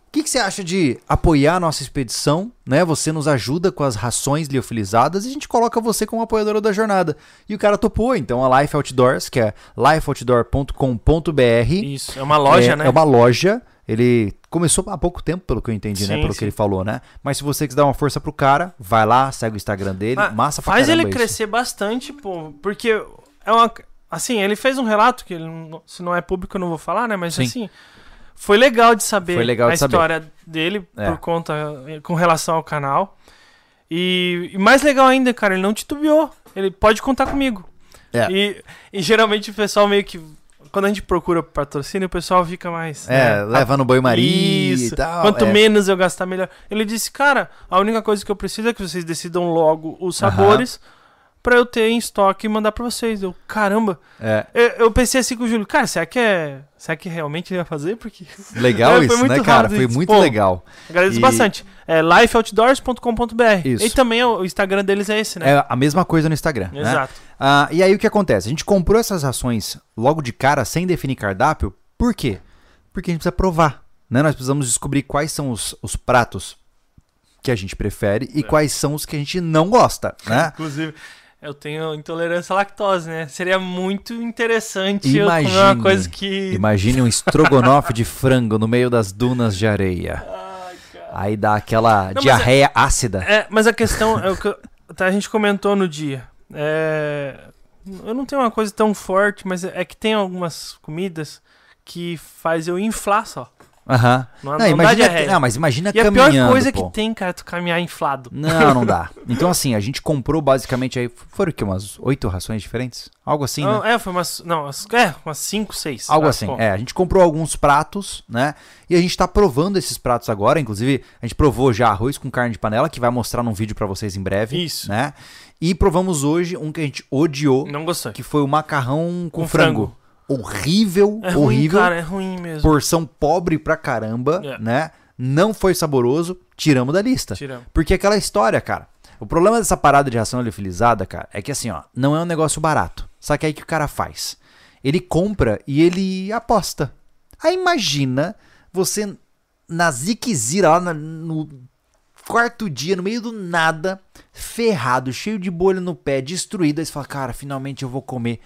o que, que você acha de apoiar a nossa expedição, né? Você nos ajuda com as rações liofilizadas e a gente coloca você como apoiadora da jornada. E o cara topou, então a Life Outdoors, que é lifeoutdoor.com.br. Isso, é uma loja, é, né? É uma loja. Ele começou há pouco tempo, pelo que eu entendi, né? Sim, Pelo sim. que ele falou, né? Mas se você quiser dar uma força pro cara, vai lá, segue o Instagram dele. Ah, massa pra Faz ele isso. crescer bastante, pô. Porque é uma. Assim, ele fez um relato que não- se não é público eu não vou falar, né? Mas Sim. assim. Foi legal de saber legal a de saber. história dele É. por conta. com relação ao canal. E, e mais legal ainda, cara, ele não titubeou. Ele pode contar comigo. É. E, e geralmente o pessoal meio que. Quando a gente procura patrocínio, o pessoal fica mais. É, né, leva no banho-maria e tal. Quanto é. menos eu gastar, melhor. Ele disse, cara, a única coisa que eu preciso é que vocês decidam logo os sabores pra eu ter em estoque e mandar pra vocês. Eu, caramba. É, Eu, eu pensei assim com o Júlio, cara, será que é. Será que realmente ele vai fazer? Porque. legal É, foi isso, né, cara? Foi muito Pô, legal. Agradeço E- bastante. É lifeoutdoors.com.br. Isso. E também o Instagram deles é esse, né? É a mesma coisa no Instagram, né? Ah, e aí o que acontece? A gente comprou essas rações logo de cara, sem definir cardápio. Por quê? Porque a gente precisa provar. Né? Nós precisamos descobrir quais são os, os pratos que a gente prefere e É. quais são os que a gente não gosta, né? Inclusive, eu tenho intolerância à lactose, né? Seria muito interessante eu Imagine. comer uma coisa que. Imagine um estrogonofe de frango no meio das dunas de areia. Ai. Aí dá aquela mas diarreia ácida. É, mas a questão é o que eu- tá, a gente comentou no dia. É, eu não tenho uma coisa tão forte, mas é que tem algumas comidas que faz eu inflar só. Aham. Não, Não, não dá imagina, diarreia. não, mas imagina E a caminhando, pior coisa pô. que tem, cara, é tu caminhar inflado. Não, não dá. Então, assim, a gente comprou basicamente aí. Foram o quê? Umas oito rações diferentes? Algo assim, né? Não, é, foi umas. Não, umas- é, umas 5, 6. Algo assim. É, a gente comprou alguns pratos, né? E a gente tá provando esses pratos agora. Inclusive, a gente provou já arroz com carne de panela, que vai mostrar num vídeo pra vocês em breve. Isso. Né? E provamos hoje um que a gente odiou, Não gostei. que foi o macarrão com, Com frango. frango. Horrível, É ruim, horrível. cara, é ruim mesmo. Porção pobre pra caramba, É. né? Não foi saboroso, tiramos da lista. Tiramos. Porque é aquela história, cara. O problema dessa parada de ração liofilizada, cara, é que assim, ó, não é um negócio barato. Só que aí que o cara faz? Ele compra e ele aposta. Aí imagina você na ziquezira lá na- no quarto dia, no meio do nada, ferrado, cheio de bolha no pé, destruído. Aí você fala, cara, finalmente eu vou comer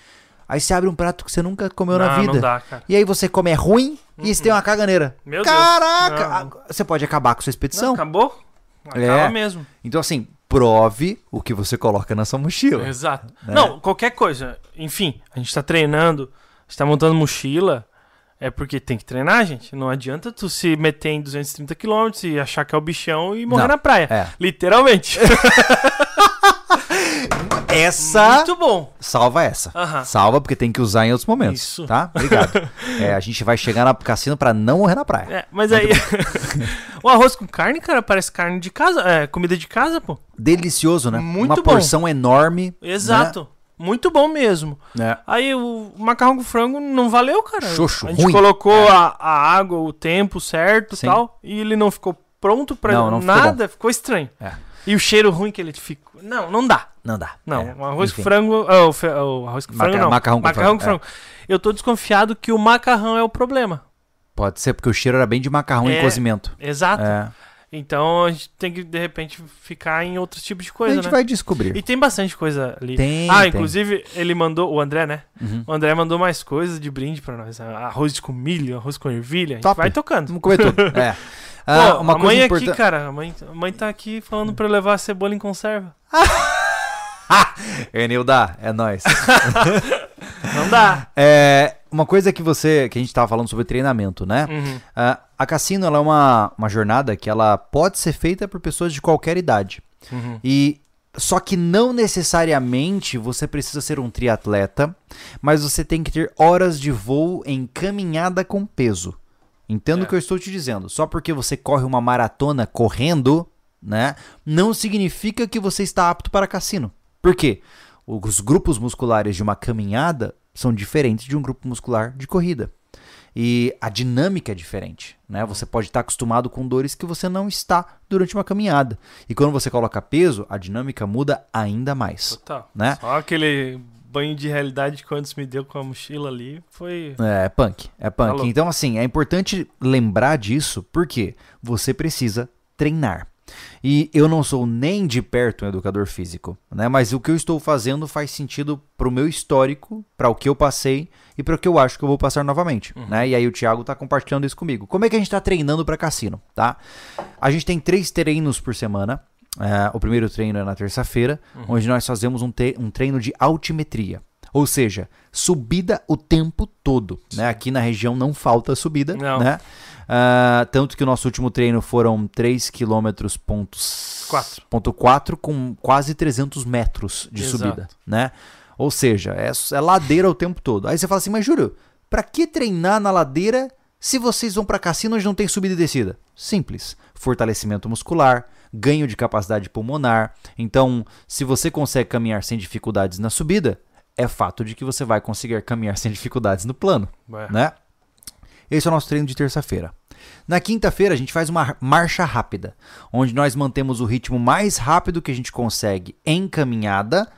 Aí você abre um prato que você nunca comeu na Não, vida. Não dá, cara. E aí você come é ruim e você tem uma caganeira. Meu Caraca! Deus. Não. Você pode acabar com sua Não, expedição. acabou? Acaba É. mesmo. Então, assim, prove o que você coloca na sua mochila. Exato. Né? Não, qualquer coisa. Enfim, a gente tá treinando, a gente tá montando mochila. É porque tem que treinar, gente. Não adianta tu se meter em 230 km e achar que é o bichão e morrer Não. na praia. É. Literalmente. Essa Muito bom. salva essa. Salva porque tem que usar em outros momentos. Isso. Tá? Obrigado. É, a gente vai chegar na cassino pra não morrer na praia. É, mas aí. o arroz com carne, cara, parece carne de casa. É, comida de casa, pô. Delicioso, né? Muito Uma bom. porção enorme. Exato. Muito bom mesmo. Né? Aí o macarrão com frango não valeu, cara. Xoxo, a gente ruim. colocou a, a água, o tempo certo e Sim. tal, e ele não ficou pronto pra Não, não ficou nada, ficou, estranho. É. E o cheiro ruim que ele ficou. Não, não dá. Não dá. Não, É, o arroz enfim. com frango. ah, o, fe- o arroz com Maca- frango não. macarrão com macarrão com frango, frango. Eu tô desconfiado que o macarrão é o problema. Pode ser porque o cheiro era bem de macarrão em É. cozimento. Exato. É. Então a gente tem que, de repente, ficar em outros tipos de a coisa, gente né? vai descobrir. E tem bastante coisa ali. Tem, ah, tem. inclusive, ele mandou, o André, né? Uhum. O André mandou mais coisas de brinde pra nós. Arroz com milho, arroz com ervilha. A gente Top. vai tocando. Vamos comer tudo. É. Pô, Ah, uma a coisa mãe importante. aqui, cara, a mãe, a mãe tá aqui falando pra eu levar a cebola em conserva. Enilda, é nóis. Não dá. É, uma coisa que você, que a gente tava falando sobre treinamento, né? Uhum. Ah, a Cassino é uma, uma jornada que ela pode ser feita por pessoas de qualquer idade. Uhum. E só que não necessariamente você precisa ser um triatleta, mas você tem que ter horas de voo em caminhada com peso. Entendo É. o que eu estou te dizendo. Só porque você corre uma maratona correndo, né, não significa que você está apto para cassino. Por quê? Os grupos musculares de uma caminhada são diferentes de um grupo muscular de corrida. E a dinâmica é diferente, né? Você pode estar acostumado com dores que você não está durante uma caminhada. E quando você coloca peso, a dinâmica muda ainda mais, Total. né? Só aquele banho de realidade que o Antes me deu com a mochila ali foi. É, é punk, é punk. Falou. Então, assim, é importante lembrar disso porque você precisa treinar. E eu não sou nem de perto um educador físico, né? Mas o que eu estou fazendo faz sentido pro meu histórico, para o que eu passei e para o que eu acho que eu vou passar novamente, né? E aí o Thiago tá compartilhando isso comigo. Como é que a gente tá treinando para cassino, tá? A gente tem três treinos por semana. É, o primeiro treino é na terça-feira, onde nós fazemos um, te- um treino de altimetria. Ou seja, subida o tempo todo. Né? Aqui na região não falta subida. Não. Né? Ah, tanto que o nosso último treino foram 3 km ponto 4 com quase 300 metros de Exato. subida. Né? Ou seja, é, é ladeira o tempo todo. Aí você fala assim, mas Júlio, pra que treinar na ladeira se vocês vão pra cassino onde não tem subida e descida? Simples. Fortalecimento muscular, ganho de capacidade pulmonar. Então, se você consegue caminhar sem dificuldades na subida, é fato de que você vai conseguir caminhar sem dificuldades no plano, né? Esse é o nosso treino de terça-feira. Na quinta-feira, a gente faz uma marcha rápida, onde nós mantemos o ritmo mais rápido que a gente consegue em caminhada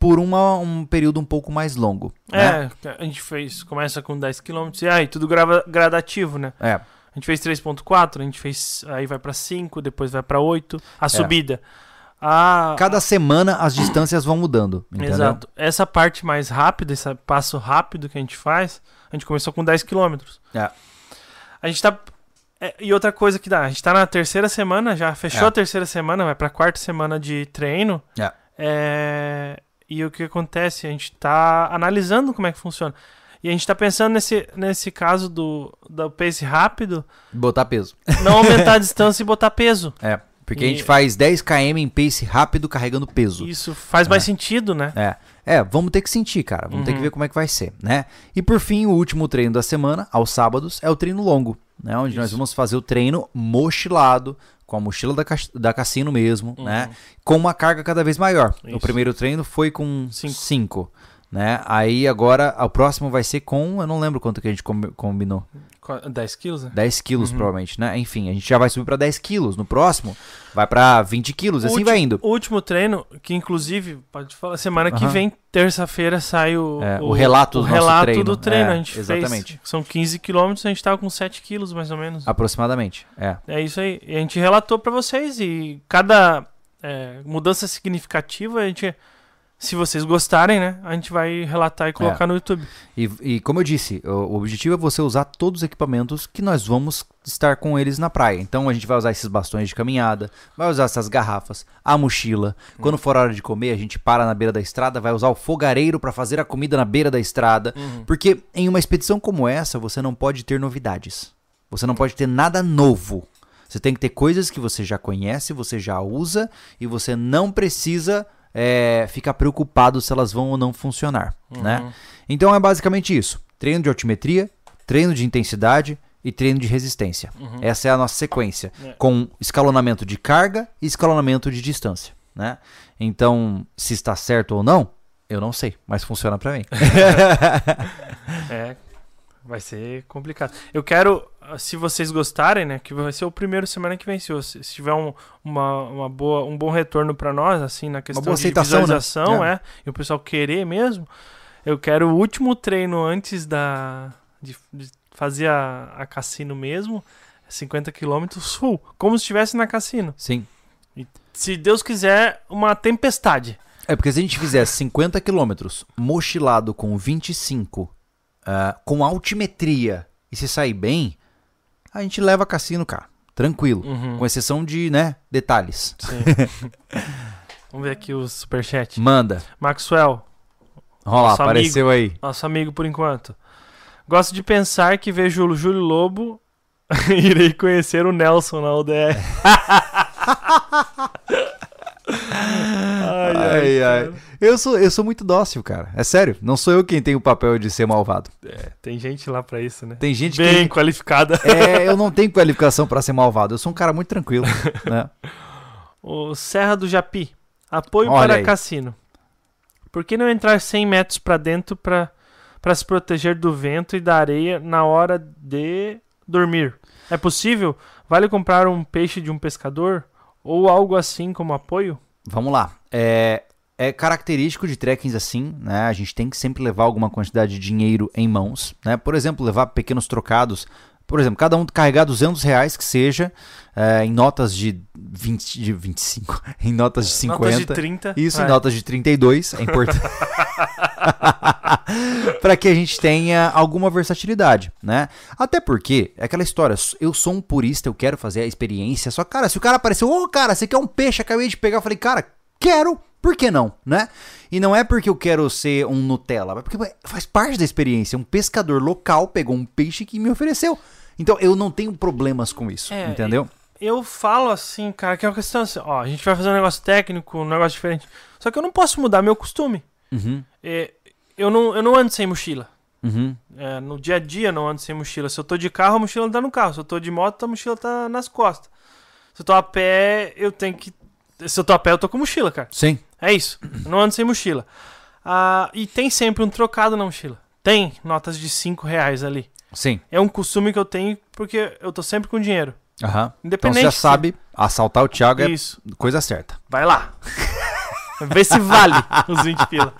por uma- um período um pouco mais longo. né? É, a gente fez. Começa com 10 km e aí, tudo grava- gradativo, né? É. A gente fez 3.4, a gente fez. Aí vai pra 5, depois vai pra 8. A subida. A, Cada semana as distâncias vão mudando, entendeu? Exato. Essa parte mais rápida, esse passo rápido que a gente faz, a gente começou com 10 km. É. A gente tá. é, e outra coisa que dá, a gente tá na terceira semana, já fechou É. a terceira semana, vai pra quarta semana de treino. É. É, E o que acontece? A gente tá analisando como é que funciona. E a gente tá pensando nesse, nesse caso do, do pace rápido, Botar peso. não aumentar a distância e botar peso. É. Porque a E- gente faz 10 km em pace rápido carregando peso. Isso faz mais sentido, né? É. É, vamos ter que sentir, cara. Vamos ter que Uhum. ver como é que vai ser, né? E por fim, o último treino da semana, aos sábados, é o treino longo, né? Onde nós Isso. vamos fazer o treino mochilado, com a mochila da, ca- da cassino mesmo, né? Com uma carga cada vez maior. O Uhum. Isso. primeiro treino foi com Cinco. 5, né? Aí agora, o próximo vai ser com, eu não lembro quanto que a gente com- combinou. Qu- 10 quilos, né? 10 quilos, Uhum. provavelmente, né? Enfim, a gente já vai subir pra 10 quilos. No próximo, vai pra 20 quilos, assim vai indo. O último treino, que inclusive, pode falar, semana que Aham. vem, terça-feira, sai o, É, o relato o do nosso relato treino. do treino. É, a gente exatamente. fez. São 15 quilômetros, a gente tava com 7 quilos mais ou menos. Aproximadamente, é. É isso aí. E a gente relatou pra vocês e cada é, mudança significativa a gente Se vocês gostarem, né? A gente vai relatar e colocar no YouTube. E, e como eu disse, o, objetivo é você usar todos os equipamentos que nós vamos estar com eles na praia. Então a gente vai usar esses bastões de caminhada, vai usar essas garrafas, a mochila. Quando for hora de comer, a gente para na beira da estrada, vai usar o fogareiro para fazer a comida na beira da estrada. Porque em uma expedição como essa, você não pode ter novidades. Você não pode ter nada novo. Você tem que ter coisas que você já conhece, você já usa e você não precisa é, ficar preocupado se elas vão ou não funcionar, né? Então é basicamente isso: treino de altimetria, treino de intensidade e treino de resistência. Essa é a nossa sequência, É. com escalonamento de carga e escalonamento de distância, né? Então, se está certo ou não, eu não sei, mas funciona pra mim. É, vai ser complicado. Eu quero, ah, se vocês gostarem, né, que vai ser o primeiro semana que vem, se, se tiver um, uma, uma boa, um bom retorno pra nós, assim, na questão de né? visualização, É. é, e o pessoal querer mesmo, eu quero o último treino antes da de, de fazer a, a cassino mesmo, 50 km sul, como se estivesse na cassino. Sim. Se Deus quiser, uma tempestade. É porque se a gente fizer 50 quilômetros mochilado com 25, ah, com altimetria e se sair bem, a gente leva cassino, cara. Tranquilo. Uhum, Com exceção de, né, detalhes. sim. Vamos ver aqui o superchat. Manda. Maxwell, Olha lá, apareceu aí. nosso amigo por enquanto. Gosto de pensar que vejo o Júlio Lobo e irei conhecer o Nelson na UDR. ai, Ai, ai. Eu sou, eu sou muito dócil, cara. É sério. Não sou eu quem tem o papel de ser malvado. É, tem gente lá pra isso, né? Tem gente Bem que. qualificada. É, eu não tenho qualificação pra ser malvado. Eu sou um cara muito tranquilo, né? O Serra do Japi. Apoio Olha para aí. cassino. Por que não entrar 100 metros pra dentro pra para se proteger do vento e da areia na hora de dormir? É possível? Vale comprar um peixe de um pescador ou algo assim como apoio? Vamos lá. É, é característico de trekkings assim, né? A gente tem que sempre levar alguma quantidade de dinheiro em mãos, né? Por exemplo, levar pequenos trocados. Por exemplo, cada um carregar 200 reais que seja é, em notas de, 20, de 25, em notas de 50. Notas de 30. Isso, é. em notas de 32, é importante. para que a gente tenha alguma versatilidade, né? Até porque, é aquela história, eu sou um purista, eu quero fazer a experiência, só cara, se o cara apareceu, ô cara, você quer um peixe, acabei de pegar, eu falei, cara, quero, por que não, né? E não é porque eu quero ser um Nutella, mas porque faz parte da experiência, um pescador local pegou um peixe que me ofereceu. Então eu não tenho problemas com isso, É, entendeu? Eu falo assim, cara, que é uma questão assim, ó, a gente vai fazer um negócio técnico, um negócio diferente. Só que eu não posso mudar meu costume. Uhum, É, eu, não, eu não ando sem mochila. uhum. É, no dia a dia eu não ando sem mochila. Se eu tô de carro, a mochila tá no carro. Se eu tô de moto, a mochila tá nas costas. Se eu tô a pé, eu tenho que. Se eu tô a pé, eu tô com mochila, cara. Sim, É isso. Eu não ando sem mochila. Ah, e tem sempre um trocado na mochila. Tem notas de 5 reais ali. sim. É um costume que eu tenho porque eu tô sempre com dinheiro. Aham. Então Independente. você já sabe, assaltar o Thiago é Isso. coisa certa. Vai lá. Vê se vale os 20 pila.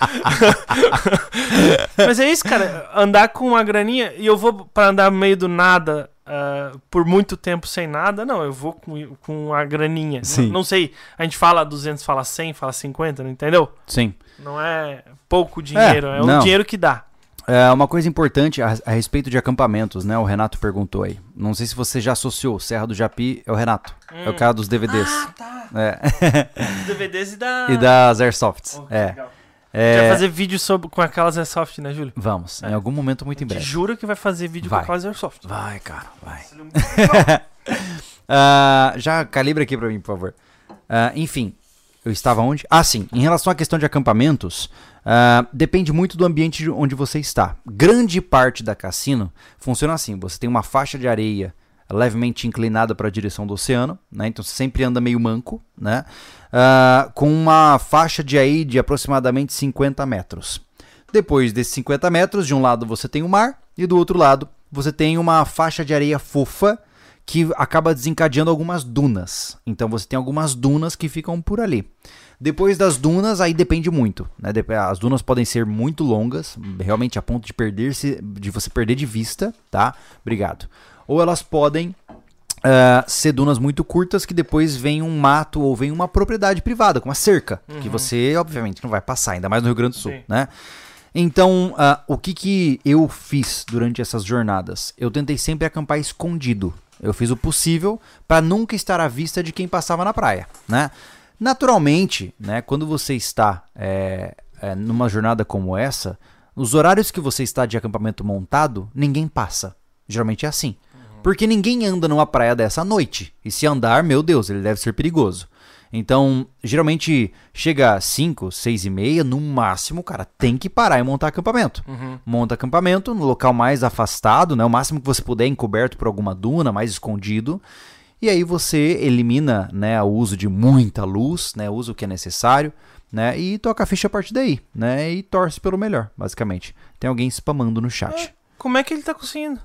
Mas é isso, cara. Andar com uma graninha e eu vou pra andar no meio do nada ah, por muito tempo sem nada. Não, eu vou com, com a graninha. Sim. Não, não sei. A gente fala 200, fala 100, fala 50, não entendeu? Sim. Não é pouco dinheiro, é, o não. dinheiro que dá. É uma coisa importante a, a respeito de acampamentos, né? O Renato perguntou aí. Não sei se você já associou. Serra do Japi é o Renato. É o cara dos DVDs. Ah, tá. É. Os DVDs e da. e das Airsofts. Oh, é. legal. É. fazer vídeo sobre, com aquelas Airsoft, né, Júlio? Vamos, em algum momento muito em breve. juro que vai fazer vídeo Vai. com aquelas Airsoft. Vai, cara, vai. Ah, já calibra aqui pra mim, por favor. Ah, enfim, eu estava onde? Ah, sim. Em relação à questão de acampamentos, ah, depende muito do ambiente de onde você está. Grande parte da cassino funciona assim: você tem uma faixa de areia levemente inclinada para a direção do oceano, né? Então você sempre anda meio manco, né? Ah, com uma faixa de aí de aproximadamente 50 metros. Depois desses 50 metros, de um lado você tem o mar e do outro lado você tem uma faixa de areia fofa que acaba desencadeando algumas dunas. Então você tem algumas dunas que ficam por ali. Depois das dunas, aí depende muito. Né? As dunas podem ser muito longas, realmente a ponto de perder de você perder de vista, tá? Obrigado. Ou elas podem ah, ser dunas muito curtas que depois vem um mato ou vem uma propriedade privada, com uma cerca, que você, obviamente, não vai passar, ainda mais no Rio Grande do Sul, Sim. né? Então, ah, o que, que eu fiz durante essas jornadas? Eu tentei sempre acampar escondido. Eu fiz o possível para nunca estar à vista de quem passava na praia, né? Naturalmente, né, quando você está é, é, numa jornada como essa, os horários que você está de acampamento montado, ninguém passa. Geralmente é assim. Porque ninguém anda numa praia dessa à noite. E se andar, meu Deus, ele deve ser perigoso. Então, geralmente chega às 5, 6 e meia, no máximo, cara, tem que parar e montar acampamento. Monta acampamento no local mais afastado, né? O máximo que você puder, encoberto por alguma duna, mais escondido. E aí você elimina, né, o uso de muita luz, né? Usa o que é necessário, né? E toca a ficha a partir daí, né? E torce pelo melhor, basicamente. Tem alguém spamando no chat. Como é que ele tá conseguindo?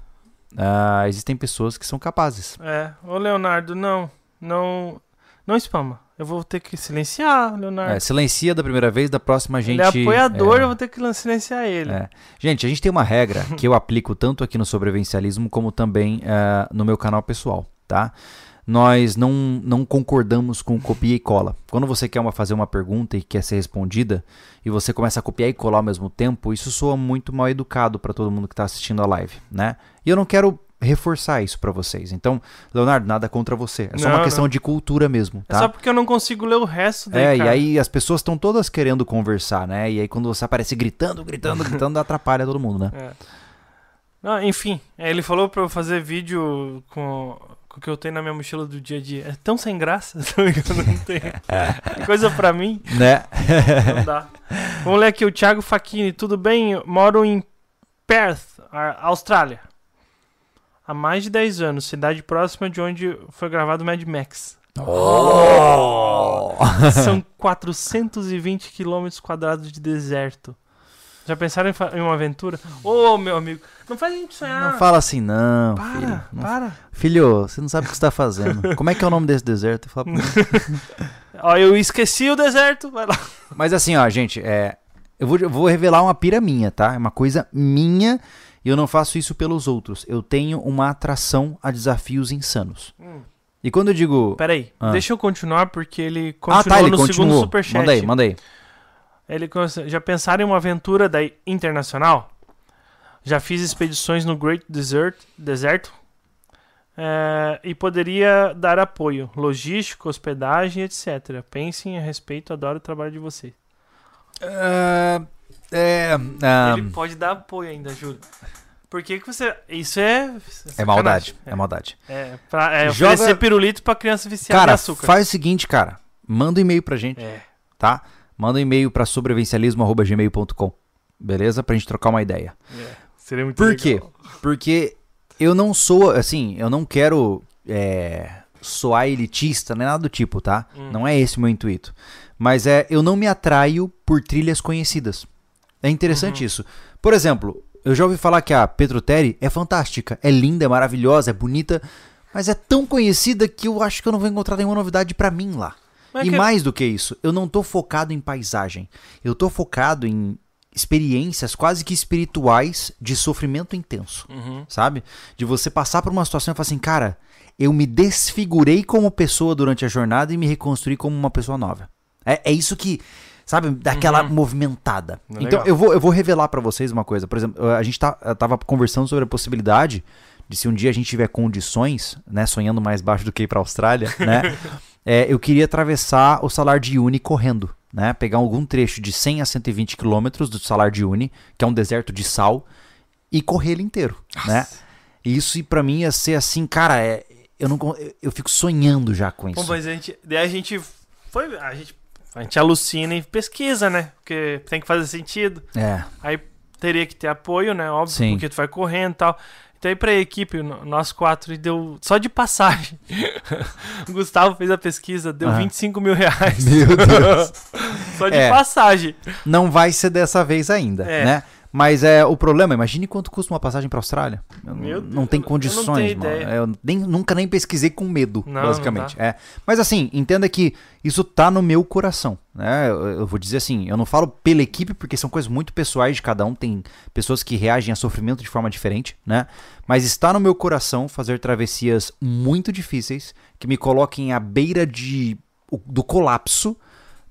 Ah, existem pessoas que são capazes. É, ô Leonardo, não, não, não spama. Eu vou ter que silenciar, Leonardo. É, silencia da primeira vez, da próxima a gente. ele é apoiador, é, eu vou ter que silenciar ele. é. Gente, a gente tem uma regra que eu aplico tanto aqui no sobrevivencialismo como também ah, no meu canal pessoal, tá? Nós não, não concordamos com copia e cola. Quando você quer uma, fazer uma pergunta e quer ser respondida, e você começa a copiar e colar ao mesmo tempo, isso soa muito mal educado para todo mundo que está assistindo a live, né? E eu não quero reforçar isso para vocês. Então, Leonardo, nada contra você. É só Não, uma questão não. de cultura mesmo, É tá? só porque eu não consigo ler o resto daí, É, e cara. aí as pessoas estão todas querendo conversar, né? E aí quando você aparece gritando, gritando, gritando, atrapalha todo mundo, né? É. Não, enfim, é, ele falou pra eu fazer vídeo com, com o que eu tenho na minha mochila do dia a dia. É tão sem graça, tá? Não tem coisa pra mim, Né? não dá. Vamos ler aqui o Thiago Facchini. Tudo bem? Moro em Perth, Austrália. Há mais de 10 anos, cidade próxima de onde foi gravado Mad Max. Oh! São 420 quilômetros quadrados de deserto. Já pensaram em, em uma aventura? Ô, meu amigo, não faz a gente sonhar. Não fala assim, não, Para, filho. Não- para. Filho, você não sabe o que você tá fazendo. Como é que é o nome desse deserto? Fala pra. Ó, eu esqueci o deserto. Vai lá. Mas assim, ó, gente, é, eu, vou, eu vou revelar uma pira minha, tá? É uma coisa minha e eu não faço isso pelos outros. Eu tenho uma atração a desafios insanos. E quando eu digo. Pera aí, Ah. deixa eu continuar porque ele continuou Ah, tá, ele no segundo continuou. superchat. Manda aí, manda aí. Ele já pensaram em uma aventura da internacional? Já fiz expedições no Great Desert, Deserto é, e poderia dar apoio, logístico, hospedagem, etc. Pensem a respeito, adoro o trabalho de vocês. Ah, é, ah, Ele pode dar apoio ainda, Júlio. Por que, que você. Isso é. é maldade. É maldade. É, pra, é Joga- oferecer pirulito pra criança viciada em Cara, açúcar. faz o seguinte, cara. Manda um e-mail pra gente, É. tá? Manda um e-mail pra sobrevivencialismo.gmail.com. Beleza? Pra gente trocar uma ideia. é. Seria muito Por legal. quê? Porque eu não sou, assim, eu não quero é, soar elitista, nem nada do tipo, tá? Hum. Não é esse o meu intuito. Mas é, eu não me atraio por trilhas conhecidas. É interessante Uhum. isso. Por exemplo, eu já ouvi falar que a Petroteri é fantástica, é linda, é maravilhosa, é bonita, mas é tão conhecida que eu acho que eu não vou encontrar nenhuma novidade pra mim lá. Mas e que- mais do que isso, eu não tô focado em paisagem. Eu tô focado em experiências quase que espirituais de sofrimento intenso, Uhum. sabe? De você passar por uma situação e falar assim, cara, eu me desfigurei como pessoa durante a jornada e me reconstruí como uma pessoa nova. É, é isso que, sabe, dá aquela movimentada. Uhum. Legal. Então, eu vou, eu vou revelar pra vocês uma coisa. Por exemplo, a gente tá, tava conversando sobre a possibilidade de se um dia a gente tiver condições, né, sonhando mais baixo do que ir pra Austrália, né, é, eu queria atravessar o Salar de Uyuni correndo, né, pegar algum trecho de 100 a 120 quilômetros do Salar de Uyuni, que é um deserto de sal, e correr ele inteiro, né. E isso pra mim ia ser assim, cara, é, eu não, eu- fico sonhando já com isso. mas a gente. Daí a gente foi. A gente, a gente alucina e pesquisa, né? Porque tem que fazer sentido. É, Aí teria que ter apoio, né? Óbvio, Sim. porque tu vai correndo e tal. Então aí pra equipe, nós quatro, e deu só de passagem. o Gustavo fez a pesquisa, deu Aham. 25 mil reais. Meu Deus. só de É. passagem. não vai ser dessa vez ainda, É. né? Mas é o problema, imagine quanto custa uma passagem pra Austrália. Eu Meu não Deus, tem eu não condições, tenho mano. Eu nem- nunca nem pesquisei com medo, Não, basicamente. não É. Mas assim, entenda que isso tá no meu coração, né? Eu, eu vou dizer assim, eu não falo pela equipe porque são coisas muito pessoais de cada um, tem pessoas que reagem a sofrimento de forma diferente, né? Mas está no meu coração fazer travessias muito difíceis que me coloquem à beira de do colapso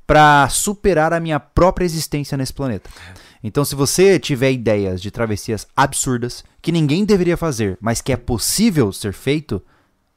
para superar a minha própria existência nesse planeta. Então, se você tiver ideias de travessias absurdas que ninguém deveria fazer, mas que é possível ser feito,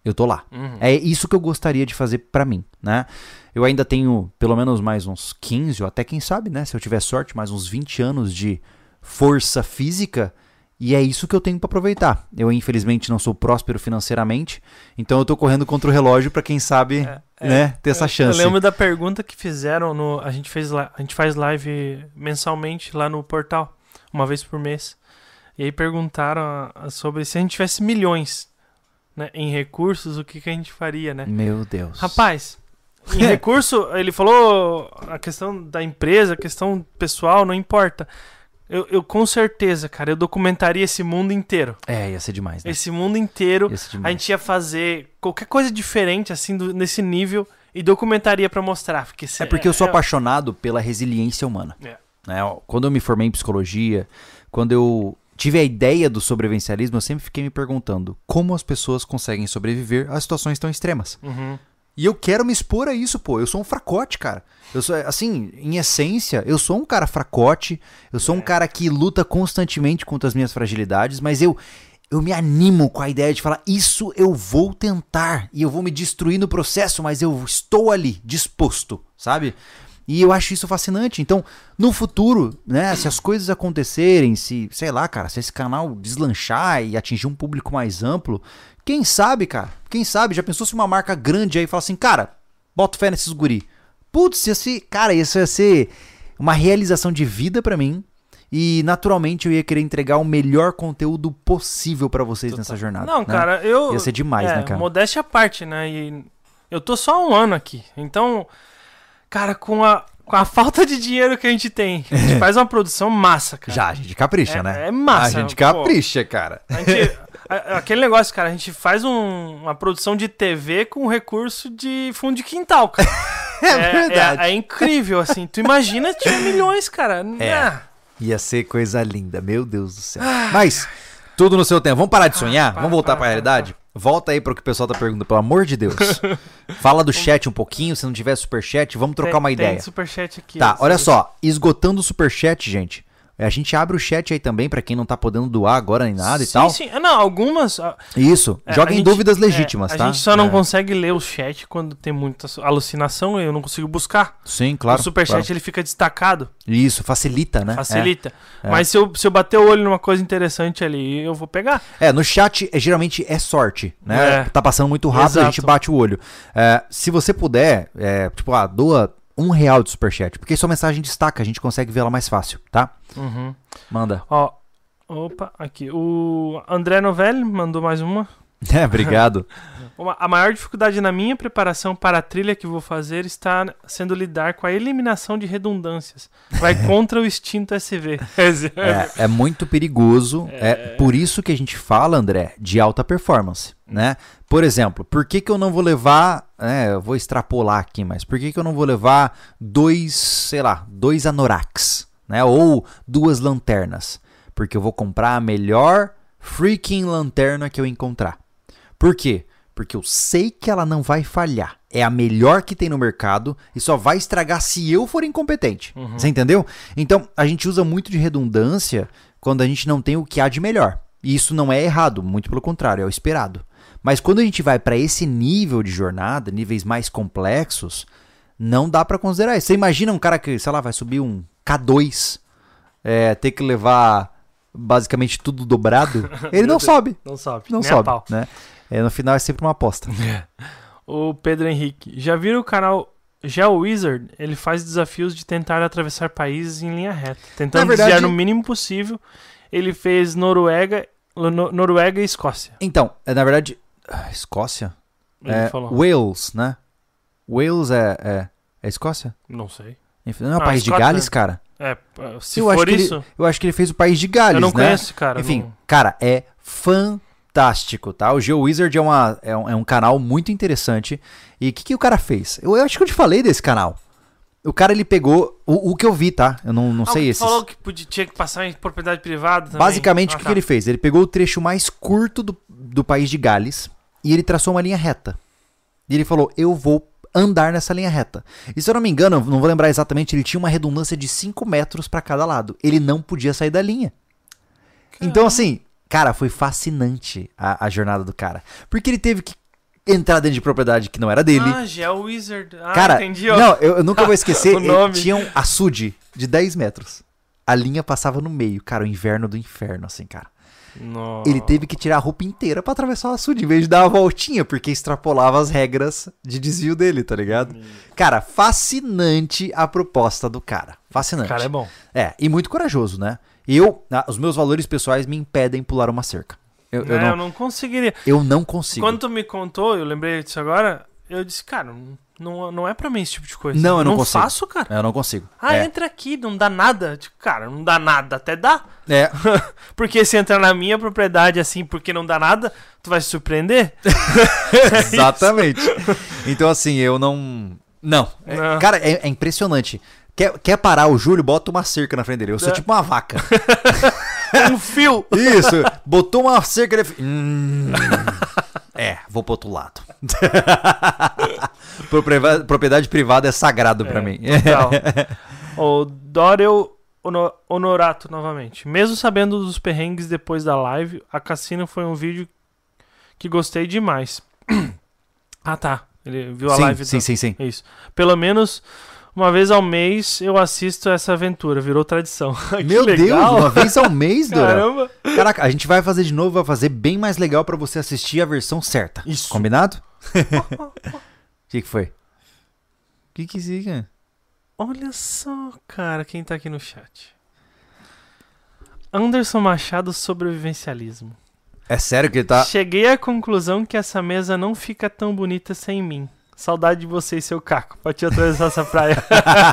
eu tô lá. Uhum. É isso que eu gostaria de fazer pra mim, né? Eu ainda tenho pelo menos mais uns 15, ou até quem sabe, né, se eu tiver sorte, mais uns 20 anos de força física, e é isso que eu tenho pra aproveitar. Eu infelizmente não sou próspero financeiramente, então eu tô correndo contra o relógio pra quem sabe, É, é. né, ter essa Eu- chance. Eu lembro da pergunta que fizeram no. A gente, fez, a gente faz live mensalmente lá no portal, uma vez por mês. E aí perguntaram sobre se a gente tivesse milhões né, em recursos, o que, que a gente faria, né? Meu Deus. Rapaz, em recurso, ele falou a questão da empresa, a questão pessoal, não importa. Eu, eu com certeza, cara, eu documentaria esse mundo inteiro. É, ia ser demais, né? Esse mundo inteiro. A gente ia fazer qualquer coisa diferente, assim, do- nesse nível e documentaria pra mostrar. Porque É porque eu sou apaixonado pela resiliência humana. É. né? Quando eu me formei em psicologia, quando eu tive a ideia do sobrevivencialismo, eu sempre fiquei me perguntando como as pessoas conseguem sobreviver a situações tão extremas. Uhum. E eu quero me expor a isso, pô. Eu sou um fracote, cara. Eu sou, assim, em essência, eu sou um cara fracote. Eu sou um É. cara que luta constantemente contra as minhas fragilidades, mas eu eu me animo com a ideia de falar isso eu vou tentar e eu vou me destruir no processo, mas eu estou ali disposto, sabe? E eu acho isso fascinante. Então, no futuro, né, se as coisas acontecerem, se, sei lá, cara, se esse canal deslanchar e atingir um público mais amplo, quem sabe, cara? Quem sabe? Já pensou se uma marca grande aí fala assim, cara, bota fé nesses guri. Putz, ser, cara, isso ia ser uma realização de vida pra mim. E naturalmente eu ia querer entregar o melhor conteúdo possível pra vocês nessa jornada. Não, né? cara, eu. Ia ser demais, é, né, cara? Modéstia à parte, né? E eu tô só um ano aqui. Então, cara, com a, com a falta de dinheiro que a gente tem, a gente faz uma produção massa, cara. Já, a gente capricha, É- né? é massa, A gente pô. capricha, cara. A gente- a- aquele negócio, cara, a gente faz um- uma produção de TV com recurso de fundo de quintal, cara. É verdade. É, incrível, assim. Tu imagina tiver milhões, cara. É. Ah, Ia ser coisa linda, meu Deus do céu. Mas, tudo no seu tempo. Vamos parar de sonhar? Ah, para, Vamos voltar para, pra para, realidade? Volta aí pro que o pessoal tá perguntando, pelo amor de Deus. Fala do chat um pouquinho, se não tiver superchat, vamos trocar tem- uma ideia. Tem superchat aqui. Tá, olha só, esgotando o superchat, gente. A gente abre o chat aí também pra quem não tá podendo doar agora nem nada e sim, tal. Sim, Não, algumas. ah, Isso, é, joga a em gente- dúvidas é, legítimas, a tá? gente só não É. consegue ler o chat quando tem muita alucinação e eu não consigo buscar. Sim, claro. o superchat claro. ele fica destacado, Isso, facilita, né? facilita. é. Mas se eu, se eu bater o olho numa coisa interessante ali, eu vou pegar. É, no chat é, geralmente é sorte, né? É. Tá passando muito rápido, a gente Exato. bate o olho. É, se você puder, é, tipo, ah, doa um real de superchat, porque sua mensagem destaca, a gente consegue ver ela mais fácil, tá? Uhum. Manda. Ó, opa, aqui. O André Novelli mandou mais uma. É, obrigado. Uma- A maior dificuldade na minha preparação para a trilha que vou fazer está sendo lidar com a eliminação de redundâncias. Vai contra o instinto SV. É, é muito perigoso. É. por isso que a gente fala, André, de alta performance, né? Por exemplo, por que, que eu não vou levar. É, eu vou extrapolar aqui, mas por que, que eu não vou levar dois, sei lá, dois anoraks, né? Ou duas lanternas? Porque eu vou comprar a melhor freaking lanterna que eu encontrar. Por quê? Porque eu sei que ela não vai falhar. É a melhor que tem no mercado e só vai estragar se eu for incompetente. Você entendeu? Então, a gente usa muito de redundância quando a gente não tem o que há de melhor. E isso não é errado, muito pelo contrário, é o esperado. Mas quando a gente vai para esse nível de jornada, níveis mais complexos, não dá para considerar isso. Você imagina um cara que, sei lá, vai subir um K2, é, ter que levar basicamente tudo dobrado? Ele não Deus. sobe. Não sobe. Não nem sobe, pau. né? É, no final é sempre uma aposta. O Pedro Henrique. Já viram o canal GeoWizard? Ele faz desafios de tentar atravessar países em linha reta. Tentando Na verdade- desviar no mínimo possível. Ele fez Noruega, no- Noruega e Escócia. Então, é, na verdade, ah, Escócia? Ele É, falou. Wales, né? Wales é, é, é Escócia? Não sei. Não é o Ah, país de Scotland. Gales, cara? É, se eu for acho que isso, Ele, eu acho que ele fez o País de Gales, eu não né? conheço cara. Enfim, não- cara, é fantástico, tá? O GeoWizard é, uma, é, um, é um canal muito interessante. E o que, que o cara fez? Eu, eu acho que eu te falei desse canal. O cara, ele pegou o, o que eu vi, tá? Eu não, não Ah, sei que esses. falou que podia, tinha que passar em propriedade privada também. Basicamente, Ah, o que, tá. que ele fez? Ele pegou o trecho mais curto do, do país de Gales e ele traçou uma linha reta. E ele falou: Eu vou andar nessa linha reta. E se eu não me engano, não vou lembrar exatamente, ele tinha uma redundância de 5 metros pra cada lado. Ele não podia sair da linha. Então, assim, cara, foi fascinante a, a jornada do cara. Porque ele teve que entrar dentro de propriedade que não era dele. Ah, Geo Wizard. Ah, Cara, entendi. ó. não, eu, eu nunca vou esquecer. O nome. tinha um açude de 10 metros. A linha passava no meio, cara, o inverno do inferno, assim, cara. Nossa. Ele teve que tirar a roupa inteira pra atravessar o açude, em vez de dar uma voltinha, porque extrapolava as regras de desvio dele, tá ligado? Cara, fascinante a proposta do cara. O Fascinante. cara é bom. É, e muito corajoso, né? Eu, os meus valores pessoais me impedem pular uma cerca. Eu, eu É, não, eu não conseguiria. eu não consigo. Quando tu me contou, eu lembrei disso agora, eu disse, cara, não, não é pra mim esse tipo de coisa. Não, eu não não consigo. faço, cara. Eu não consigo. Ah, é. entra aqui, não dá nada. Tipo, cara, não dá nada. Até dá. É, Porque se entrar na minha propriedade assim, porque não dá nada, tu vai se surpreender? exatamente. então, assim, eu não. Não. É, Não. Cara, é, é impressionante. Quer, quer parar o Júlio, bota uma cerca na frente dele. Eu sou É. tipo uma vaca. um fio. Isso, botou uma cerca. Ele... Hum, é, vou pro outro lado. Propriedade- privada é sagrado pra É, mim. Total. o Dorel Ono- Honorato, novamente. Mesmo sabendo dos perrengues depois da live, a Cassino foi um vídeo que gostei demais. ah, tá. Ele viu a sim, live sim, do- sim, sim. Isso. Pelo menos uma vez ao mês eu assisto essa aventura. Virou tradição. Meu Deus, legal. uma vez ao mês, Dorel. Caramba. Caraca, a gente vai fazer de novo, vai fazer bem mais legal pra você assistir a versão certa. Isso. Combinado? O que, que foi? O que que isso? Olha só, cara, quem tá aqui no chat. Anderson Machado sobrevivencialismo. É sério que ele tá. Cheguei à conclusão que essa mesa não fica tão bonita sem mim. Saudade de você e seu caco. Partiu atravessar essa praia.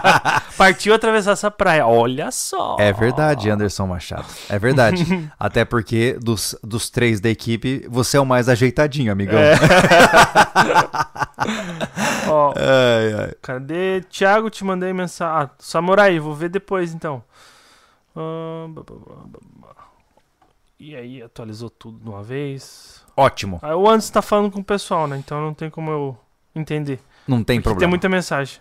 Partiu atravessar essa praia. Olha só. É verdade, Anderson Machado. É verdade. Até porque dos, dos três da equipe, você é o mais ajeitadinho, amigão. É. Ó, Ai, ai. cadê? Thiago, te mandei mensagem. Ah, Samurai, vou ver depois então. Ah. E aí, atualizou tudo de uma vez. Ótimo. Aí o Anderson tá falando com o pessoal, né? Então não tem como eu entender. Não tem Porque problema. tem muita mensagem.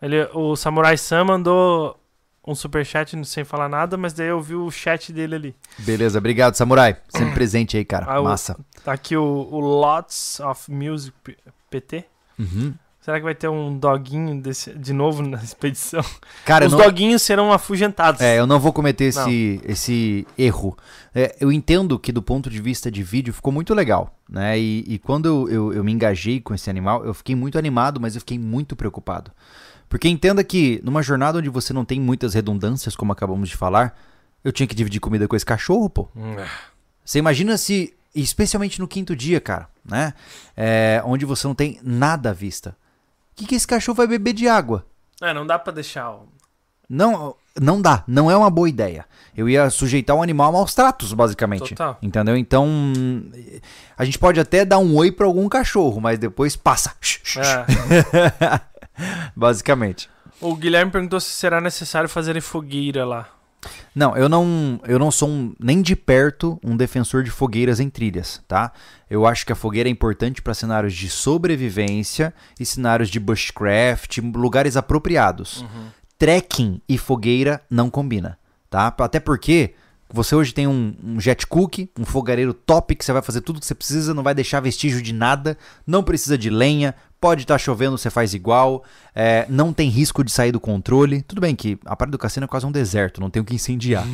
Ele, o Samurai Sam mandou um superchat sem falar nada, mas daí eu vi o chat dele ali. Beleza, obrigado, Samurai. Sempre presente aí, cara. Ah, o- Massa. Tá aqui o, o Lots of Music PT. Uhum. Será que vai ter um doguinho desse, de novo na expedição? Cara, Os não, doguinhos serão afugentados. é, eu não vou cometer esse, esse erro. É, eu entendo que do ponto de vista de vídeo ficou muito legal, né? E, e quando eu, eu, eu me engajei com esse animal, eu fiquei muito animado, mas eu fiquei muito preocupado. Porque entenda que numa jornada onde você não tem muitas redundâncias, como acabamos de falar, eu tinha que dividir comida com esse cachorro, pô. Hum, é. Você imagina se, especialmente no quinto dia, cara, né? É, onde você não tem nada à vista. O que, que esse cachorro vai beber de água? É, não dá pra deixar. o- Não, não dá, não é uma boa ideia. Eu ia sujeitar o animal a maus tratos, basicamente. Total. Entendeu? Então, a gente pode até dar um oi pra algum cachorro, mas depois passa. É. basicamente. O Guilherme perguntou se será necessário fazer fogueira lá. Não, eu não, eu não sou um- nem de perto um defensor de fogueiras em trilhas, tá? Eu acho que a fogueira é importante para cenários de sobrevivência e cenários de bushcraft, lugares apropriados. Trekking e fogueira não combina, tá? Até porque você hoje tem um, um jet cook, um fogareiro top que você vai fazer tudo que você precisa, não vai deixar vestígio de nada, não precisa de lenha, pode estar chovendo, você faz igual, é, não tem risco de sair do controle. Tudo bem que a parte do cassino é quase um deserto, não tem o que incendiar,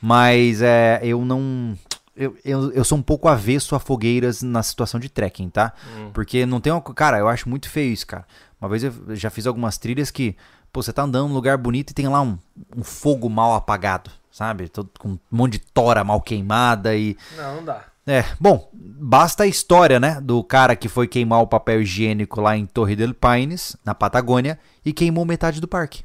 mas é, eu não. Eu, eu, eu sou um pouco avesso a fogueiras na situação de trekking, tá? Porque não tem uma. Cara, eu acho muito feio isso, cara. Uma vez eu já fiz algumas trilhas que, pô, você tá andando num lugar bonito e tem lá um, um fogo mal apagado, sabe? Todo, com um monte de tora mal queimada e. Não, não dá. É, bom, basta a história, né? Do cara que foi queimar o papel higiênico lá em Torre del Paine, na Patagônia, e queimou metade do parque.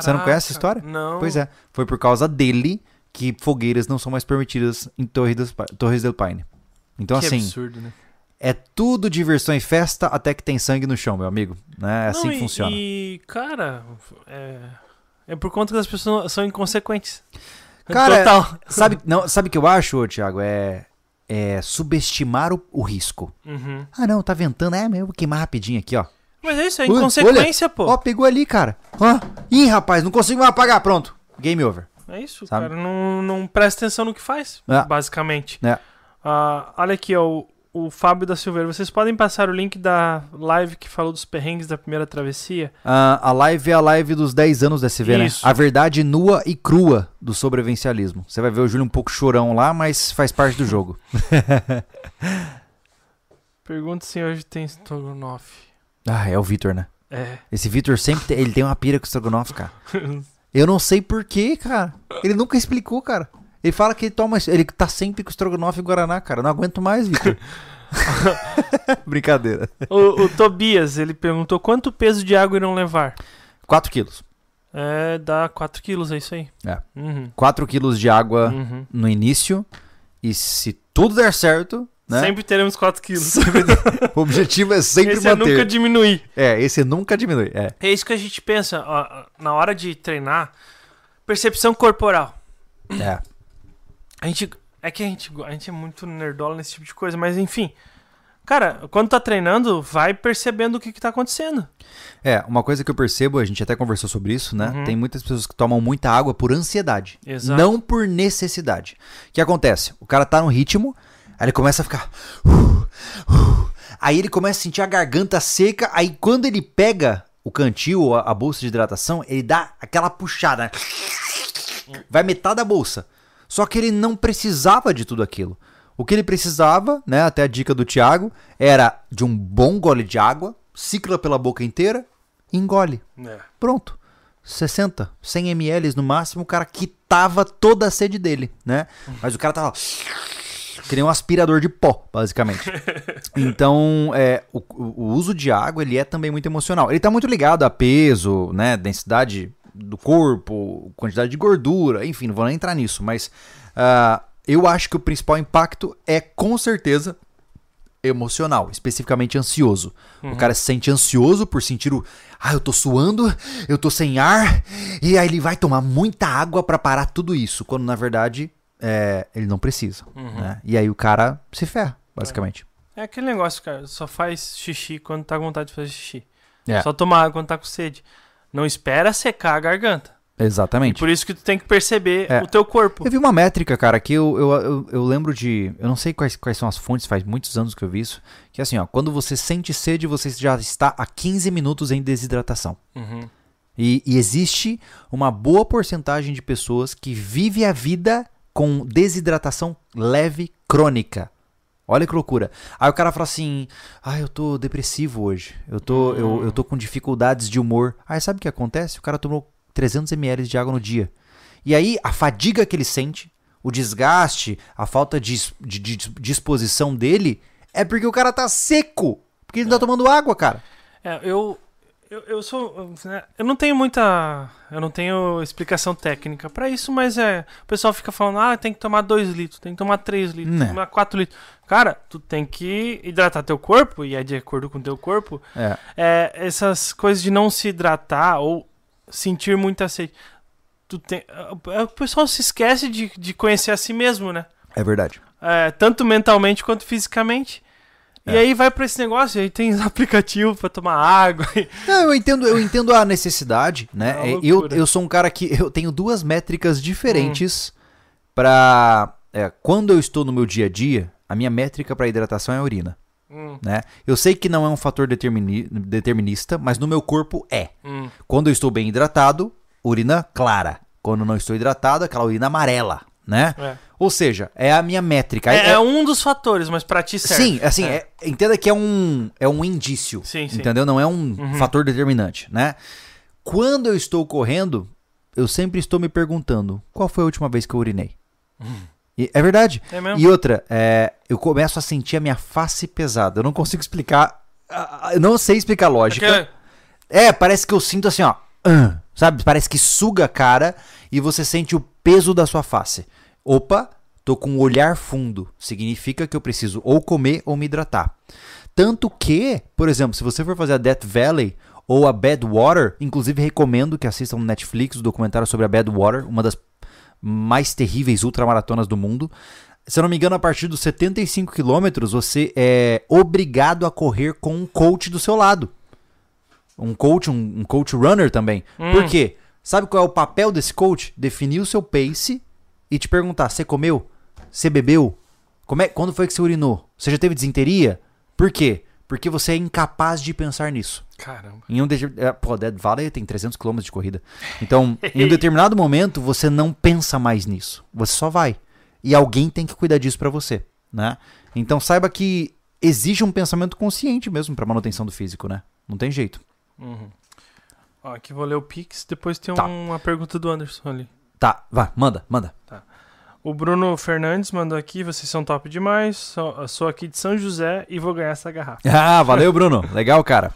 Você não conhece essa história? Não. Pois é, foi por causa dele que fogueiras não são mais permitidas em Torre dos Torres del Paine. Então, que assim, absurdo, né? é tudo diversão e festa até que tem sangue no chão, meu amigo. Né? É assim Não, que e- funciona. E, cara, é, é por conta que as pessoas são inconsequentes. Cara, Total. Sabe, não, sabe o que eu acho, Thiago? É, é subestimar o, o risco. Uhum. Ah, não, tá ventando. É, meu, vou queimar rapidinho aqui, ó. Mas é isso, é inconsequência, pô. Ó, pegou ali, cara. Ó. Ih, rapaz, não consigo mais apagar. Pronto. Game over. É isso, Sabe? cara. Não, não presta atenção no que faz, É. basicamente. É. Ah, olha aqui, ó. O, o Fábio da Silveira. Vocês podem passar o link da live que falou dos perrengues da primeira travessia? Ah, a live é a live dos 10 anos da SV, né? A verdade nua e crua do sobrevivencialismo. Você vai ver o Júlio um pouco chorão lá, mas faz parte do jogo. Pergunta se hoje tem estrogonofe. Ah, é o Vitor, né? É. Esse Vitor sempre tem, ele tem uma pira com estrogonofe, cara. Eu não sei porquê, cara. Ele nunca explicou, cara. Ele fala que ele toma, ele tá sempre com estrogonofe e guaraná, cara. Não aguento mais, Vitor. Brincadeira. o, o Tobias, ele perguntou quanto peso de água irão levar? 4 quilos. É, dá 4 quilos, é isso aí. É. Uhum. 4 quilos de água Uhum. no início. E se tudo der certo, né? Sempre teremos 4 quilos. O objetivo é sempre Esse é manter. nunca diminuir. É, esse nunca diminui. É. É isso que a gente pensa ó, na hora de treinar. Percepção corporal. É. A gente. É que a gente, a gente é muito nerdola nesse tipo de coisa, mas enfim. Cara, quando tá treinando, vai percebendo o que, que tá acontecendo. É, uma coisa que eu percebo, a gente até conversou sobre isso, né? Uhum. Tem muitas pessoas que tomam muita água por ansiedade. Exato. Não por necessidade. O que acontece? O cara tá no ritmo, aí ele começa a ficar. uh, uh, aí ele começa a sentir a garganta seca, aí quando ele pega o cantil, ou a, a bolsa de hidratação, ele dá aquela puxada. né? Vai metade da bolsa. Só que ele não precisava de tudo aquilo. O que ele precisava, né, até a dica do Thiago, era de um bom gole de água, cicla pela boca inteira engole. É. Pronto. 60, 100 ml no máximo, o cara quitava toda a sede dele, né? Mas o cara tava que nem um aspirador de pó, basicamente. Então, é, o, o- o uso de água, ele é também muito emocional. Ele tá muito ligado a peso, né, densidade do corpo, quantidade de gordura, enfim, não vou nem entrar nisso, mas ah, eu acho que o principal impacto é, com certeza, emocional, especificamente ansioso. O cara se sente ansioso por sentir o. Ah, eu tô suando, eu tô sem ar, e aí ele vai tomar muita água pra parar tudo isso, quando na verdade é, ele não precisa. né? E aí o cara se ferra, basicamente. É aquele negócio, cara. Só faz xixi quando tá com vontade de fazer xixi. É. Só tomar água quando tá com sede. Não espera secar a garganta. Exatamente. Por isso que tu tem que perceber É. o teu corpo. Eu vi uma métrica, cara, que eu, eu, eu, eu lembro de. Eu não sei quais, quais são as fontes, faz muitos anos que eu vi isso. Que é assim, ó, quando você sente sede, você já está a 15 minutos em desidratação. Uhum. E, e existe uma boa porcentagem de pessoas que vive a vida com desidratação leve crônica. Olha que loucura. Aí o cara fala assim: Ah, eu tô depressivo hoje. Eu tô, eu, eu tô com dificuldades de humor. Aí sabe o que acontece? O cara tomou 300 ml de água no dia. E aí a fadiga que ele sente, o desgaste, a falta de, de- de disposição dele é porque o cara tá seco. Porque ele não tá tomando água, cara. É, eu, eu, eu sou. né, Eu não tenho muita. Eu não tenho explicação técnica pra isso, mas é. O pessoal fica falando, ah, tem que tomar 2 litros, tem que tomar 3 litros, tem Né. que tomar 4 litros. Cara, tu tem que hidratar teu corpo, e é de acordo com teu corpo. É. É, essas coisas de não se hidratar ou sentir muita sede. Tu tem, é, o pessoal se esquece de, de conhecer a si mesmo, né? É verdade. É, tanto mentalmente quanto fisicamente. E É. aí vai pra esse negócio, e aí tem aplicativo pra tomar água. e- Não, eu entendo, eu entendo a necessidade, É né? É, eu, eu sou um cara que eu tenho duas métricas diferentes pra é, quando eu estou no meu dia a dia, a minha métrica pra hidratação é a urina, Hum, né? Eu sei que não é um fator determini- determinista, mas no meu corpo é. hum. Quando eu estou bem hidratado, urina clara. Quando não estou hidratado, aquela urina amarela, né? É. Ou seja, é a minha métrica. É, é um dos fatores, mas pra ti serve. Sim, assim, É. é- entenda que é um, é um indício. Sim, sim. Entendeu? Não é um Uhum. fator determinante, né? Quando eu estou correndo, eu sempre estou me perguntando qual foi a última vez que eu urinei. E- é verdade. É? E outra, é, eu começo a sentir a minha face pesada. Eu não consigo explicar. Eu não sei explicar a lógica. Porque- É, parece que eu sinto assim, ó. Sabe? Parece que suga a cara e você sente o peso da sua face. Opa, tô com um olhar fundo. Significa que eu preciso ou comer ou me hidratar. Tanto que, por exemplo, se você for fazer a Death Valley ou a Bad Water, inclusive recomendo que assistam no Netflix o documentário sobre a Bad Water, uma das mais terríveis ultramaratonas do mundo. Se eu não me engano, a partir dos 75 quilômetros, você é obrigado a correr com um coach do seu lado. Um coach, um, um coach runner também. Hum. Por quê? Sabe qual é o papel desse coach? Definir o seu pace e te perguntar: você comeu? Você bebeu? Como é, quando foi que você urinou? Você já teve desinteria? Por quê? Porque você é incapaz de pensar nisso. Caramba. Em um de... é, Pô, Dead Valley tem 300 km de corrida. Então, em um determinado momento, você não pensa mais nisso. Você só vai. E alguém tem que cuidar disso pra você, né? Então, saiba que exige um pensamento consciente mesmo pra manutenção do físico, né? Não tem jeito. Uhum. Ó, aqui vou ler o Pix, depois tem Tá. uma pergunta do Anderson ali. Tá, vai, manda, manda. O Bruno Fernandes mandou aqui, vocês são top demais, sou, sou aqui de São José e vou ganhar essa garrafa. Ah, valeu, Bruno. Legal, cara.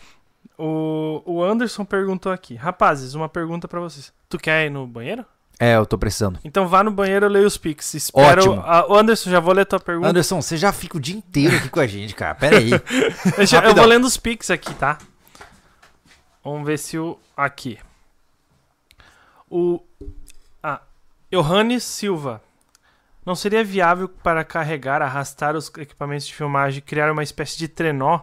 O, o Anderson perguntou aqui, rapazes, uma pergunta pra vocês. Tu quer ir no banheiro? É, eu tô precisando. Então vá no banheiro, eu leio os Pix. Espero. Ótimo. O Anderson, já vou ler tua pergunta. Anderson, você já fica o dia inteiro aqui com a gente, cara. Pera aí. Eu rapidão. vou lendo os Pix aqui, tá? Vamos ver se o. Aqui. O. Ah. Johannes Silva. Não seria viável para carregar, arrastar os equipamentos de filmagem, criar uma espécie de trenó?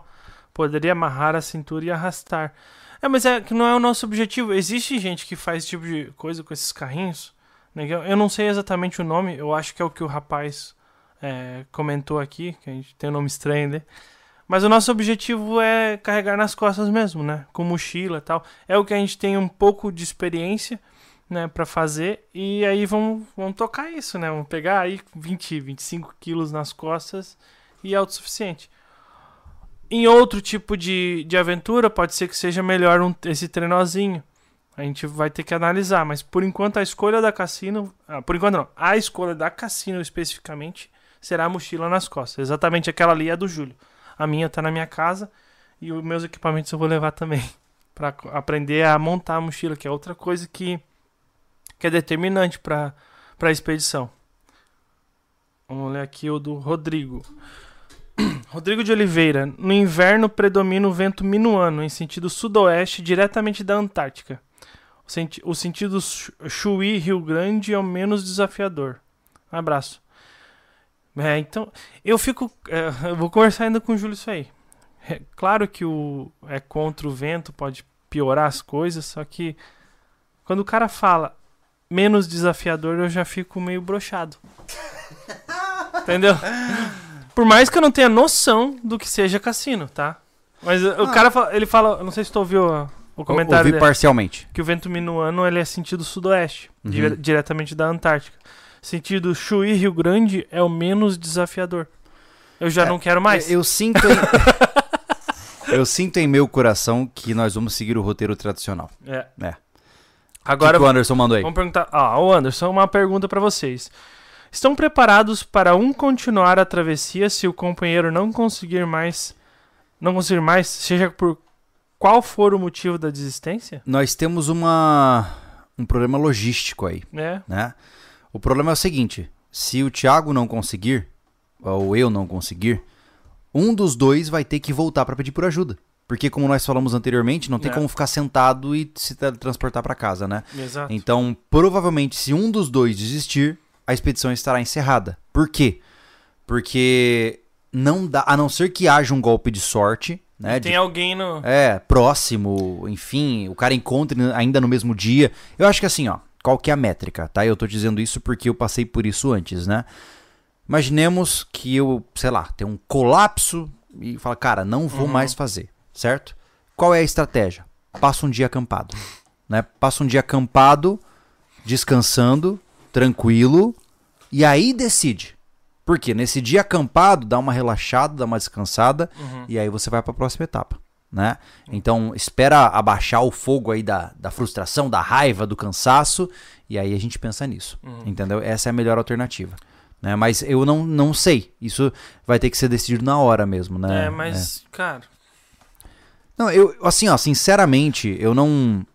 Poderia amarrar a cintura e arrastar. É, mas é que não é o nosso objetivo. Existe gente que faz esse tipo de coisa com esses carrinhos. né? Eu- não sei exatamente o nome, eu acho que é o que o rapaz é, comentou aqui, que a gente tem um nome estranho, né? Mas o nosso objetivo é carregar nas costas mesmo, né? Com mochila e tal. É o que a gente tem um pouco de experiência, né? Pra fazer. E aí vamos, vamos tocar isso, né? Vamos pegar aí 20, 25 quilos nas costas e é autossuficiente. Em outro tipo de, de aventura, pode ser que seja melhor um, esse trenozinho. A gente vai ter que analisar, mas por enquanto a escolha da Cassino. ah, por enquanto não. A escolha da Cassino especificamente será a mochila nas costas. Exatamente aquela ali é do Júlio. A minha tá na minha casa e os meus equipamentos eu vou levar também. Co- aprender a montar a mochila, que é outra coisa que, que é determinante para a expedição. Vamos ler aqui o do Rodrigo. Rodrigo de Oliveira. No inverno predomina o vento minuano em sentido sudoeste, diretamente da Antártica. O, senti o sentido Chu- Chuí, Rio Grande, é o menos desafiador. Um abraço. É, então, eu fico. é, eu vou conversar ainda com o Júlio isso aí. É, claro que o é contra o vento, pode piorar as coisas, só que quando o cara fala menos desafiador, eu já fico meio brochado. Entendeu? Por mais que eu não tenha noção do que seja cassino, tá? Mas uh, o Ah. cara fala, ele fala, eu não sei se tu ouviu o comentário Ouvi dele, parcialmente. que o vento minuano ele é sentido sudoeste, Uhum. dire- diretamente da Antártica. Sentido Chuí, Rio Grande é o menos desafiador. Eu já É, não quero mais. Eu, eu sinto em... eu sinto em meu coração que nós vamos seguir o roteiro tradicional. É. É. Agora o que o Anderson mandou aí? Vamos perguntar. Ah, o Anderson, uma pergunta pra vocês. Estão preparados para um continuar a travessia se o companheiro não conseguir mais, não conseguir mais, seja por qual for o motivo da desistência? Nós temos uma um problema logístico aí, É. né? O problema é o seguinte: se o Thiago não conseguir ou eu não conseguir, um dos dois vai ter que voltar para pedir por ajuda. Porque como nós falamos anteriormente, não tem É. como ficar sentado e se transportar para casa, né? Exato. Então, provavelmente, se um dos dois desistir, a expedição estará encerrada. Por quê? Porque não dá, a não ser que haja um golpe de sorte, né? Tem de- alguém no. é, próximo, enfim, o cara encontre ainda no mesmo dia. Eu acho que assim, ó, qual que é a métrica, tá? Eu tô dizendo isso porque eu passei por isso antes, né? Imaginemos que eu, sei lá, tenho um colapso e fala, cara, não vou Uhum. mais fazer, certo? Qual é a estratégia? Passa um dia acampado, né? Passa um dia acampado, descansando, tranquilo, e aí decide. Por quê? Nesse dia acampado, dá uma relaxada, dá uma descansada, Uhum. e aí você vai para a próxima etapa, né? Então, espera abaixar o fogo aí da, da frustração, da raiva, do cansaço, e aí a gente pensa nisso, Uhum. entendeu? Essa é a melhor alternativa. Né? Mas eu não, não sei. Isso vai ter que ser decidido na hora mesmo, né? É, mas, cara. Não, eu, assim, ó, sinceramente, eu não.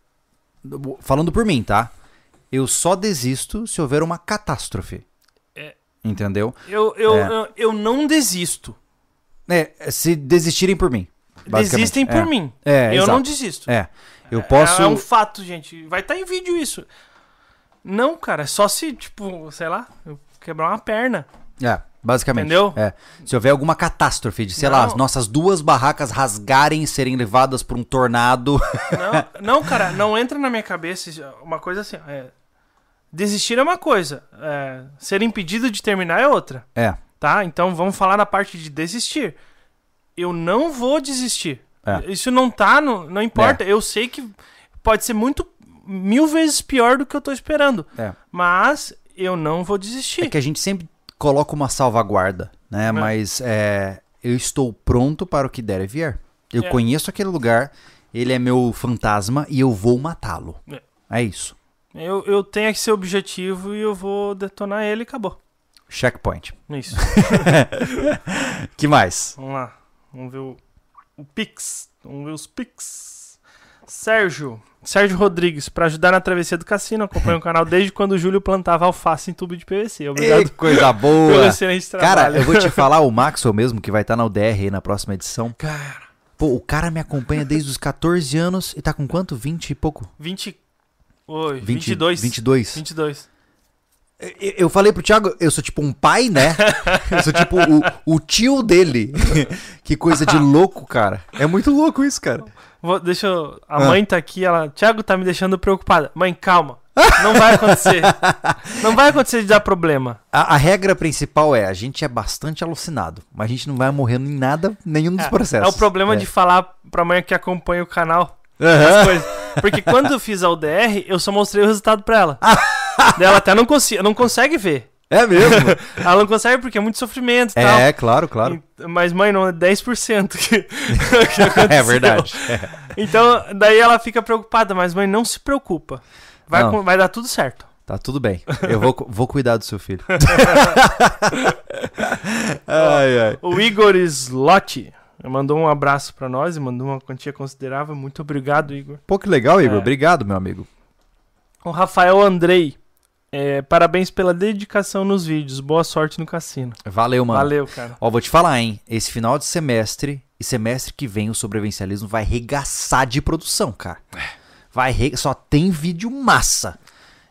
falando por mim, tá? Eu só desisto se houver uma catástrofe. É. Entendeu? Eu, eu, É. eu, eu não desisto. É, se desistirem por mim. Desistem por É. mim. É, eu exato. não desisto. É. Eu posso. É um fato, gente. Vai estar em vídeo isso. Não, cara, é só se, tipo, sei lá, eu quebrar uma perna. É, basicamente. Entendeu? É. Se houver alguma catástrofe de, sei lá, Não. as nossas duas barracas rasgarem e serem levadas por um tornado. Não, não, cara, não entra na minha cabeça uma coisa assim. é, desistir é uma coisa, é, ser impedido de terminar é outra, é. tá? Então vamos falar na parte de desistir. Eu não vou desistir. É. Isso não tá, no, não importa. Eu sei que pode ser muito mil vezes pior do que eu tô esperando, É. mas eu não vou desistir. É que a gente sempre coloca uma salvaguarda, né? É. Mas é, eu estou pronto para o que der e vier. Eu É. conheço aquele lugar, ele é meu fantasma e eu vou matá-lo. É. É isso. Eu, eu tenho esse objetivo e eu vou detonar ele e acabou. Checkpoint. Isso. que mais? Vamos lá. Vamos ver o, o Pix. Vamos ver os Pix. Sérgio. Sérgio Rodrigues, para ajudar na travessia do cassino, acompanha o canal desde quando o Júlio plantava alface em tubo de PVC. Ei, Obrigado coisa pelo boa! excelente trabalho. Cara, eu vou te falar, o Maxwell mesmo, que vai estar na UDR aí na próxima edição. Cara, Pô, o cara me acompanha desde os 14 anos e tá com quanto? 20 e pouco? 20. Oi, 20, 22. 22. 22. Eu falei pro Thiago, eu sou tipo um pai, né? Eu sou tipo o, o tio dele. que coisa de louco, cara. É muito louco isso, cara. Vou- deixa eu. A Ah. mãe tá aqui, ela. Thiago tá me deixando preocupada. Mãe, calma. Não vai acontecer. Não vai acontecer de dar problema. A, a regra principal é, a gente é bastante alucinado, mas a gente não vai morrendo em nada, nenhum dos É, processos. É o problema É. de falar pra mãe que acompanha o canal coisas. Porque quando eu fiz a UDR, eu só mostrei o resultado pra ela. Ela até não, consi- não consegue ver. É mesmo? Ela não consegue porque é muito sofrimento e tal. é, claro, claro. Mas, mãe, não é 10% que, que É aconteceu. verdade. Então, daí ela fica preocupada, mas, mãe, não se preocupa. Vai, com- vai dar tudo certo. Tá tudo bem. Eu vou, vou cuidar do seu filho. ai, ai. O Igor Slot mandou um abraço pra nós e mandou uma quantia considerável. Muito obrigado, Igor. Pô, que legal, Igor. É. Obrigado, meu amigo. O Rafael Andrei. É, parabéns pela dedicação nos vídeos. Boa sorte no cassino. Valeu, mano. Valeu, cara. Ó, vou te falar, hein? Esse final de semestre e semestre que vem o sobrevivencialismo vai regaçar de produção, cara. Vai re... Só tem vídeo massa.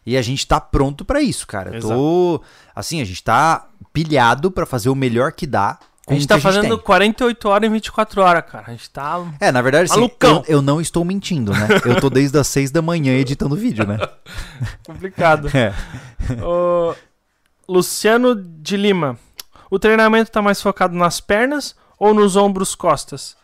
E a gente tá pronto pra isso, cara. Eu tô. Assim, a gente tá pilhado pra fazer o melhor que dá. Com A o gente tá fazendo tem. 48 horas em 24 horas, cara. A gente tá. É, na verdade, assim, eu, eu não estou mentindo, né? Eu tô desde as 6 da manhã editando vídeo, né? complicado. É. Ô, Luciano de Lima. O treinamento tá mais focado nas pernas ou nos ombros costas?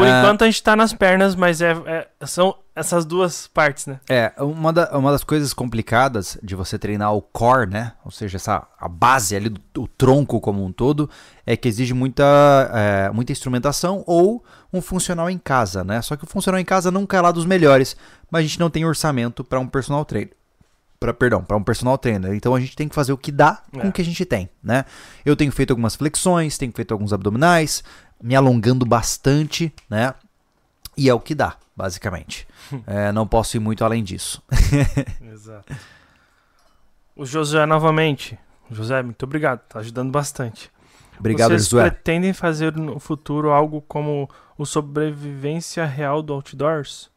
Por Ah. enquanto a gente tá nas pernas, mas é, é- são essas duas partes, né? É, uma, da- uma das coisas complicadas de você treinar o core, né? Ou seja, essa, a base ali do, do tronco como um todo, é que exige muita, é, muita instrumentação ou um funcional em casa, né? Só que o funcional em casa nunca é lá dos melhores, mas a gente não tem orçamento para um personal trainer. Pra, perdão, para um personal trainer. Então a gente tem que fazer o que dá com É. o que a gente tem, né? Eu tenho feito algumas flexões, tenho feito alguns abdominais, me alongando bastante, né? E é o que dá, basicamente. É, não posso ir muito além disso. Exato. O José novamente. José, muito obrigado. Tá ajudando bastante. Obrigado, Vocês Josué. pretendem fazer no futuro algo como o sobrevivência real do Outdoors?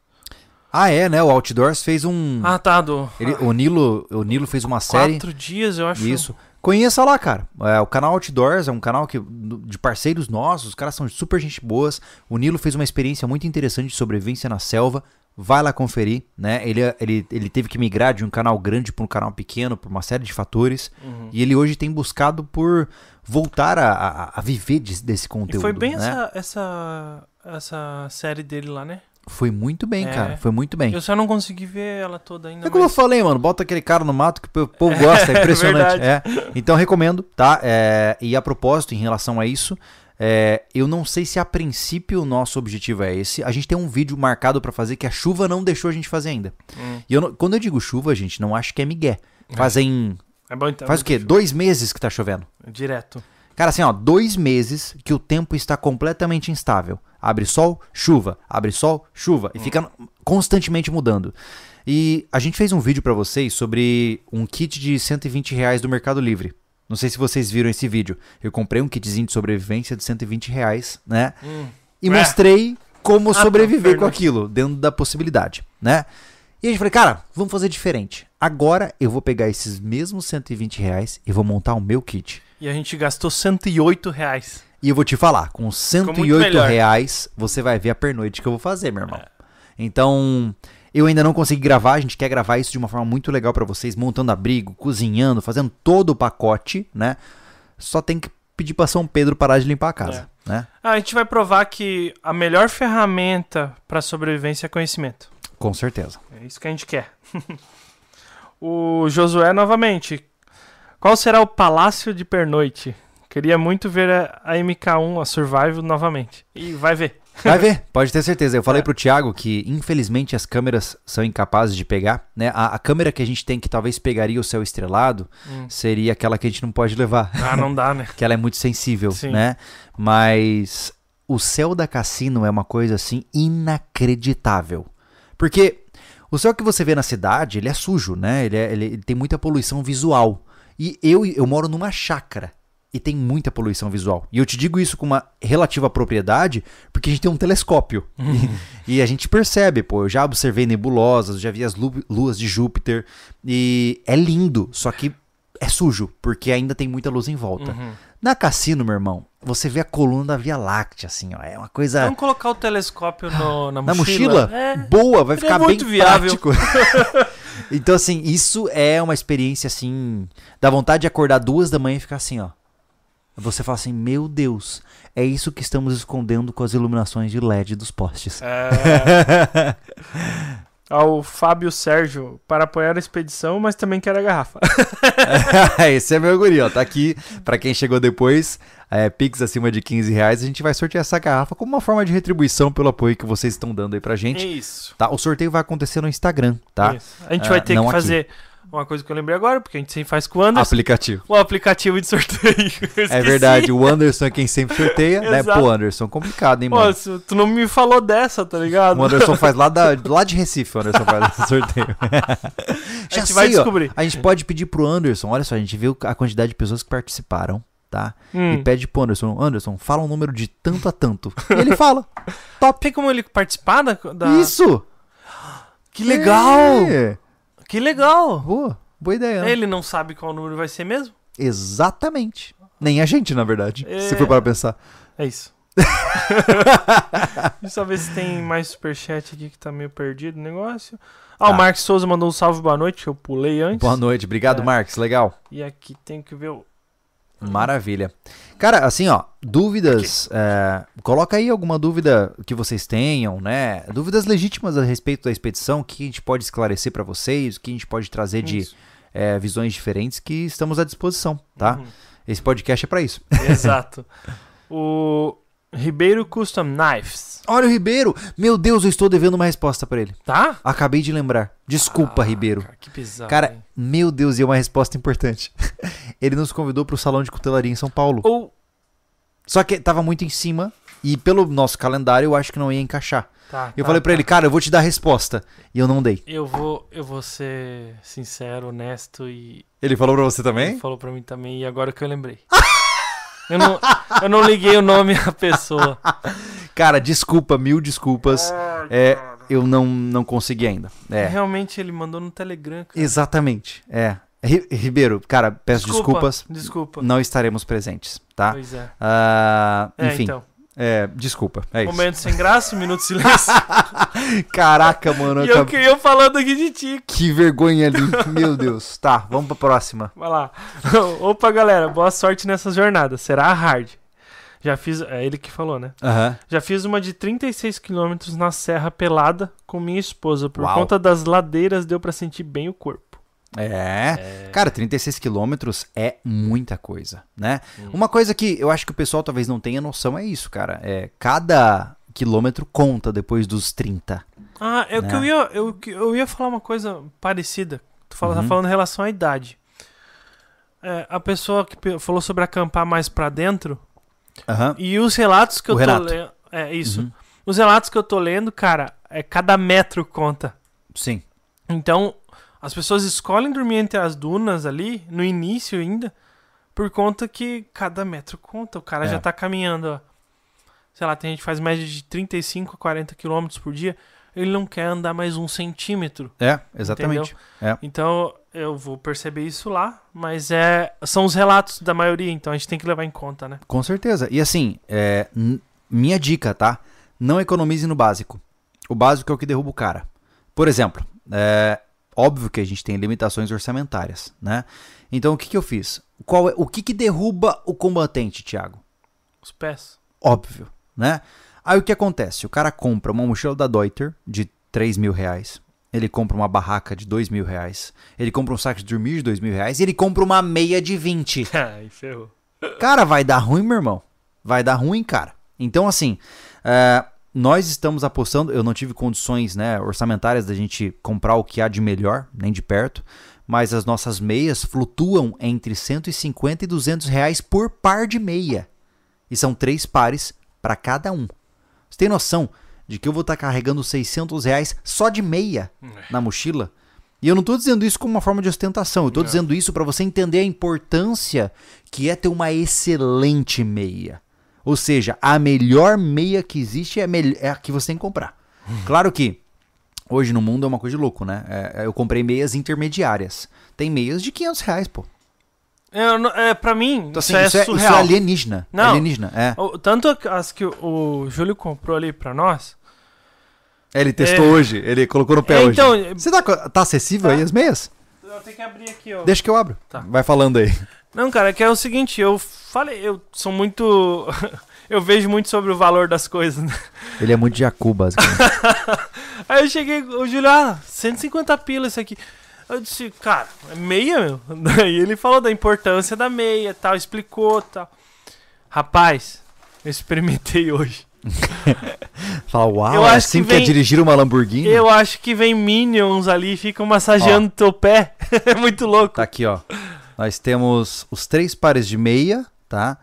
Ah, é, né? O Outdoors fez um. Ah, tá. Do, ele- o, Nilo, o Nilo fez uma série. quatro dias, eu acho. Isso. Conheça lá, cara. É, o canal Outdoors é um canal que, de parceiros nossos, os caras são super gente boas. O Nilo fez uma experiência muito interessante de sobrevivência na selva. Vai lá conferir, né? Ele, ele, ele teve que migrar de um canal grande para um canal pequeno por uma série de fatores. Uhum. E ele hoje tem buscado por voltar a, a, a viver de- desse conteúdo. E foi bem né? essa, essa, essa série dele lá, né? Foi muito bem, É. cara. Foi muito bem. Eu só não consegui ver ela toda ainda. É como eu mas- falei, mano, bota aquele cara no mato que o povo gosta, é É impressionante. é. Então recomendo, tá? É, e a propósito, em relação a isso, é, eu não sei se a princípio o nosso objetivo é esse. A gente tem um vídeo marcado pra fazer que a chuva não deixou a gente fazer ainda. Hum. E eu não- quando eu digo chuva, gente, não acho que é migué. Fazem. É bom então. Faz o quê? Dois meses que tá chovendo. Direto. Cara, assim, ó, dois meses que o tempo está completamente instável. Abre sol, chuva, abre sol, chuva. E fica constantemente mudando. E a gente fez um vídeo pra vocês sobre um kit de 120 reais do Mercado Livre. Não sei se vocês viram esse vídeo. Eu comprei um kitzinho de sobrevivência de 120 reais, né? Hum. E É. mostrei como Ah, sobreviver tá, com verdade. aquilo, dentro da possibilidade, né? E a gente falou, cara, vamos fazer diferente. Agora eu vou pegar esses mesmos 120 reais e vou montar o meu kit. E a gente gastou 108 reais. E eu vou te falar, com muito 108 melhor. reais, você vai ver a pernoite que eu vou fazer, meu irmão. Então, eu ainda não consegui gravar, a gente quer gravar isso de uma forma muito legal pra vocês, montando abrigo, cozinhando, fazendo todo o pacote, né? Só tem que pedir pra São Pedro parar de limpar a casa, né? Ah, a gente vai provar que a melhor ferramenta para sobrevivência é conhecimento. Com certeza. É isso que a gente quer. o Josué novamente. Qual será o Palácio de Pernoite? Queria muito ver a, a MK1, a Survival, novamente. E vai ver. Vai ver, pode ter certeza. Eu falei É. pro Thiago que, infelizmente, as câmeras são incapazes de pegar, né? A, a câmera que a gente tem que talvez pegaria o céu estrelado Hum. seria aquela que a gente não pode levar. Ah, não dá, né? que ela é muito sensível, Sim. né? Mas o céu da cassino é uma coisa assim inacreditável. Porque o céu que você vê na cidade, ele é sujo, né? Ele, é- ele- ele tem muita poluição visual. E eu, eu moro numa chácara e tem muita poluição visual. E eu te digo isso com uma relativa propriedade, porque a gente tem um telescópio. E, e a gente percebe, pô, eu já observei nebulosas, já vi as lu- luas de Júpiter. E é lindo, só que é sujo, porque ainda tem muita luz em volta. Uhum. Na cassino, meu irmão, você vê a coluna da Via Láctea, assim, ó. É uma coisa. Vamos colocar o telescópio no- na, Na mochila? mochila? É. Boa, vai Ele é ficar bem muito viável. prático. então, assim, isso é uma experiência, assim, dá vontade de acordar duas da manhã e ficar assim, ó. Você fala assim, meu Deus, é isso que estamos escondendo com as iluminações de LED dos postes. É. Ao Fábio Sérgio, para apoiar a expedição, mas também quero a garrafa. Esse é meu guri, ó. Tá aqui, pra quem chegou depois, é, Pix acima de 15 reais, a gente vai sortear essa garrafa como uma forma de retribuição pelo apoio que vocês estão dando aí pra gente. Isso. Tá? O sorteio vai acontecer no Instagram, tá? Isso. A gente Ah, vai ter que aqui. Uma coisa que eu lembrei agora, porque a gente sempre faz com o Anderson. Aplicativo. O aplicativo de sorteio. É verdade, o Anderson é quem sempre sorteia, né? Pô, Anderson, complicado, hein, Pô, mano? se- tu não me falou dessa, tá ligado? O Anderson faz lá, da, lá de Recife, o Anderson faz esse sorteio. a gente vai sei, ó. descobrir. A gente pode pedir pro Anderson, olha só, a gente viu a quantidade de pessoas que participaram, tá? Hum. E pede pro Anderson, Anderson, fala um número de tanto a tanto. E ele fala. Tem como ele participar da. da- Isso! Que legal! É. Que legal! Boa, boa ideia. né? Ele não sabe qual número vai ser mesmo? Exatamente. Nem a gente, na verdade. É. Se for para pensar. É isso. Deixa eu ver se tem mais superchat aqui que tá meio perdido o negócio. Ah, Tá. o Marcos Souza mandou um salve, boa noite, que eu pulei antes. Boa noite. Obrigado, É. Marcos. Legal. E aqui tem que ver o. Maravilha. Cara, assim, ó, dúvidas. é, coloca aí alguma dúvida que vocês tenham, né? Dúvidas legítimas a respeito da expedição, o que a gente pode esclarecer pra vocês, o que a gente pode trazer de é, visões diferentes que estamos à disposição, tá? Uhum. Esse podcast é pra isso. Exato. o Ribeiro Custom Knives. Olha o Ribeiro! Meu Deus, eu estou devendo uma resposta pra ele. Tá? Acabei de lembrar. Desculpa, Ah, Ribeiro. Cara, que bizarro. Cara, hein? meu Deus, e é uma resposta importante. Ele nos convidou pro salão de cutelaria em São Paulo. Ou. Só que tava muito em cima e pelo nosso calendário eu acho que não ia encaixar. Tá, Eu tá, falei pra tá. ele, cara, eu vou te dar a resposta. E eu não dei. Eu vou, eu vou ser sincero, honesto e. Ele falou pra você Ele também? falou pra mim também, e agora que eu lembrei. eu, não, eu não liguei o nome à pessoa. Cara, desculpa, mil desculpas. Ai, É, eu não, não consegui ainda. É, Realmente ele mandou no Telegram. Cara. exatamente. É. Ri- Ribeiro, cara, peço Desculpa, desculpas. Desculpa. Não estaremos presentes, tá? Pois é. Ah, É, enfim, então. É, desculpa. É isso. Momento sem graça, minuto de silêncio. Caraca, mano. eu e eu, acabei- que- eu falando aqui de ti. Que vergonha ali. Meu Deus. Tá, vamos pra próxima. Vai lá. Opa, galera, boa sorte nessa jornada. Será hard. Já fiz. É ele que falou, né? Aham. Já fiz uma de 36 quilômetros na Serra Pelada com minha esposa. Por Uau. conta das ladeiras, deu pra sentir bem o corpo. É. Cara, 36 quilômetros é muita coisa, né? Hum. Uma coisa que eu acho que o pessoal talvez não tenha noção é isso, cara. É, cada quilômetro conta depois dos 30. Ah, é Né? que eu ia, eu, que- eu ia falar uma coisa parecida. Tu fala, Uhum. tá falando em relação à idade. É, a pessoa que falou sobre acampar mais pra dentro Aham. e os relatos que O eu tô lendo. É isso. Uhum. Os relatos que eu tô lendo, cara, é cada metro conta. Sim. Então, as pessoas escolhem dormir entre as dunas ali, no início ainda, por conta que cada metro conta. O cara É. já tá caminhando, ó. Sei lá, tem gente que faz média de 35 a 40 quilômetros por dia. Ele não quer andar mais um centímetro. É, exatamente. É. Então, eu vou perceber isso lá, mas é são os relatos da maioria, então a gente tem que levar em conta, né? Com certeza. E assim, é, minha dica, tá? Não economize no básico. O básico é o que derruba o cara. Por exemplo, é óbvio que a gente tem limitações orçamentárias, né? Então o que, que eu fiz? Qual é, o que, que derruba o combatente, Thiago? Os pés. Óbvio, né? Aí o que acontece? O cara compra uma mochila da Deuter de 3 mil reais. Ele compra uma barraca de 2 mil reais. Ele compra um saco de dormir de 2 mil reais. E ele compra uma meia de 20. Ai, ferrou. Cara, vai dar ruim, meu irmão. Vai dar ruim, cara. Então, assim, é, nós estamos apostando. Eu não tive condições né, orçamentárias da gente comprar o que há de melhor, nem de perto. Mas as nossas meias flutuam entre 150 e 200 reais por par de meia. E são três pares para cada um. Você tem noção de que eu vou estar carregando 600 reais só de meia na mochila? E eu não estou dizendo isso como uma forma de ostentação. Eu estou Não. dizendo isso para você entender a importância que é ter uma excelente meia. Ou seja, a melhor meia que existe é a, é a que você tem que comprar. Claro que hoje no mundo é uma coisa de louco, né? É, eu comprei meias intermediárias. Tem meias de 500 reais, pô. Eu não- é, pra mim, Então, isso, assim, é isso, é, isso é surreal. alienígena. Não. Alienígena, é. O- Tanto as que o- o Júlio comprou ali pra nós. Ele testou É. hoje, ele colocou no pé É, hoje. então, Você tá, tá acessível Tá. aí as meias? Eu tenho que abrir aqui, ó. Deixa que eu abro. Tá. Vai falando aí. Não, cara, é que é o seguinte, eu falei, eu sou muito. eu vejo muito sobre o valor das coisas, né? Ele é muito jacu, basicamente. Aí eu cheguei, o Júlio, ah, 150 pila isso aqui. Eu disse, cara, é meia, meu? Daí ele falou da importância da meia e tal, explicou e tal. Rapaz, eu experimentei hoje. Fala, uau, Eu é acho assim que é vem- dirigir uma Lamborghini? Eu acho que vem Minions ali e ficam massageando teu pé. é muito louco. Tá aqui, ó. Nós temos os três pares de meia, tá?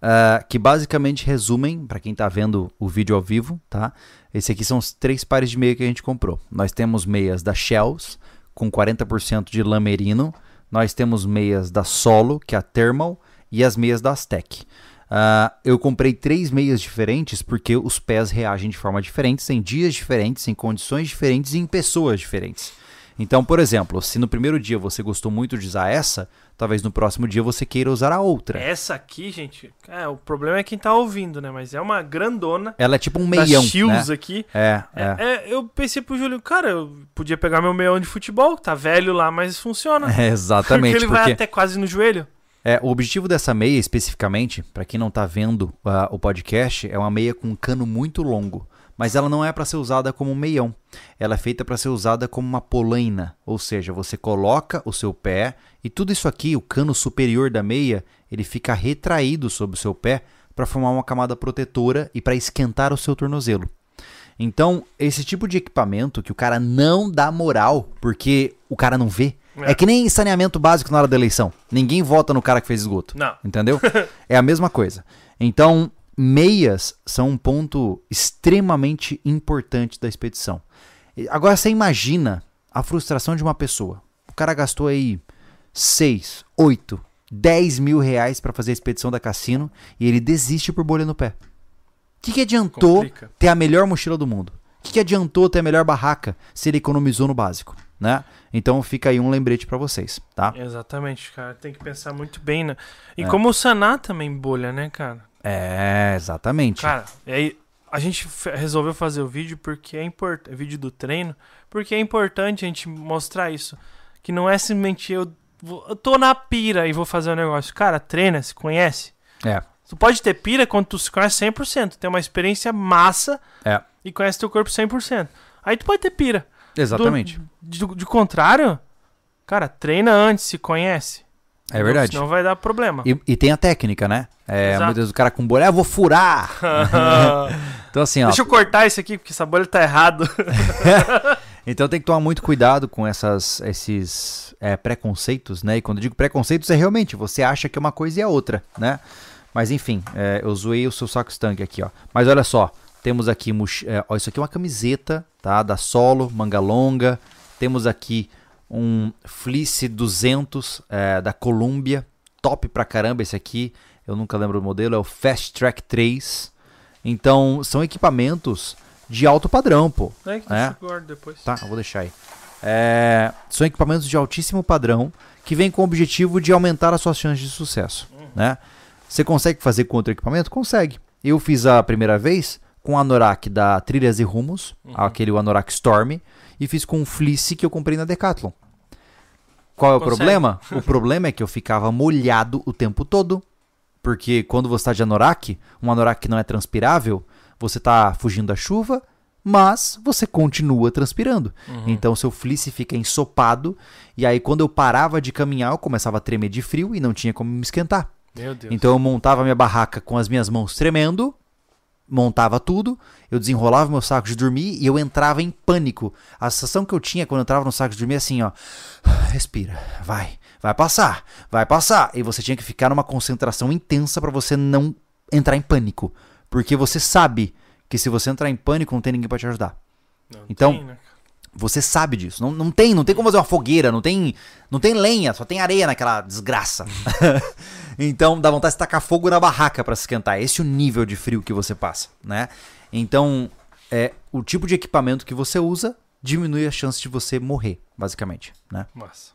Ah, que basicamente resumem, pra quem tá vendo o vídeo ao vivo, tá? Esse aqui são os três pares de meia que a gente comprou. Nós temos meias da Shells, com 40% de lã merino. Nós temos meias da Solo, que é a Thermal, e as meias da Aztec. Ah, eu comprei três meias diferentes porque os pés reagem de forma diferente, em dias diferentes, em condições diferentes e em pessoas diferentes. Então, por exemplo, se no primeiro dia você gostou muito de usar essa, talvez no próximo dia você queira usar a outra. Essa aqui, gente, é, o problema é quem tá ouvindo, né? Mas é uma grandona. Ela é tipo um da meião, Shields né? aqui. É, é. É, eu pensei pro Júlio, cara, eu podia pegar meu meião de futebol, tá velho lá, mas funciona. É, exatamente, Porque ele vai porque até quase no joelho. é, o objetivo dessa meia especificamente, pra quem não tá vendo ah, o podcast, é uma meia com um cano muito longo, mas ela não é pra ser usada como um meião. Ela é feita pra ser usada como uma polaina, ou seja, você coloca o seu pé e tudo isso aqui, o cano superior da meia, ele fica retraído sobre o seu pé para formar uma camada protetora e para esquentar o seu tornozelo. Então, esse tipo de equipamento que o cara não dá moral porque o cara não vê, É. é que nem saneamento básico na hora da eleição. Ninguém vota no cara que fez esgoto. Não. Entendeu? é a mesma coisa. Então, meias são um ponto extremamente importante da expedição. Agora você imagina a frustração de uma pessoa. O cara gastou aí 6, 8, 10 mil reais para fazer a expedição da cassino e ele desiste por bolha no pé. O que, que adiantou Complica. ter a melhor mochila do mundo? O que, que adiantou ter a melhor barraca se ele economizou no básico? Né? Então fica aí um lembrete para vocês, tá? Exatamente, cara. Tem que pensar muito bem, né? E É. como o Saná também bolha, né, cara? É, exatamente. Cara, e aí a gente resolveu fazer o vídeo porque é importante, vídeo do treino, porque é importante a gente mostrar isso, que não é simplesmente eu, eu tô na pira e vou fazer um negócio. Cara, treina, se conhece. É. Tu pode ter pira quando tu se conhece 100%, tem uma experiência massa É. e conhece teu corpo 100%. Aí tu pode ter pira. Exatamente. De, de contrário, cara, treina antes, se conhece. É verdade. Senão vai dar problema. E, e tem a técnica, né? É, Exato. muitas vezes o cara com bolha, ah, eu vou furar. Então assim, ó. Deixa eu cortar isso aqui, porque essa bolha tá errado. Então tem que tomar muito cuidado com essas, esses é, preconceitos, né? E quando eu digo preconceitos é realmente você acha que é uma coisa e é outra, né? Mas enfim, é, eu zoei o seu saco estanque aqui, ó. Mas olha só, temos aqui, é, ó, isso aqui é uma camiseta, tá? Da Solo, manga longa, Temos aqui um Fleece 200 é, da Columbia, top pra caramba esse aqui. Eu nunca lembro o modelo, é o Fast Track 3. Então, são equipamentos de alto padrão, pô. É que É. guardar depois. Tá, eu vou deixar aí. É, são equipamentos de altíssimo padrão que vêm com o objetivo de aumentar as suas chances de sucesso, né? Você consegue fazer com outro equipamento? Consegue. Eu fiz a primeira vez com o Anorak da Trilhas e Rumos, aquele Anorak Storm, e fiz com o Fleece que eu comprei na Decathlon. Qual é o Consegue. problema? o problema é que eu ficava molhado o tempo todo, porque quando você está de Anorak, um Anorak que não é transpirável, você está fugindo da chuva, mas você continua transpirando. Então seu fleece fica ensopado e aí quando eu parava de caminhar, eu começava a tremer de frio e não tinha como me esquentar. Meu Deus. Então eu montava minha barraca com as minhas mãos tremendo, montava tudo, eu desenrolava meu saco de dormir e eu entrava em pânico. A sensação que eu tinha quando eu entrava no saco de dormir é assim, ó, respira, vai, vai passar, vai passar. E você tinha que ficar numa concentração intensa para você não entrar em pânico, porque você sabe que se você entrar em pânico não tem ninguém para te ajudar. Não então- tem, né? Você sabe disso. Não, não tem, não tem como fazer uma fogueira, não tem, não tem lenha, só tem areia naquela desgraça. então dá vontade de tacar fogo na barraca para se esquentar. Esse é o nível de frio que você passa, né? Então, é o tipo de equipamento que você usa diminui a chance de você morrer, basicamente, né? Massa.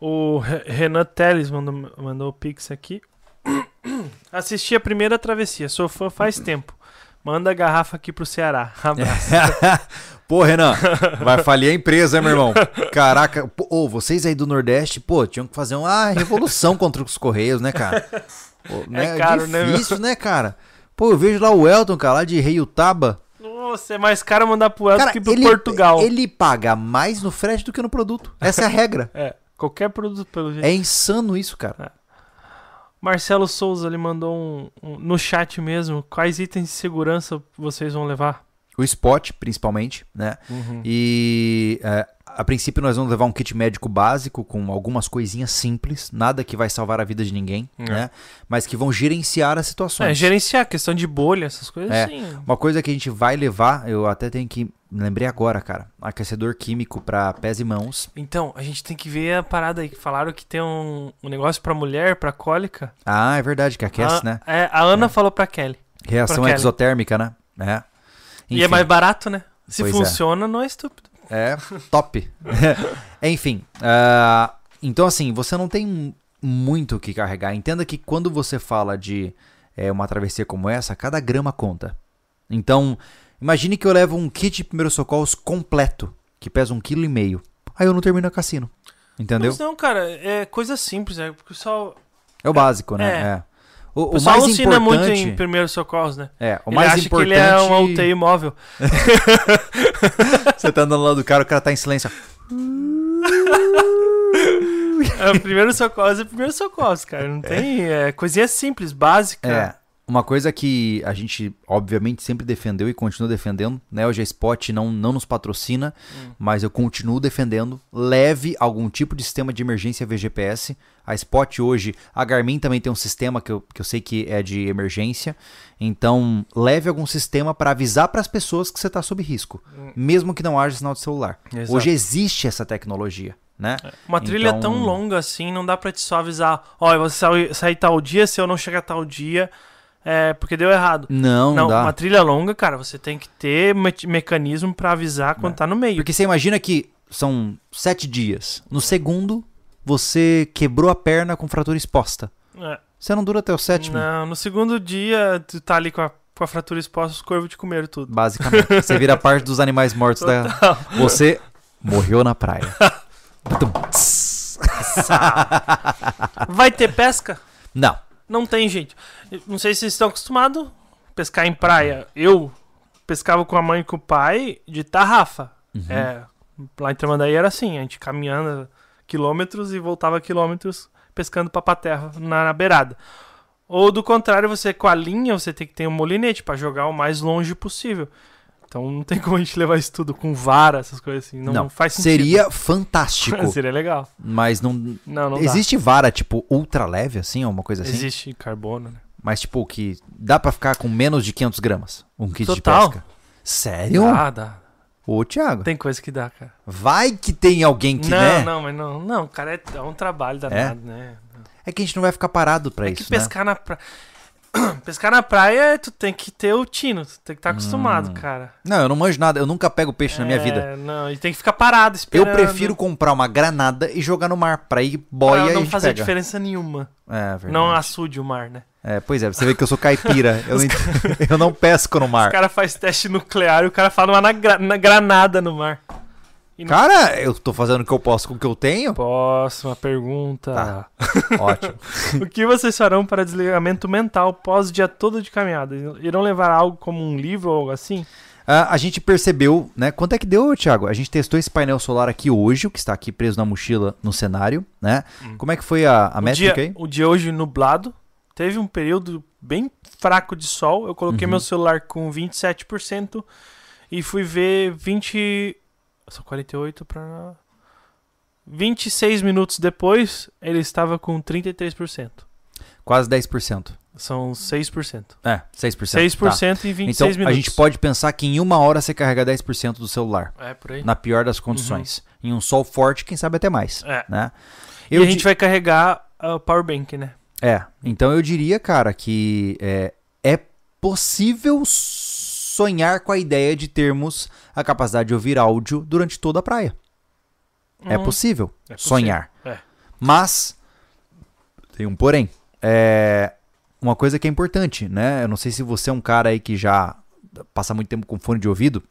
O Re- Renan Teles mandou, mandou o pix aqui. Assisti a primeira travessia, sou fã faz tempo. Manda a garrafa aqui pro Ceará. Abraço. Pô, Renan, vai falir a empresa, hein, meu irmão? Caraca, pô, ô, vocês aí do Nordeste, pô, tinham que fazer uma revolução contra os Correios, né, cara? Pô, né, caro, né, difícil, né, cara? Pô, eu vejo lá o Elton, cara, lá de Reiutaba. Nossa, é mais caro mandar pro Elton Cara, que pro ele, Portugal. ele paga mais no frete do que no produto. Essa é a regra. É, qualquer produto pelo jeito. É insano isso, cara. Marcelo Souza, ele mandou um, um- no chat mesmo. Quais itens de segurança vocês vão levar? O spot, principalmente, né? E é, a princípio nós vamos levar um kit médico básico com algumas coisinhas simples, nada que vai salvar a vida de ninguém, É. né? Mas que vão gerenciar as situações. É, gerenciar, questão de bolha, essas coisas É. assim. Uma coisa que a gente vai levar, eu até tenho que. Me lembrei agora, cara. Aquecedor químico para pés e mãos. Então, a gente tem que ver a parada aí. que Falaram que tem um, um negócio pra mulher, pra cólica. Ah, é verdade, que aquece, a, né? É, a Ana falou pra Kelly. Reação Kelly. exotérmica, né? É. E é Enfim. mais barato, né? Se Pois é. funciona, não é estúpido. É, top. Enfim, ah, então assim, você não tem muito o que carregar. Entenda que quando você fala de é, uma travessia como essa, cada grama conta. Então, imagine que eu levo um kit de primeiros socorros completo, que pesa um quilo e meio. Aí eu não termino a cassino. Entendeu? Mas não, cara, é coisa simples. É, porque o pessoal, É o básico, né? É. É. O, o mais alucina muito importante... em primeiros socorros, né? É, o ele mais acha importante... que ele é um UTI móvel. Você tá andando lá do cara, o cara tá em silêncio. É, primeiro socorros é primeiro socorros, cara. Não tem. É coisinha simples, básica. É. Uma coisa que a gente, obviamente, sempre defendeu e continua defendendo, né? Hoje a Spot não, não nos patrocina, mas eu continuo defendendo. Leve algum tipo de sistema de emergência VGPS. A Spot hoje, a Garmin também tem um sistema que eu, que eu sei que é de emergência. Então, leve algum sistema para avisar para as pessoas que você está sob risco, mesmo que não haja sinal de celular. Exato. Hoje existe essa tecnologia, né? Uma trilha Então- tão longa assim, não dá pra te só avisar. Vou sair, sair tal dia, se eu não chegar tal dia, é porque deu errado. Não, não, dá. uma trilha longa, cara, você tem que ter me mecanismo pra avisar quando tá no meio. Porque você imagina que são sete dias. No segundo, você quebrou a perna com fratura exposta. É. Você não dura até o sétimo, Não, no segundo dia, tu tá ali com a, com a fratura exposta, os corvos te comeram tudo. basicamente. Você vira parte dos animais mortos da. Você morreu na praia. Vai ter pesca? não. Não tem, gente. Não sei se vocês estão acostumados a pescar em praia. Eu pescava com a mãe e com o pai de tarrafa. Uhum. É, lá em Tramandaí era assim, a gente caminhando quilômetros e voltava quilômetros pescando papaterra na, na beirada. Ou do contrário, você com a linha, você tem que ter um molinete pra jogar o mais longe possível. Então não tem como a gente levar isso tudo com vara, essas coisas assim. Não, Não, faz sentido. Seria fantástico. Seria legal. mas não. Não, não Existe vara, tipo, ultra leve, assim, ou uma coisa dá. assim? Existe carbono, né? Mas, tipo, que dá pra ficar com menos de 500 gramas. Um kit Total. de pesca. Sério? Dá, dá. Ô, Thiago, Tem coisa que dá, cara. vai que tem alguém que, não, né? não, mas não. Não, cara, é, é um trabalho danado, né? É que a gente não vai ficar parado pra É isso, que né? pescar na praia. pescar na praia, tu tem que ter o tino, tu tem que estar acostumado, Hum. cara. Não, eu não manjo nada, eu nunca pego peixe na minha É, vida. Não, e tem que ficar parado Eu esperando. prefiro comprar uma granada e jogar no mar, pra ir boia pra e a não fazer pega. diferença nenhuma. É, verdade. Não açude o mar, né? É, pois é, você vê que eu sou caipira, eu, não, eu não pesco no O mar. cara faz teste nuclear e o cara fala uma na, gra- na granada no mar. Não- Cara, eu tô fazendo o que eu posso com o que eu tenho. Próxima pergunta. Tá. Ótimo. O que vocês farão para desligamento mental pós dia todo de caminhada? Irão levar algo como um livro ou algo assim? Ah, a gente percebeu, né? Quanto é que deu, Thiago? A gente testou esse painel solar aqui hoje, o que está aqui preso na mochila no cenário, né? Como é que foi a, a o, métrica dia, aí? o dia hoje nublado. Teve um período bem fraco de sol. Eu coloquei Uhum. meu celular com 27% e fui ver 20. São 48 para. 26 minutos depois, ele estava com 33%. Quase 10%. São 6%. É, 6%. 6% em 26 Então, minutos. a gente pode pensar que em uma hora você carrega 10% do celular. É, por aí. Na pior das condições. Em um sol forte, quem sabe até mais. É. Né? E a gente di- vai carregar o power bank, né? É, então eu diria, cara, que é, é possível sonhar com a ideia de termos a capacidade de ouvir áudio durante toda a praia. É Hum, possível é possível. sonhar. É. Mas, tem um porém. É uma coisa que é importante, né? Eu não sei se você é um cara aí que já passa muito tempo com fone de ouvido,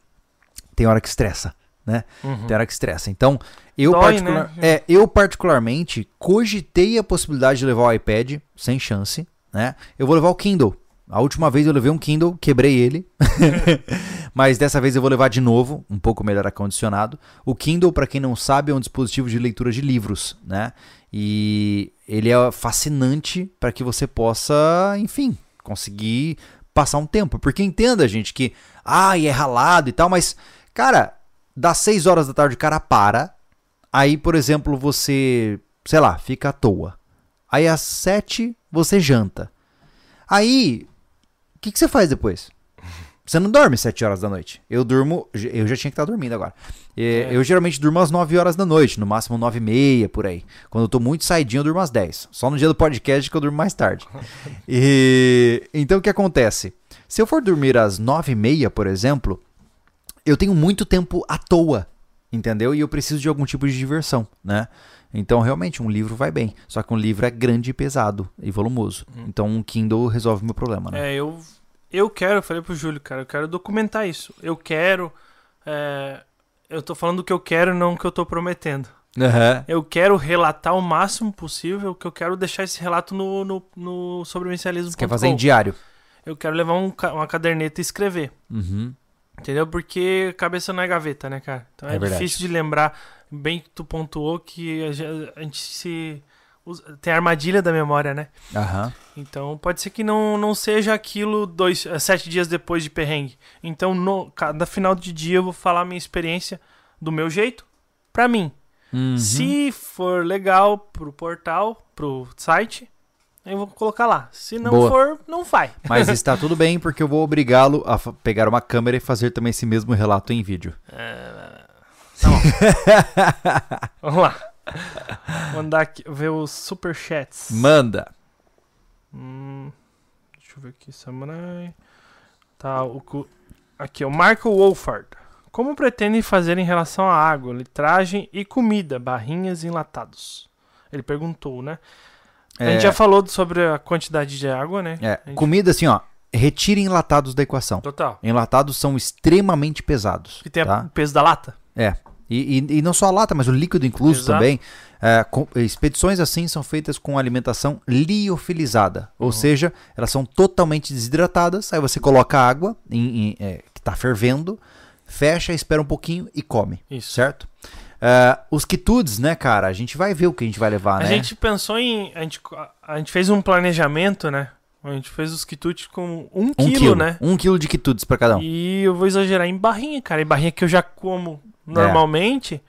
tem hora que estressa, né? Uhum. Tem hora que estressa. Então, eu, Dói, particular- né? é, eu particularmente cogitei a possibilidade de levar o iPad, sem chance, né? Eu vou levar o Kindle. A última vez eu levei um Kindle, quebrei ele. Mas dessa vez eu vou levar de novo, um pouco melhor acondicionado. O Kindle, para quem não sabe, é um dispositivo de leitura de livros, né? E ele é fascinante para que você possa, enfim, conseguir passar um tempo. Porque entenda, gente, que ai, é ralado e tal, mas cara, das 6 horas da tarde o cara para. Aí, por exemplo, você, sei lá, fica à toa. Aí às 7 você janta. Aí, que, que você faz depois? Você não dorme 7 horas da noite. Eu durmo. Eu já tinha que estar dormindo agora. É, É. Eu geralmente durmo às 9 horas da noite, no máximo 9 e meia, por aí. Quando eu tô muito saidinho, eu durmo às 10. Só no dia do podcast que eu durmo mais tarde. E então o que acontece? Se eu for dormir às 9 e meia, por exemplo, eu tenho muito tempo à toa, entendeu? E eu preciso de algum tipo de diversão, né? Então, realmente, um livro vai bem. Só que um livro é grande e pesado e volumoso. Então, um Kindle resolve o meu problema, né? É, eu, eu quero, eu falei pro Júlio, cara, eu quero documentar isso. Eu quero. é, eu tô falando o que eu quero, não o que eu tô prometendo. Aham. Eu quero relatar o máximo possível, que eu quero deixar esse relato no, no, no sobrevivencialismo. Você quer fazer em diário? Eu quero levar um uma caderneta e escrever. Uhum. Entendeu? Porque cabeça não é gaveta, né, cara? Então é, É difícil de lembrar. Bem que tu pontuou que a ge- a gente se. Tem a armadilha da memória, né? Aham. Então pode ser que não, não seja aquilo dois, eh, sete dias depois de perrengue. Então, no, cada final de dia eu vou falar a minha experiência do meu jeito, pra mim. Uhum. Se for legal pro portal, pro site, eu vou colocar lá. Se não Boa. for, não vai. Mas está tudo bem, porque eu vou obrigá-lo a pegar uma câmera e fazer também esse mesmo relato em vídeo. Vamos lá. Mandar aqui, ver os superchats. Manda. Hum, deixa eu ver aqui, Samurai. Tá, o, aqui, o Marco Wolford. Como pretendem fazer em relação à água, litragem e comida, barrinhas e enlatados? Ele perguntou, né? A É, gente já falou sobre a quantidade de água, né? é, A gente- comida assim, ó. Retire enlatados da equação. Total. Enlatados são extremamente pesados. Que tem tá? o peso da lata. É. E, e- e não só a lata, mas o líquido incluso Exato. também. É, com- expedições assim são feitas com alimentação liofilizada. Ou Uhum. seja, elas são totalmente desidratadas. Aí você coloca a água em- em- é, que está fervendo, fecha, espera um pouquinho e come. Isso. Certo? É, os quitudes, né, cara? A gente vai ver o que a gente vai levar, A né? gente pensou em. A gente, a gente fez um planejamento, né? A gente fez os quitutes com um, um quilo, quilo, né? Um quilo de quitudes pra cada um. E eu vou exagerar em barrinha, cara. Em barrinha que eu já como normalmente,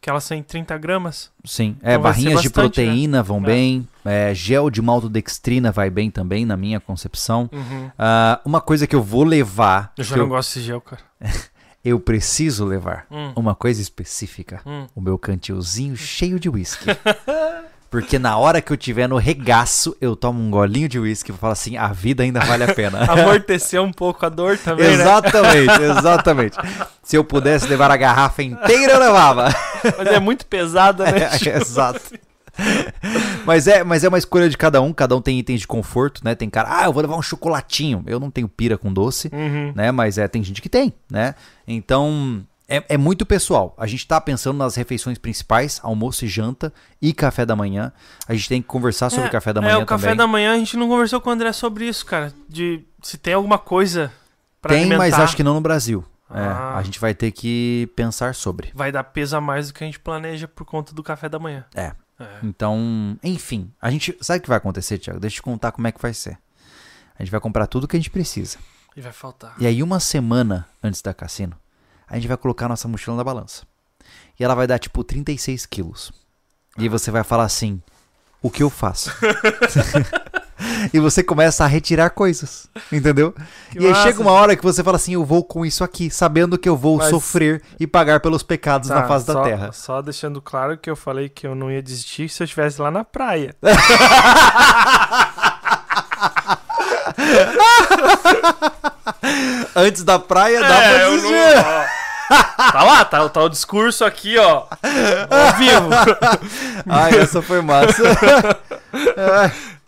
que elas são em 30 gramas. Sim. É, Então ser barrinhas de bastante, proteína vão É. bem. é, gel de maltodextrina vai bem também, na minha concepção. Uhum. Ah, uma coisa que eu vou levar. Eu já que não eu- gosto desse gel, cara. eu preciso levar Hum. uma coisa específica. Hum. O meu cantilzinho cheio de uísque. Porque na hora que eu tiver no regaço, eu tomo um golinho de uísque e falo assim, a vida ainda vale a pena. Amortecer um pouco a dor também, né? exatamente, exatamente. Se eu pudesse levar a garrafa inteira, eu levava. Mas é muito pesada, né? É, exato. Mas é, mas é uma escolha de cada um, cada um tem itens de conforto, né? Tem cara, ah, eu vou levar um chocolatinho. Eu não tenho pira com doce, Uhum. né? Mas é, tem gente que tem, né? Então, é, é muito pessoal. A gente tá pensando nas refeições principais, almoço e janta e café da manhã. A gente tem que conversar sobre É, o café da manhã É, o café também. da manhã a gente não conversou com o André sobre isso, cara. De se tem alguma coisa pra tem, alimentar. mas acho que não no Brasil. É, Ah. a gente vai ter que pensar sobre. Vai dar peso a mais do que a gente planeja por conta do café da manhã. É. É. Então, enfim, a gente sabe o que vai acontecer, Thiago? Deixa eu te contar como é que vai ser. A gente vai comprar tudo que a gente precisa. E vai faltar. E aí, uma semana antes da cassino, a gente vai colocar nossa mochila na balança. E ela vai dar tipo 36 quilos. E aí você vai falar assim: o que eu faço? e você começa a retirar coisas, entendeu? Que e aí massa. chega uma hora que você fala assim: eu vou com isso aqui, sabendo que eu vou Mas- sofrer e pagar pelos pecados na Tá, face só, da terra. Só deixando claro que eu falei que eu não ia desistir se eu estivesse lá na praia. Antes da praia dá É, pra desistir. não-. Tá lá, tá, tá o discurso aqui, ó. Ao vivo. Ai, essa foi massa.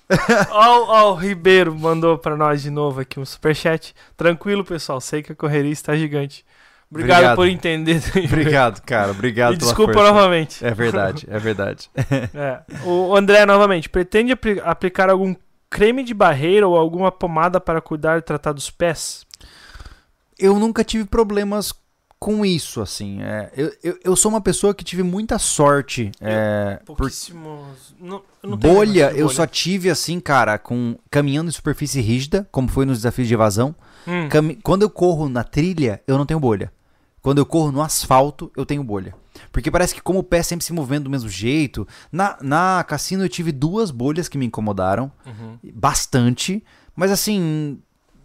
Ó, ó, o Ribeiro mandou pra nós de novo aqui um superchat. Tranquilo, pessoal. Sei que a correria está gigante. Obrigado, Obrigado. por entender. obrigado, cara. Obrigado E desculpa força. novamente. É verdade, é verdade. É. O André, novamente, pretende apli- aplicar algum creme de barreira ou alguma pomada para cuidar e tratar dos pés? Eu nunca tive problemas com isso, assim. É, eu, eu, eu sou uma pessoa que tive muita sorte. É, por Pouquíssimos. Não, eu não bolha, negócio de eu bolha. só tive, assim, cara, com caminhando em superfície rígida, como foi nos desafios de evasão. Hum. Cami- Quando eu corro na trilha, eu não tenho bolha. Quando eu corro no asfalto, eu tenho bolha. Porque parece que como o pé sempre se movendo do mesmo jeito. Na, na cassino eu tive duas bolhas que me incomodaram. Uhum. Bastante. Mas assim,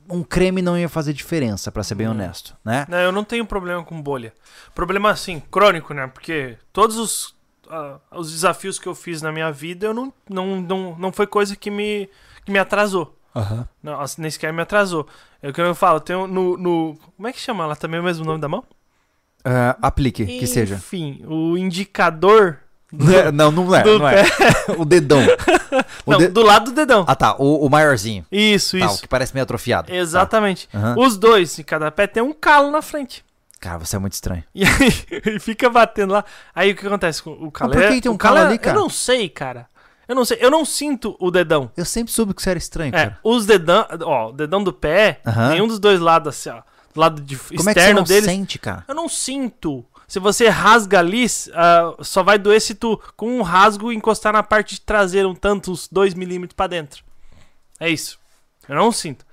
um creme não ia fazer diferença, pra ser bem Uhum. honesto, né? Não, eu não tenho problema com bolha. Problema assim, crônico, né? Porque todos os, ah, os desafios que eu fiz na minha vida, eu não, não, não, não foi coisa que me, que me atrasou. Aham. Não, assim, nem sequer me atrasou. É o que eu falo, tem no, no. Como é que chama lá também o mesmo nome da mão? Ah, aplique, que seja. Enfim, o indicador. Né, Não, não é, não é. O dedão. O Não, de- do lado do dedão. Ah tá, o, o maiorzinho. Isso, Tá, o isso. que parece meio atrofiado. Exatamente. Tá. Aham. Os dois, em cada pé, tem um calo na frente. Cara, você é muito estranho. E aí fica batendo lá. Aí o que acontece com o calo? por que é- que tem um o calo calo é- ali, cara? Eu não sei, cara. Eu não sei. Eu não sinto o dedão. Eu sempre soube que você era estranho, É, cara. os dedão, ó, o dedão do pé, Aham. nenhum dos dois lados assim, ó, do lado de Como é que você externo não deles, sente, cara? eu não sinto. Se você rasga ali, ah, só vai doer se tu com um rasgo encostar na parte de traseira um tanto, uns 2 milímetros pra dentro. É isso. Eu não sinto.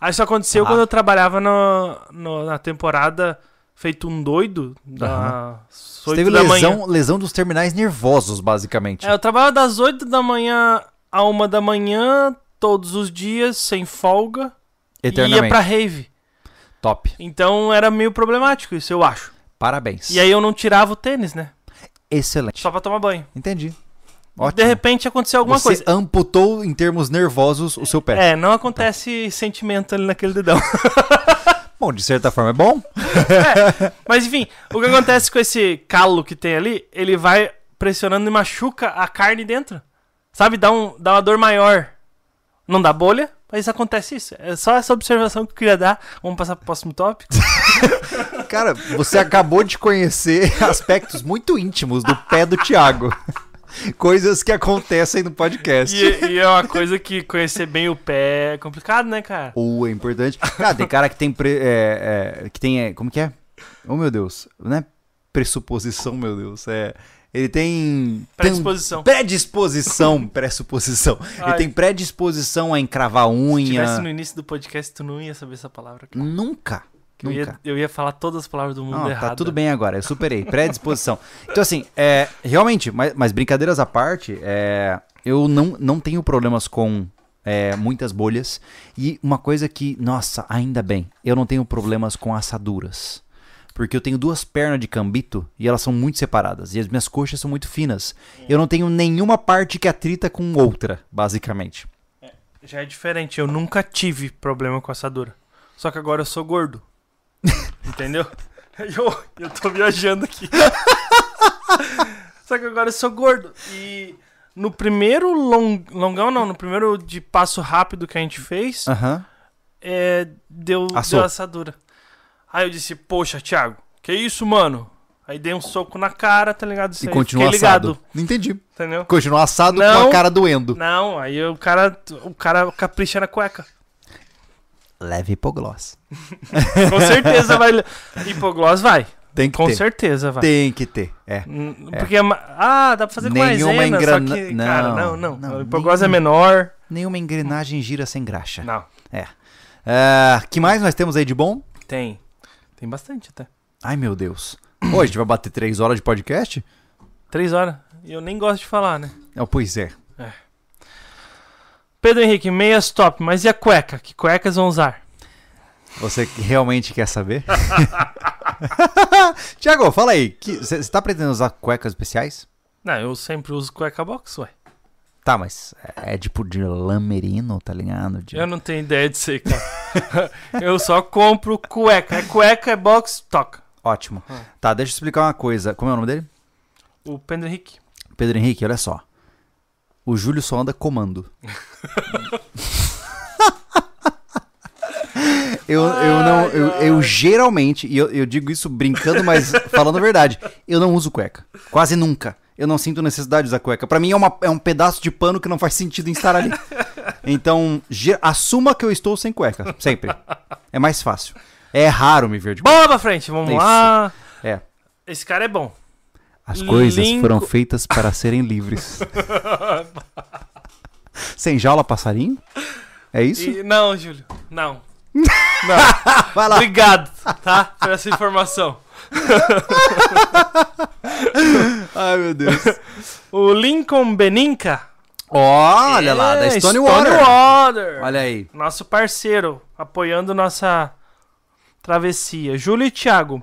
Aí isso aconteceu Ah. quando eu trabalhava no, no- na temporada feito um doido da 8 teve da manhã. lesão, lesão dos terminais nervosos, basicamente. É, eu trabalhava das 8 da manhã a 1 da manhã, todos os dias, sem folga. E ia Eternamente. pra rave. Top. Então era meio problemático isso, eu acho. Parabéns. E aí eu não tirava o tênis, né? Excelente. Só pra tomar banho. Entendi. Ótimo. De repente aconteceu alguma Você coisa. amputou em termos nervosos o seu pé. É, não acontece sentimento ali naquele dedão. Bom, de certa forma é bom. Mas enfim, o que acontece com esse calo que tem ali, ele vai pressionando e machuca a carne dentro. Sabe? Dá, um, dá uma dor maior. Não dá bolha, mas acontece isso. É só essa observação que eu queria dar. Vamos passar pro próximo tópico. Cara, você acabou de conhecer aspectos muito íntimos do pé do Thiago. Coisas que acontecem no podcast. E, e é uma coisa que conhecer bem o pé é complicado, né, cara? Ou é importante. Cara, tem cara que tem. pre- é, é, que tem. é, como que é? Oh, meu Deus. Não é pressuposição, meu Deus. É. Ele tem. Predisposição. tem predisposição. pressuposição. Ele Ai. tem predisposição a encravar Se unha. tivesse no início do podcast, tu não ia saber essa palavra. cara. Nunca. Eu Nunca. ia, eu ia falar todas as palavras do mundo Não, errado. tá tudo bem agora, eu superei. Predisposição. Então, assim, é, realmente, mas, mas brincadeiras à parte, é, eu não, não tenho problemas com é, muitas bolhas. E uma coisa que, nossa, ainda bem, eu não tenho problemas com assaduras. Porque eu tenho duas pernas de cambito e elas são muito separadas. E as minhas coxas são muito finas. Eu não tenho nenhuma parte que atrita com outra, basicamente. Já é diferente, eu nunca tive problema com assadura. Só que agora eu sou gordo. Entendeu? Eu, eu tô viajando aqui. Só que agora eu sou gordo. E no primeiro long, longão, não, no primeiro de passo rápido que a gente fez, Aham. é, deu, Assou. deu assadura. Aí eu disse, poxa, Thiago, que isso, mano? Aí dei um soco na cara, tá ligado? Isso E continua assado. ligado, Entendi. entendeu? Continua assado com Não. a cara doendo. Não, aí o cara, o cara capricha na cueca. Leve hipogloss. Com certeza vai. Hipoglós vai. Tem que Com ter. certeza vai. Tem que ter. É. Hum, Porque é Ah, dá pra fazer com Nenhuma maisena, engrana- só que, Não, cara, não, não. não, o hipoglós é menor. Nenhuma engrenagem gira sem graxa. Não, É, que mais nós temos aí de bom? tem. Tem bastante até. Ai, meu Deus. Hoje a gente vai bater três horas de podcast? Três horas. E eu nem gosto de falar, né? Oh, pois é. Pedro Henrique, meias top, mas e a cueca? Que cuecas vão usar? Você realmente quer saber? Tiago, fala aí. Você tá pretendendo usar cuecas especiais? Não, eu sempre uso cueca box, ué. Tá, mas é tipo de lã merino, tá ligado? De- Eu não tenho ideia de ser, cara. eu só compro cueca. É cueca, é box, toca. Ótimo. Ah. Tá, deixa eu explicar uma coisa. Como é o nome dele? O Pedro Henrique. Pedro Henrique, olha só. O Júlio só anda comando. eu, eu não. Eu, eu geralmente, e eu, eu digo isso brincando, mas falando a verdade, eu não uso cueca. Quase nunca. Eu não sinto necessidade de usar cueca. Pra mim é, uma, é um pedaço de pano que não faz sentido em estar ali. Então, assuma que eu estou sem cueca. Sempre. É mais fácil. É raro me ver de cueca. Bola pra frente, vamos Isso. lá. É. Esse cara é bom. As coisas foram feitas para serem livres. Sem jaula, passarinho? É isso? E- não, Júlio, não. Vai lá. Obrigado, tá? Por essa informação. Ai, meu Deus. O Lincoln Beninca. Olha lá, da É, Stonewater. Stonewater. Olha aí. Nosso parceiro, apoiando nossa travessia. Júlio e Thiago,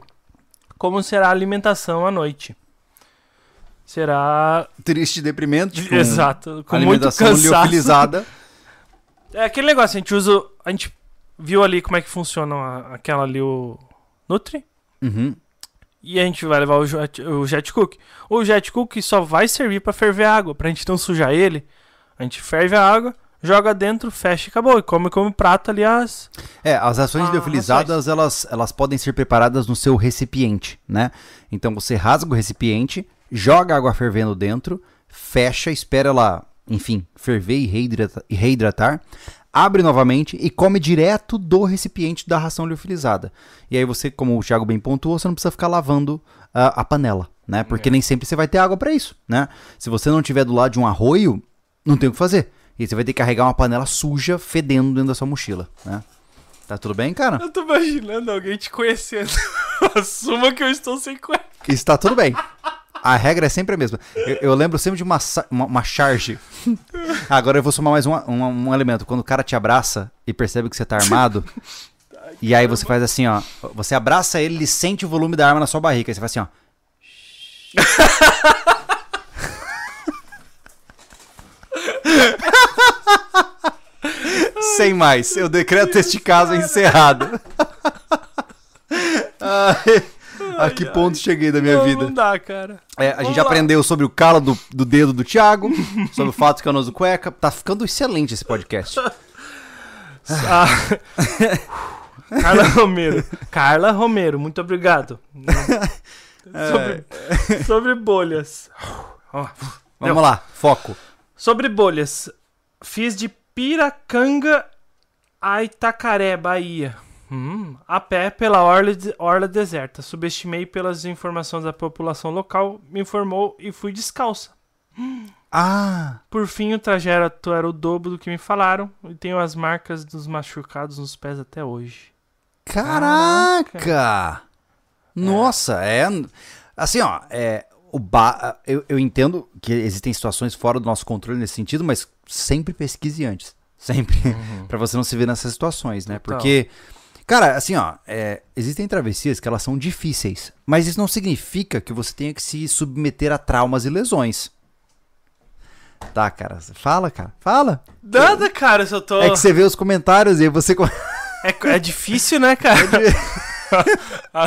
como será a alimentação à noite? Será. Triste e deprimente. com Exato, com muito alimentação cansaço. liofilizada. É aquele negócio, a gente usa. A gente viu ali como é que funciona aquela ali, o Nutri. Uhum. E a gente vai levar o jet, o jet cook. O jet cook só vai servir pra ferver a água. Pra gente não sujar ele, a gente ferve a água, joga dentro, fecha e acabou. E come como prato, aliás. É, as ações Ah, liofilizadas, elas, elas podem ser preparadas no seu recipiente, né? Então você rasga o recipiente, joga a água fervendo dentro, fecha, espera ela, enfim, ferver e reidrata- e reidratar, abre novamente e come direto do recipiente da ração liofilizada. E aí você, como o Thiago bem pontuou, você não precisa ficar lavando ah, a panela, né? Porque nem sempre você vai ter água para isso, né? Se você não tiver do lado de um arroio, não tem o que fazer. E você vai ter que carregar uma panela suja, fedendo dentro da sua mochila, né? Tá tudo bem, cara? Eu tô imaginando alguém te conhecendo. Assuma que eu estou sem cueca. Está tudo bem. A regra é sempre a mesma. Eu, eu lembro sempre de uma, uma, uma charge. Agora eu vou somar mais um, um, um elemento. Quando o cara te abraça e percebe que você tá armado, e aí você faz assim, ó. Você abraça ele, ele sente o volume da arma na sua barriga. Aí você faz assim, ó. Sem mais. Eu decreto este caso encerrado. Ai, a que ponto cheguei da minha não, vida? Não dá, cara. É, a Vamos gente lá. aprendeu sobre o calo do, do dedo do Thiago, sobre o fato que eu não uso cueca. Tá ficando excelente esse podcast. Ah. Carla Romero. Carla Romero, muito obrigado. sobre, sobre bolhas. Vamos Deu. lá, foco. Sobre bolhas. Fiz de Piracanga a Itacaré, Bahia. Hum, a pé pela orla, orla deserta. Subestimei pelas informações da população local, me informou e fui descalça. Ah, Por fim, o trajeto era o dobro do que me falaram e tenho as marcas dos machucados nos pés até hoje. caraca! Nossa, é. Assim, ó, é. O ba... eu, eu entendo que existem situações fora do nosso controle nesse sentido, mas sempre pesquise antes. Sempre. Pra você não se ver nessas situações, né? Porque Cara, assim, ó, é, existem travessias que elas são difíceis, mas isso não significa que você tenha que se submeter a traumas e lesões. Tá, cara, fala, cara, fala. Nada, cara, se eu tô. É que você vê os comentários e você. É, é difícil, né, cara? a,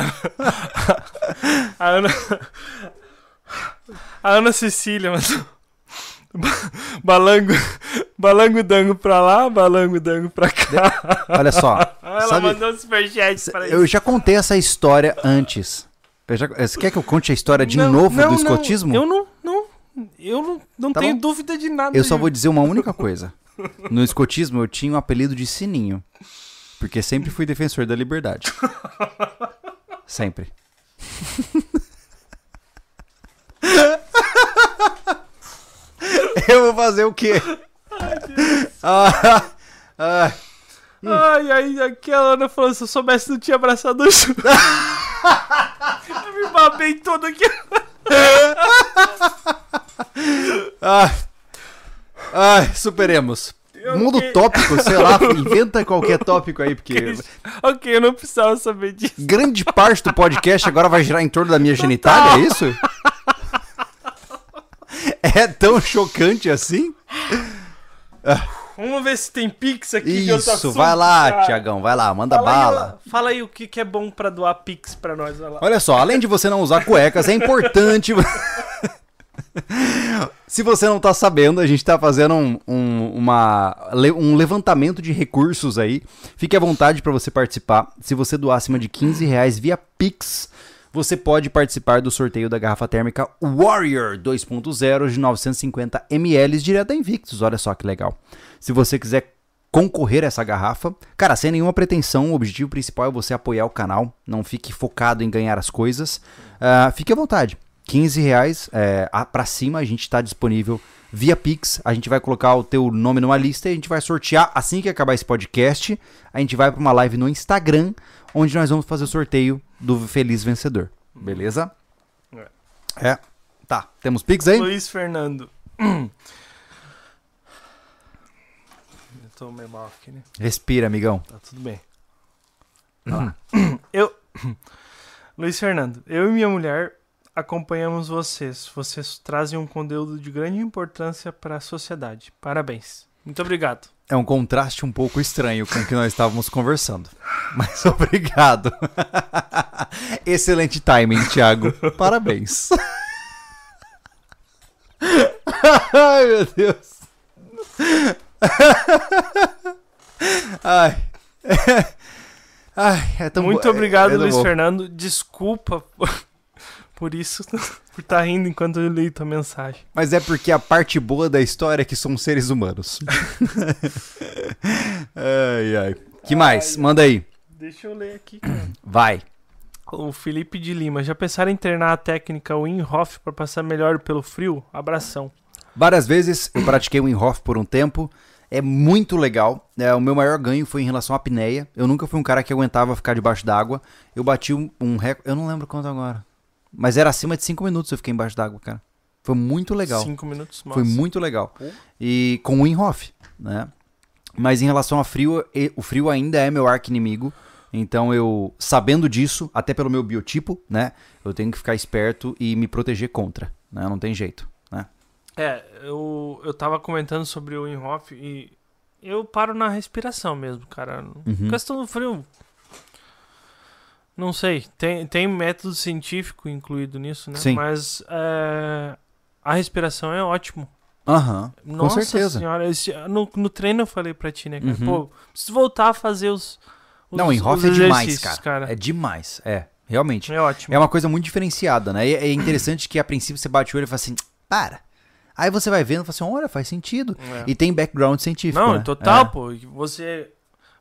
a Ana. A Ana Cecília, mas. Balango. Balango dango pra lá, balango dango pra cá. Olha só. Ela sabe- mandou um superchat pra Eu isso. já contei essa história antes. Já- Você quer que eu conte a história de Não, novo não, do não, escotismo? eu não. não eu não, não Tá tenho bom. dúvida de nada. Eu só vou dizer uma única coisa. No escotismo eu tinha o apelido de Sininho. Porque sempre fui defensor da liberdade. Sempre. eu vou fazer o quê? Ah, ah, Ai, ai, aquela Ana falou: se eu soubesse, não tinha abraçado o Ju. eu me babei todo aqui. ah, ah, superemos. Eu Muda que- tópico, sei lá, inventa qualquer tópico aí, porque Ok, eu não precisava saber disso. grande parte do podcast agora vai girar em torno da minha genitália, é isso? É tão chocante assim? Vamos ver se tem Pix aqui. Isso, assunto, vai lá, cara. Tiagão, vai lá, manda Fala aí, bala. ó, fala aí o que, que é bom pra doar Pix pra nós. Olha só, além de você não usar cuecas, é importante. Se você não tá sabendo, a gente tá fazendo um, um, uma, um levantamento de recursos aí. Fique à vontade para você participar. Se você doar acima de 15 reais via Pix, você pode participar do sorteio da garrafa térmica Warrior 2.0 de 950 ml direto da Invictus. Olha só que legal. Se você quiser concorrer a essa garrafa. Cara, sem nenhuma pretensão, o objetivo principal é você apoiar o canal. Não fique focado em ganhar as coisas. Ah, fique à vontade. 15 reais é, a- pra cima, a gente tá disponível via Pix. A gente vai colocar o teu nome numa lista e a gente vai sortear assim que acabar esse podcast. A gente vai pra uma live no Instagram, onde nós vamos fazer o sorteio do feliz vencedor. Beleza? É. Tá. Temos Pix aí? Luiz Fernando. Eu tô meio mal aqui, né? Respira, amigão. Tá tudo bem. Eu. Luiz Fernando, eu e minha mulher acompanhamos vocês. Vocês trazem um conteúdo de grande importância para a sociedade. Parabéns. Muito obrigado. É um contraste um pouco estranho com o que nós estávamos conversando. Mas obrigado. Excelente timing, Thiago. Parabéns. Ai, meu Deus. Ai. Ai, é tão Muito obrigado, é tão Luiz bom. Fernando. Desculpa por isso, por estar rindo enquanto eu li tua mensagem. Mas é porque a parte boa da história é que somos seres humanos. ai, ai. Que mais? Manda aí. Deixa eu ler aqui, cara. Vai. O Felipe de Lima. Já pensaram em treinar a técnica Wim Hof para passar melhor pelo frio? Abração. Várias vezes eu pratiquei o Hof por um tempo. É muito legal. É, o meu maior ganho foi em relação à apneia. Eu nunca fui um cara que aguentava ficar debaixo d'água. Eu bati um, um recorde. Eu não lembro quanto agora. Mas era acima de 5 minutos eu fiquei embaixo d'água, cara. Foi muito legal. Cinco minutos. Foi massa. muito legal. E com o Wim Hof, né? Mas em relação a frio, o frio ainda é meu arco inimigo. Então eu, sabendo disso, até pelo meu biotipo, né? Eu tenho que ficar esperto e me proteger contra, né? Não tem jeito, né? É, eu, eu tava comentando sobre o Wim Hof e eu paro na respiração mesmo, cara. Uhum. Questão do frio. Não sei, tem, tem método científico incluído nisso, né? Sim. Mas é, a respiração é ótimo. Aham, com Nossa certeza. senhora, esse- no, no treino eu falei pra ti, né, cara? Uhum. Pô, preciso voltar a fazer os. os Não, em os Hof é demais, exercícios, cara. É demais, é. Realmente. É ótimo. É uma coisa muito diferenciada, né? E é interessante que a princípio você bate o olho e fala assim, para. Aí você vai vendo e fala assim, olha, faz sentido. É. E tem background científico, Não, né? total, É. pô. Você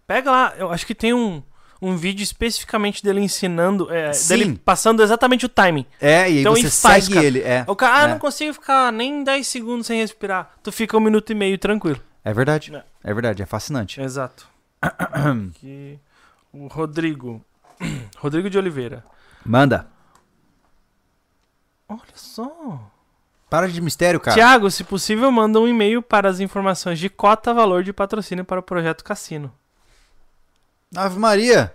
pega lá, eu acho que tem um, um vídeo especificamente dele ensinando, é, dele passando exatamente o timing. É, e Então, você faz, segue cara. ele. É, O cara, ah, é. não consigo ficar nem 10 segundos sem respirar. Tu fica um minuto e meio tranquilo. é verdade. É. É verdade, é fascinante. Exato. que o Rodrigo, Rodrigo de Oliveira. Manda. Olha só. Para de mistério, cara. Tiago, se possível, manda um e-mail para as informações de cota valor de patrocínio para o projeto Cassino. Ave Maria.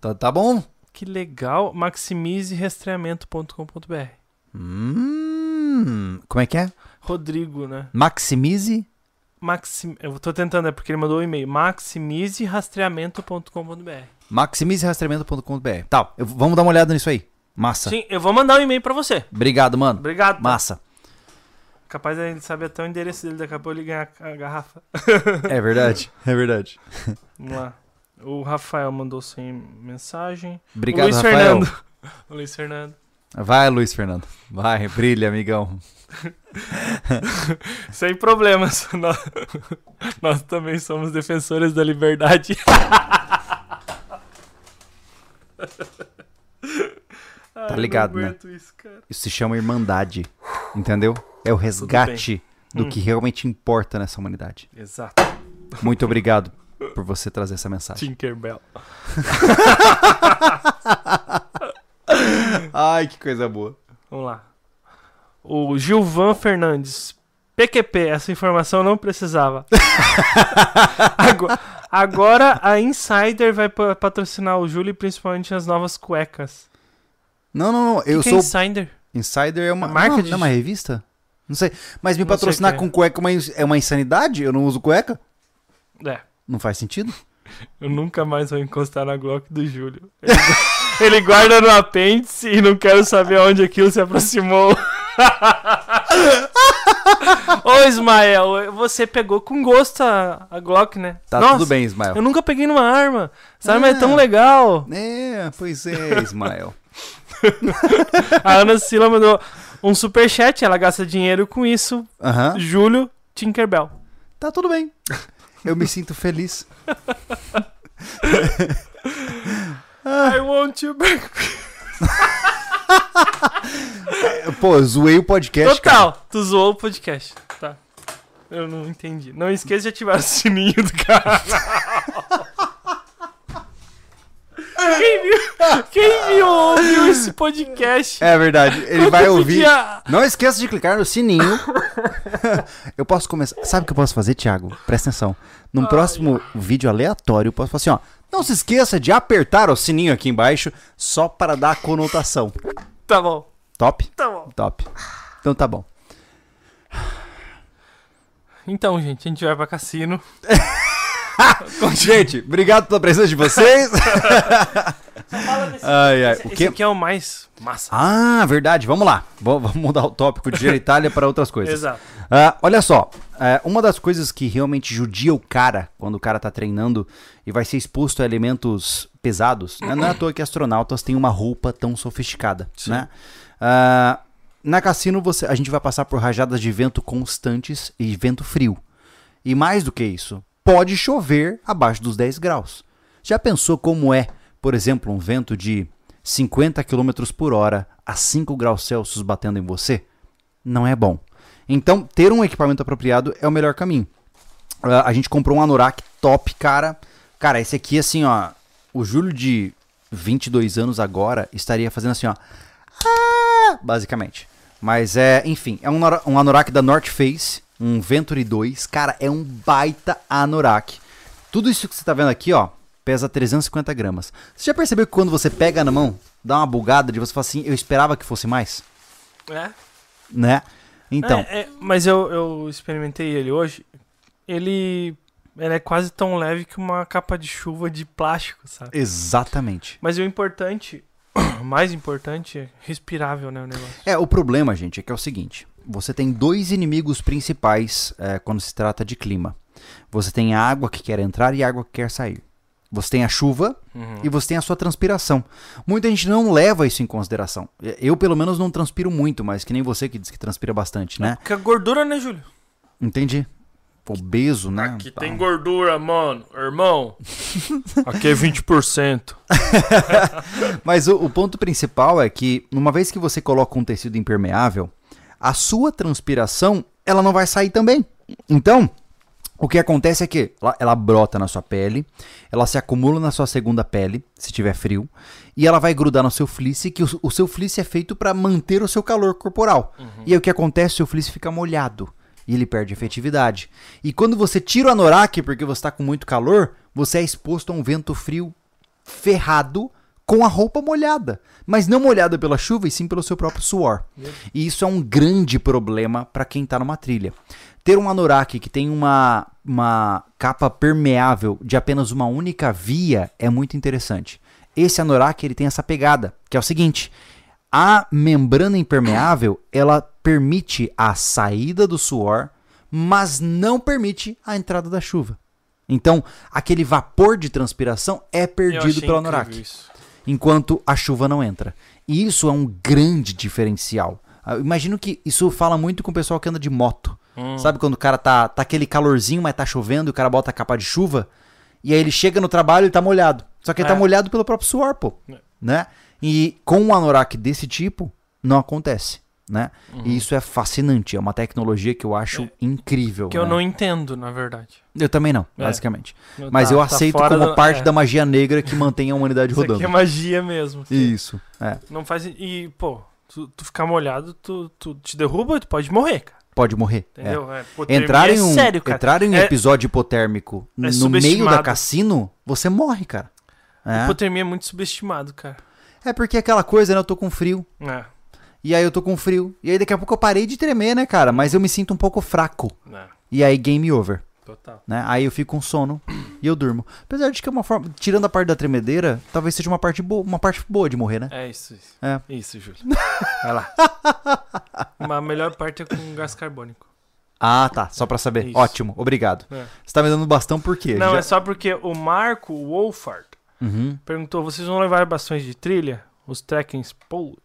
Tá, tá bom. Que legal. Maximizerastreamento.com.br. Hum, como é que é? Rodrigo, né? Maximize. Maxim... Eu tô tentando, é porque ele mandou um e-mail. Maximizerastreamento.com.br. Maximizerastreamento.com.br. Tá, eu- vamos dar uma olhada nisso aí. Massa. Sim, eu vou mandar um e-mail pra você. Obrigado, mano. Obrigado. Massa. Capaz ele sabe até o endereço dele, daqui a pouco ele ganha a garrafa. É verdade. É verdade. Vamos lá. O Rafael mandou sem mensagem. Obrigado, Luiz Rafael. Fernando. Luiz Fernando. Vai, Luiz Fernando. Vai, brilha, amigão. Sem problemas. Nós, nós também somos defensores da liberdade. tá ligado, né? Isso. Isso se chama irmandade. Entendeu? É o resgate do Hum. que realmente importa nessa humanidade. Exato. Muito obrigado por você trazer essa mensagem. Tinkerbell. Ai, que coisa boa. Vamos lá. O Gilvan Fernandes. PQP, essa informação não precisava. agora, agora a Insider vai pa- patrocinar o Júlio e principalmente as novas cuecas. Não, não, não. Eu que sou. que é Insider? Insider é uma. A marca não, de- não é uma revista? Não sei. Mas me Não patrocinar é. com cueca é é uma insanidade? Eu não uso cueca? É, Não faz sentido? eu nunca mais vou encostar na Glock do Júlio. Ele, ele guarda no apêndice e não quero saber onde aquilo se aproximou. Ô Ismael, você pegou com gosto a, a Glock, né? Tá Nossa, tudo bem, Ismael. Eu nunca peguei numa arma. Essa arma é tão Ah. legal. É, pois é, Ismael. A Ana Sila mandou um superchat, ela gasta dinheiro com isso. Júlio Tinkerbell. Tá tudo bem. Eu me sinto feliz. I want you back. Pô, eu zoei o podcast, cara. Total, tu zoou o podcast. Tá. Eu não entendi. Não esqueça de ativar o sininho do canal. Quem viu, quem viu ouviu esse podcast? É verdade. Ele vai ouvir. Podia- Não esqueça de clicar no sininho. eu posso começar. Sabe o que eu posso fazer, Thiago? Presta atenção. Num próximo vídeo aleatório, eu posso falar assim, ó. Não se esqueça de apertar o sininho aqui embaixo só para dar a conotação. Tá bom, Top? tá bom. Top. Então tá bom. Então, gente, a gente vai pra cassino. Gente, obrigado pela presença de vocês. ai, ai. O esse quê? aqui é o mais massa. Ah, verdade. Vamos lá. Vamos mudar o tópico de genitália para outras coisas. Exato. Ah, olha só, é, uma das coisas que realmente judia o cara quando o cara tá treinando e vai ser exposto a elementos pesados, né? não é à toa que astronautas têm uma roupa tão sofisticada, né? Ah, na cassino você, a gente vai passar por rajadas de vento constantes e vento frio. E mais do que isso, pode chover abaixo dos 10 graus. Já pensou como é, por exemplo, um vento de 50 km por hora a 5 graus Celsius batendo em você? Não é bom. Então, ter um equipamento apropriado é o melhor caminho. Ah, a gente comprou um anorak top, cara. Cara, esse aqui, assim, ó. O Júlio de 22 anos agora estaria fazendo assim, ó. Ah, basicamente. Mas é, enfim, é um, um anorak da North Face, um Venturi 2. Cara, é um baita anorak. Tudo isso que você tá vendo aqui, ó, pesa 350 gramas. Você já percebeu que quando você pega na mão, dá uma bugada de você falar assim, eu esperava que fosse mais? É? Né? Então, É, é, mas eu, eu experimentei ele hoje. Ele, ele é quase tão leve que uma capa de chuva de plástico, sabe? exatamente. Mas o importante, o mais importante, é respirável, né, o negócio. É, o problema, gente, é que é o seguinte: você tem dois inimigos principais é, quando se trata de clima. Você tem a água que quer entrar e a água que quer sair. Você tem a chuva Uhum. e você tem a sua transpiração. Muita gente não leva isso em consideração. Eu, pelo menos, não transpiro muito, mas que nem você que diz que transpira bastante, né? Porque a gordura, né, Júlio? Entendi. Obeso, né? Aqui Tá. tem gordura, mano. Irmão. Aqui é 20%. Mas o, o ponto principal é que, uma vez que você coloca um tecido impermeável, a sua transpiração ela não vai sair também. Então, o que acontece é que ela, ela brota na sua pele, ela se acumula na sua segunda pele, se tiver frio, e ela vai grudar no seu fleece, que o, o seu fleece é feito para manter o seu calor corporal. E aí o que acontece? O seu fleece fica molhado. E ele perde efetividade. E quando você tira o anorak porque você está com muito calor, você é exposto a um vento frio ferrado com a roupa molhada. Mas não molhada pela chuva, e sim pelo seu próprio suor. E isso é um grande problema para quem tá numa trilha. Ter um anorak que tem uma, uma capa permeável de apenas uma única via é muito interessante. Esse anorak ele tem essa pegada, que é o seguinte: a membrana impermeável ela permite a saída do suor, mas não permite a entrada da chuva. Então, aquele vapor de transpiração é perdido pelo anorak isso. Enquanto a chuva não entra. E isso é um grande diferencial. Ah, eu Imagino que isso fala muito com o pessoal que anda de moto. Hum. Sabe quando o cara tá, tá aquele calorzinho, mas tá chovendo e o cara bota a capa de chuva? E aí ele chega no trabalho e tá molhado. Só que ele É. tá molhado pelo próprio suor, pô. É. Né? E com um anorak desse tipo, não acontece. Né? Uhum. E isso é fascinante. É uma tecnologia que eu acho incrível. Que eu né? não entendo, na verdade. Eu também não, É. basicamente. Não Mas tá- eu tá aceito fora como do- parte é. da magia negra que mantém a humanidade Isso rodando. aqui é magia mesmo. Isso. É. Não faz. E, pô, tu, tu ficar molhado, tu, tu te derruba e tu pode morrer, cara. Pode morrer. é. Entendeu? É. hipotermia Entrar em é um, sério, cara. entrar em um É- episódio hipotérmico no meio da cassino, você morre, cara. É, Hipotermia é muito subestimado, cara. é porque é aquela coisa, né? Eu tô com frio. É. E aí eu tô com frio. E aí daqui a pouco eu parei de tremer, né, cara? Mas eu me sinto um pouco fraco. É. E aí game over, Total. né? Aí eu fico com sono e eu durmo. Apesar de que é uma forma, tirando a parte da tremedeira, talvez seja uma parte boa, uma parte boa de morrer, né? É isso, isso. É. Isso, Júlio. Vai lá. a melhor parte é com gás carbônico. Ah, tá, só pra saber. Isso. Ótimo, obrigado. É. Você tá me dando bastão por quê? Não, Já- é só porque o Marco Wolfart Uhum. perguntou: vocês vão levar bastões de trilha? Os trekkings pole?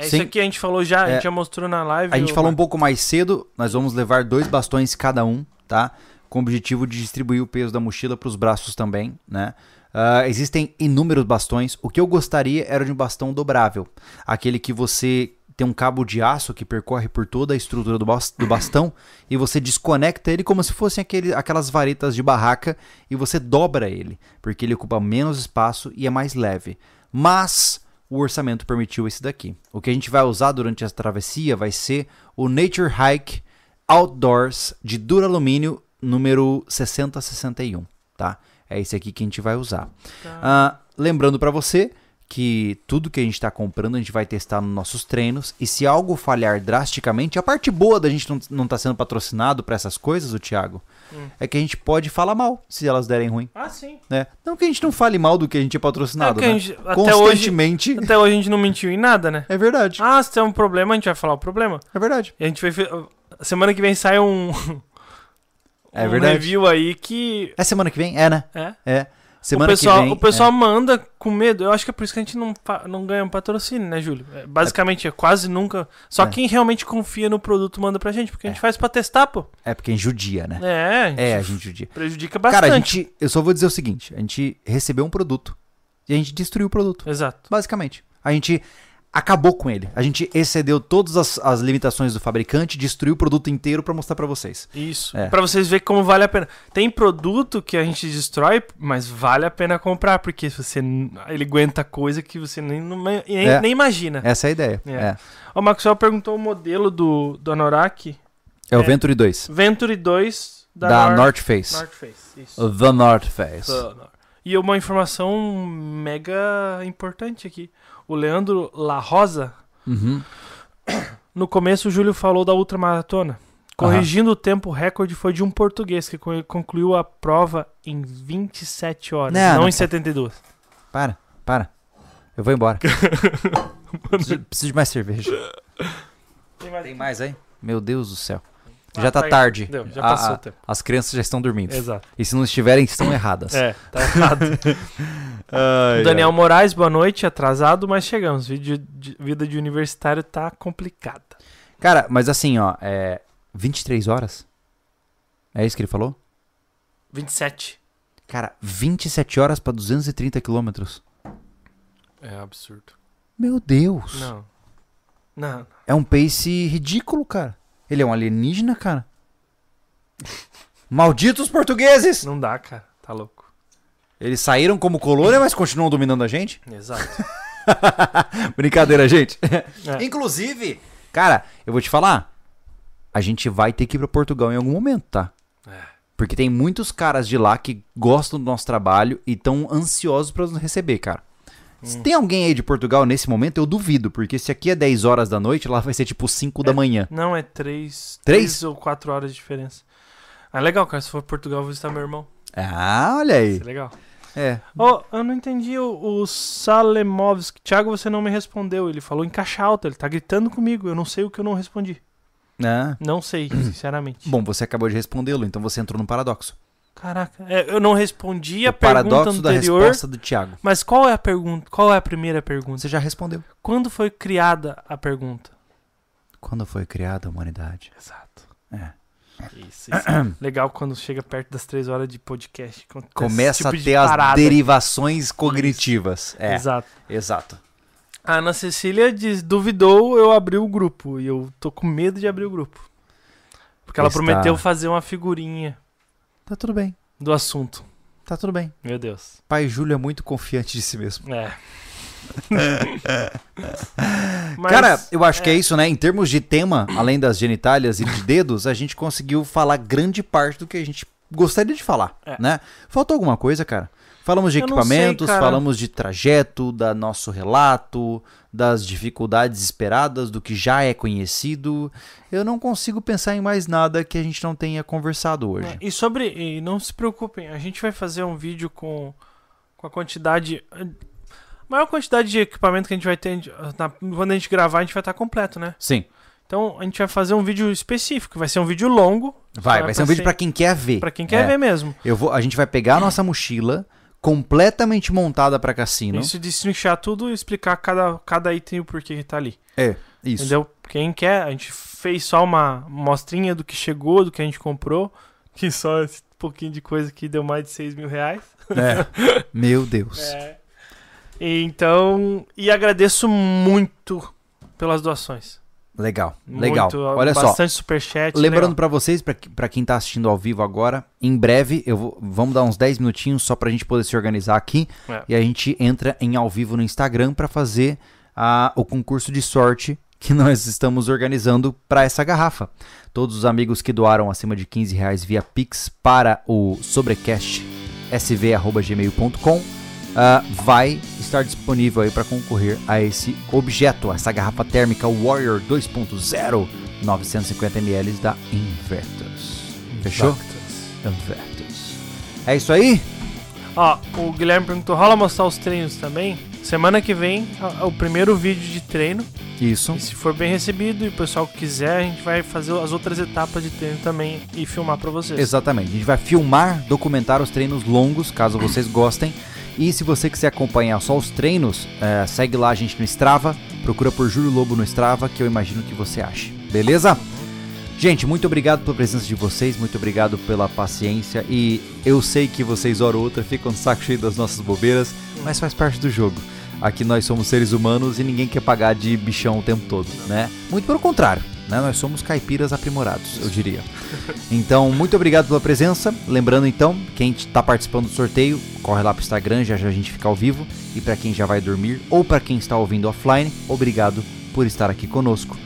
É Sim. isso aqui a gente falou já, a É. gente já mostrou na live. A gente falou um pouco mais cedo, nós vamos levar dois bastões cada um, tá? Com o objetivo de distribuir o peso da mochila para os braços também, né? Ah, existem inúmeros bastões. O que eu gostaria era de um bastão dobrável. Aquele que você tem um cabo de aço que percorre por toda a estrutura do bastão e você desconecta ele como se fossem aquele, aquelas varetas de barraca e você dobra ele, porque ele ocupa menos espaço e é mais leve. Mas o orçamento permitiu esse daqui. O que a gente vai usar durante essa travessia vai ser o Nature Hike Outdoors de duralumínio número 6061, tá? É esse aqui que a gente vai usar. Tá. Ah, lembrando para você que tudo que a gente está comprando a gente vai testar nos nossos treinos e se algo falhar drasticamente, a parte boa da gente não, não tá sendo patrocinado para essas coisas, o Thiago, Hum. é que a gente pode falar mal se elas derem ruim, Ah, sim. né? Não que a gente não fale mal do que a gente é patrocinado, É né? gente- até hoje, Constantemente. até hoje a gente não mentiu em nada, né? É verdade. Ah, se tem um problema, a gente vai falar o problema. É verdade. E a gente vai. Semana que vem sai um. É um verdade. review aí que. É semana que vem? É, né? É. É. Semana o pessoal, vem. o pessoal manda com medo. Eu acho que é por isso que a gente não, não ganha um patrocínio, né, Júlio? É, basicamente, é quase nunca. Só É. quem realmente confia no produto manda pra gente, porque a gente faz pra testar, pô. É, é porque a gente judia, né? É, a gente É, a gente judia. prejudica bastante. Cara, a gente. Eu só vou dizer o seguinte: a gente recebeu um produto e a gente destruiu o produto. Exato. Basicamente. A gente acabou com ele. A gente excedeu todas as, as limitações do fabricante, destruiu o produto inteiro pra mostrar pra vocês. Isso. É. Pra vocês verem como vale a pena. Tem produto que a gente destrói, mas vale a pena comprar, porque você ele aguenta coisa que você nem, nem, É. nem imagina. Essa é a ideia. É. É. O Maxwell perguntou o modelo do, do Anorak. É, o É. Venturi 2. Venturi 2 da, Da, North, North Face. North Face. Isso. The North Face. Da North. E uma informação mega importante aqui. O Leandro La Rosa, Uhum. no começo o Júlio falou da ultramaratona. Corrigindo o tempo, o recorde foi de um português que co- concluiu a prova em 27 horas, Não, não, não em tá. 72. Para, para. Eu vou embora. preciso, preciso de mais cerveja. Tem mais aí? Meu Deus do céu. Ah, já tá tá aí. tarde. Deu, já passou a- o tempo. As crianças já estão dormindo. Exato. E se não estiverem, estão erradas. É, tá errado. Ai, Daniel Moraes, boa noite, atrasado, mas chegamos. Vida de, vida de universitário tá complicada. Cara, mas assim, ó, é 23 horas? É isso que ele falou? 27. Cara, 27 horas pra 230 quilômetros. É absurdo. Meu Deus. Não. Não. É um pace ridículo, cara. Ele é um alienígena, cara. Malditos portugueses! Não dá, cara. Tá louco. Eles saíram como colônia, mas continuam dominando a gente? Exato. Brincadeira, gente. É. Inclusive, cara, eu vou te falar. A gente vai ter que ir pra Portugal em algum momento, tá? É. Porque tem muitos caras de lá que gostam do nosso trabalho e estão ansiosos pra nos receber, cara. Se Hum. tem alguém aí de Portugal nesse momento, eu duvido, porque se aqui é 10 horas da noite, lá vai ser tipo 5 da manhã. Não, é três, Três? três ou quatro horas de diferença. Ah, legal, cara. Se for Portugal, eu vou visitar meu irmão. Ah, olha aí. Isso é legal. É. Oh, eu não entendi o, o Salemovski. Thiago, você não me respondeu. Ele falou em caixa alta. Ele tá gritando comigo. Eu não sei o que eu não respondi. Ah. Não sei, sinceramente. Bom, você acabou de respondê-lo, então você entrou no paradoxo. Caraca, é, eu não respondi a o pergunta paradoxo da anterior. resposta do Thiago. Mas qual é a pergunta? Qual é a primeira pergunta? Você já respondeu. Quando foi criada a pergunta? Quando foi criada a humanidade? Exato. É. Isso, isso. Legal quando chega perto das três horas de podcast. Começa tipo a de ter as parada. derivações cognitivas. É, Exato. exato. A Ana Cecília diz, duvidou, eu abri o grupo. E eu tô com medo de abrir o grupo. Porque ela Está- prometeu fazer uma figurinha Tá tudo bem. do assunto. Tá tudo bem. Meu Deus. Pai Júlio é muito confiante de si mesmo. É. Mas, Cara, eu acho que é é. isso, né? Em termos de tema, além das genitálias e de dedos, a gente conseguiu falar grande parte do que a gente gostaria de falar, É. né? Faltou alguma coisa, cara? Falamos de Eu sei, equipamentos, cara. falamos de trajeto, da nosso relato, das dificuldades esperadas, do que já é conhecido. Eu não consigo pensar em mais nada que a gente não tenha conversado hoje. É, E sobre. E não se preocupem, a gente vai fazer um vídeo com, com a quantidade. Maior quantidade de equipamento que a gente vai ter. na- quando a gente gravar, a gente vai estar completo, né? Sim, Então a gente vai fazer um vídeo específico. Vai ser um vídeo longo. vai, vai ser um vídeo pra quem quer ver. Pra quem quer É. ver mesmo. Eu vou, a gente vai pegar a nossa mochila completamente montada pra cassino. Isso de destrinchar tudo e explicar cada, cada item e o porquê que tá ali. É, isso. Entendeu? Quem quer, a gente fez só uma mostrinha do que chegou, do que a gente comprou. Que só esse pouquinho de coisa que deu mais de 6 mil reais. É. Meu Deus. É. Então, e agradeço muito pelas doações. Legal, Muito, legal. Olha só, bastante superchat. lembrando pra vocês, pra quem tá assistindo ao vivo agora, em breve eu vou, vamos dar uns 10 minutinhos só pra gente poder se organizar aqui É. e a gente entra em ao vivo no Instagram pra fazer a, o concurso de sorte que nós estamos organizando pra essa garrafa. Todos os amigos que doaram acima de 15 reais via Pix para o sobrecast sv@gmail.com ah, vai estar disponível aí para concorrer a esse objeto, essa garrafa térmica Warrior 2.0 950ml da Invertus. Fechou? Invertus. É isso aí? Ó, o Guilherme perguntou: rola mostrar os treinos também? Semana que vem, a- o primeiro vídeo de treino. Isso. E se for bem recebido e o pessoal quiser, a gente vai fazer as outras etapas de treino também e filmar pra vocês. Exatamente. A gente vai filmar, documentar os treinos longos, caso vocês gostem. E se você quiser acompanhar só os treinos, é, segue lá a gente no Strava. Procura por Júlio Lobo no Strava, que eu imagino que você ache. Beleza? Gente, muito obrigado pela presença de vocês, muito obrigado pela paciência. E eu sei que vocês, hora ou outra, ficam de saco cheio das nossas bobeiras, mas faz parte do jogo. Aqui nós somos seres humanos e ninguém quer pagar de bichão o tempo todo, né? Muito pelo contrário, né? Nós somos caipiras aprimorados, eu diria. Então, muito obrigado pela presença. Lembrando então, quem está participando do sorteio, corre lá pro Instagram, já já a gente fica ao vivo. E para quem já vai dormir ou para quem está ouvindo offline, obrigado por estar aqui conosco.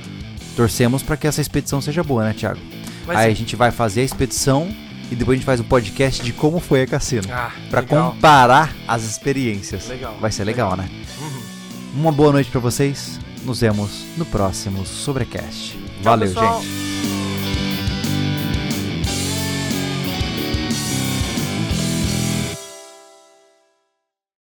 Torcemos para que essa expedição seja boa, né, Thiago? Vai Aí ser. a gente vai fazer a expedição e depois a gente faz um podcast de como foi a cassino. Ah, legal. comparar as experiências. Legal. Vai ser legal, né? Uhum. Uma boa noite pra vocês. Nos vemos no próximo Sobrecast. Valeu, pessoal. gente.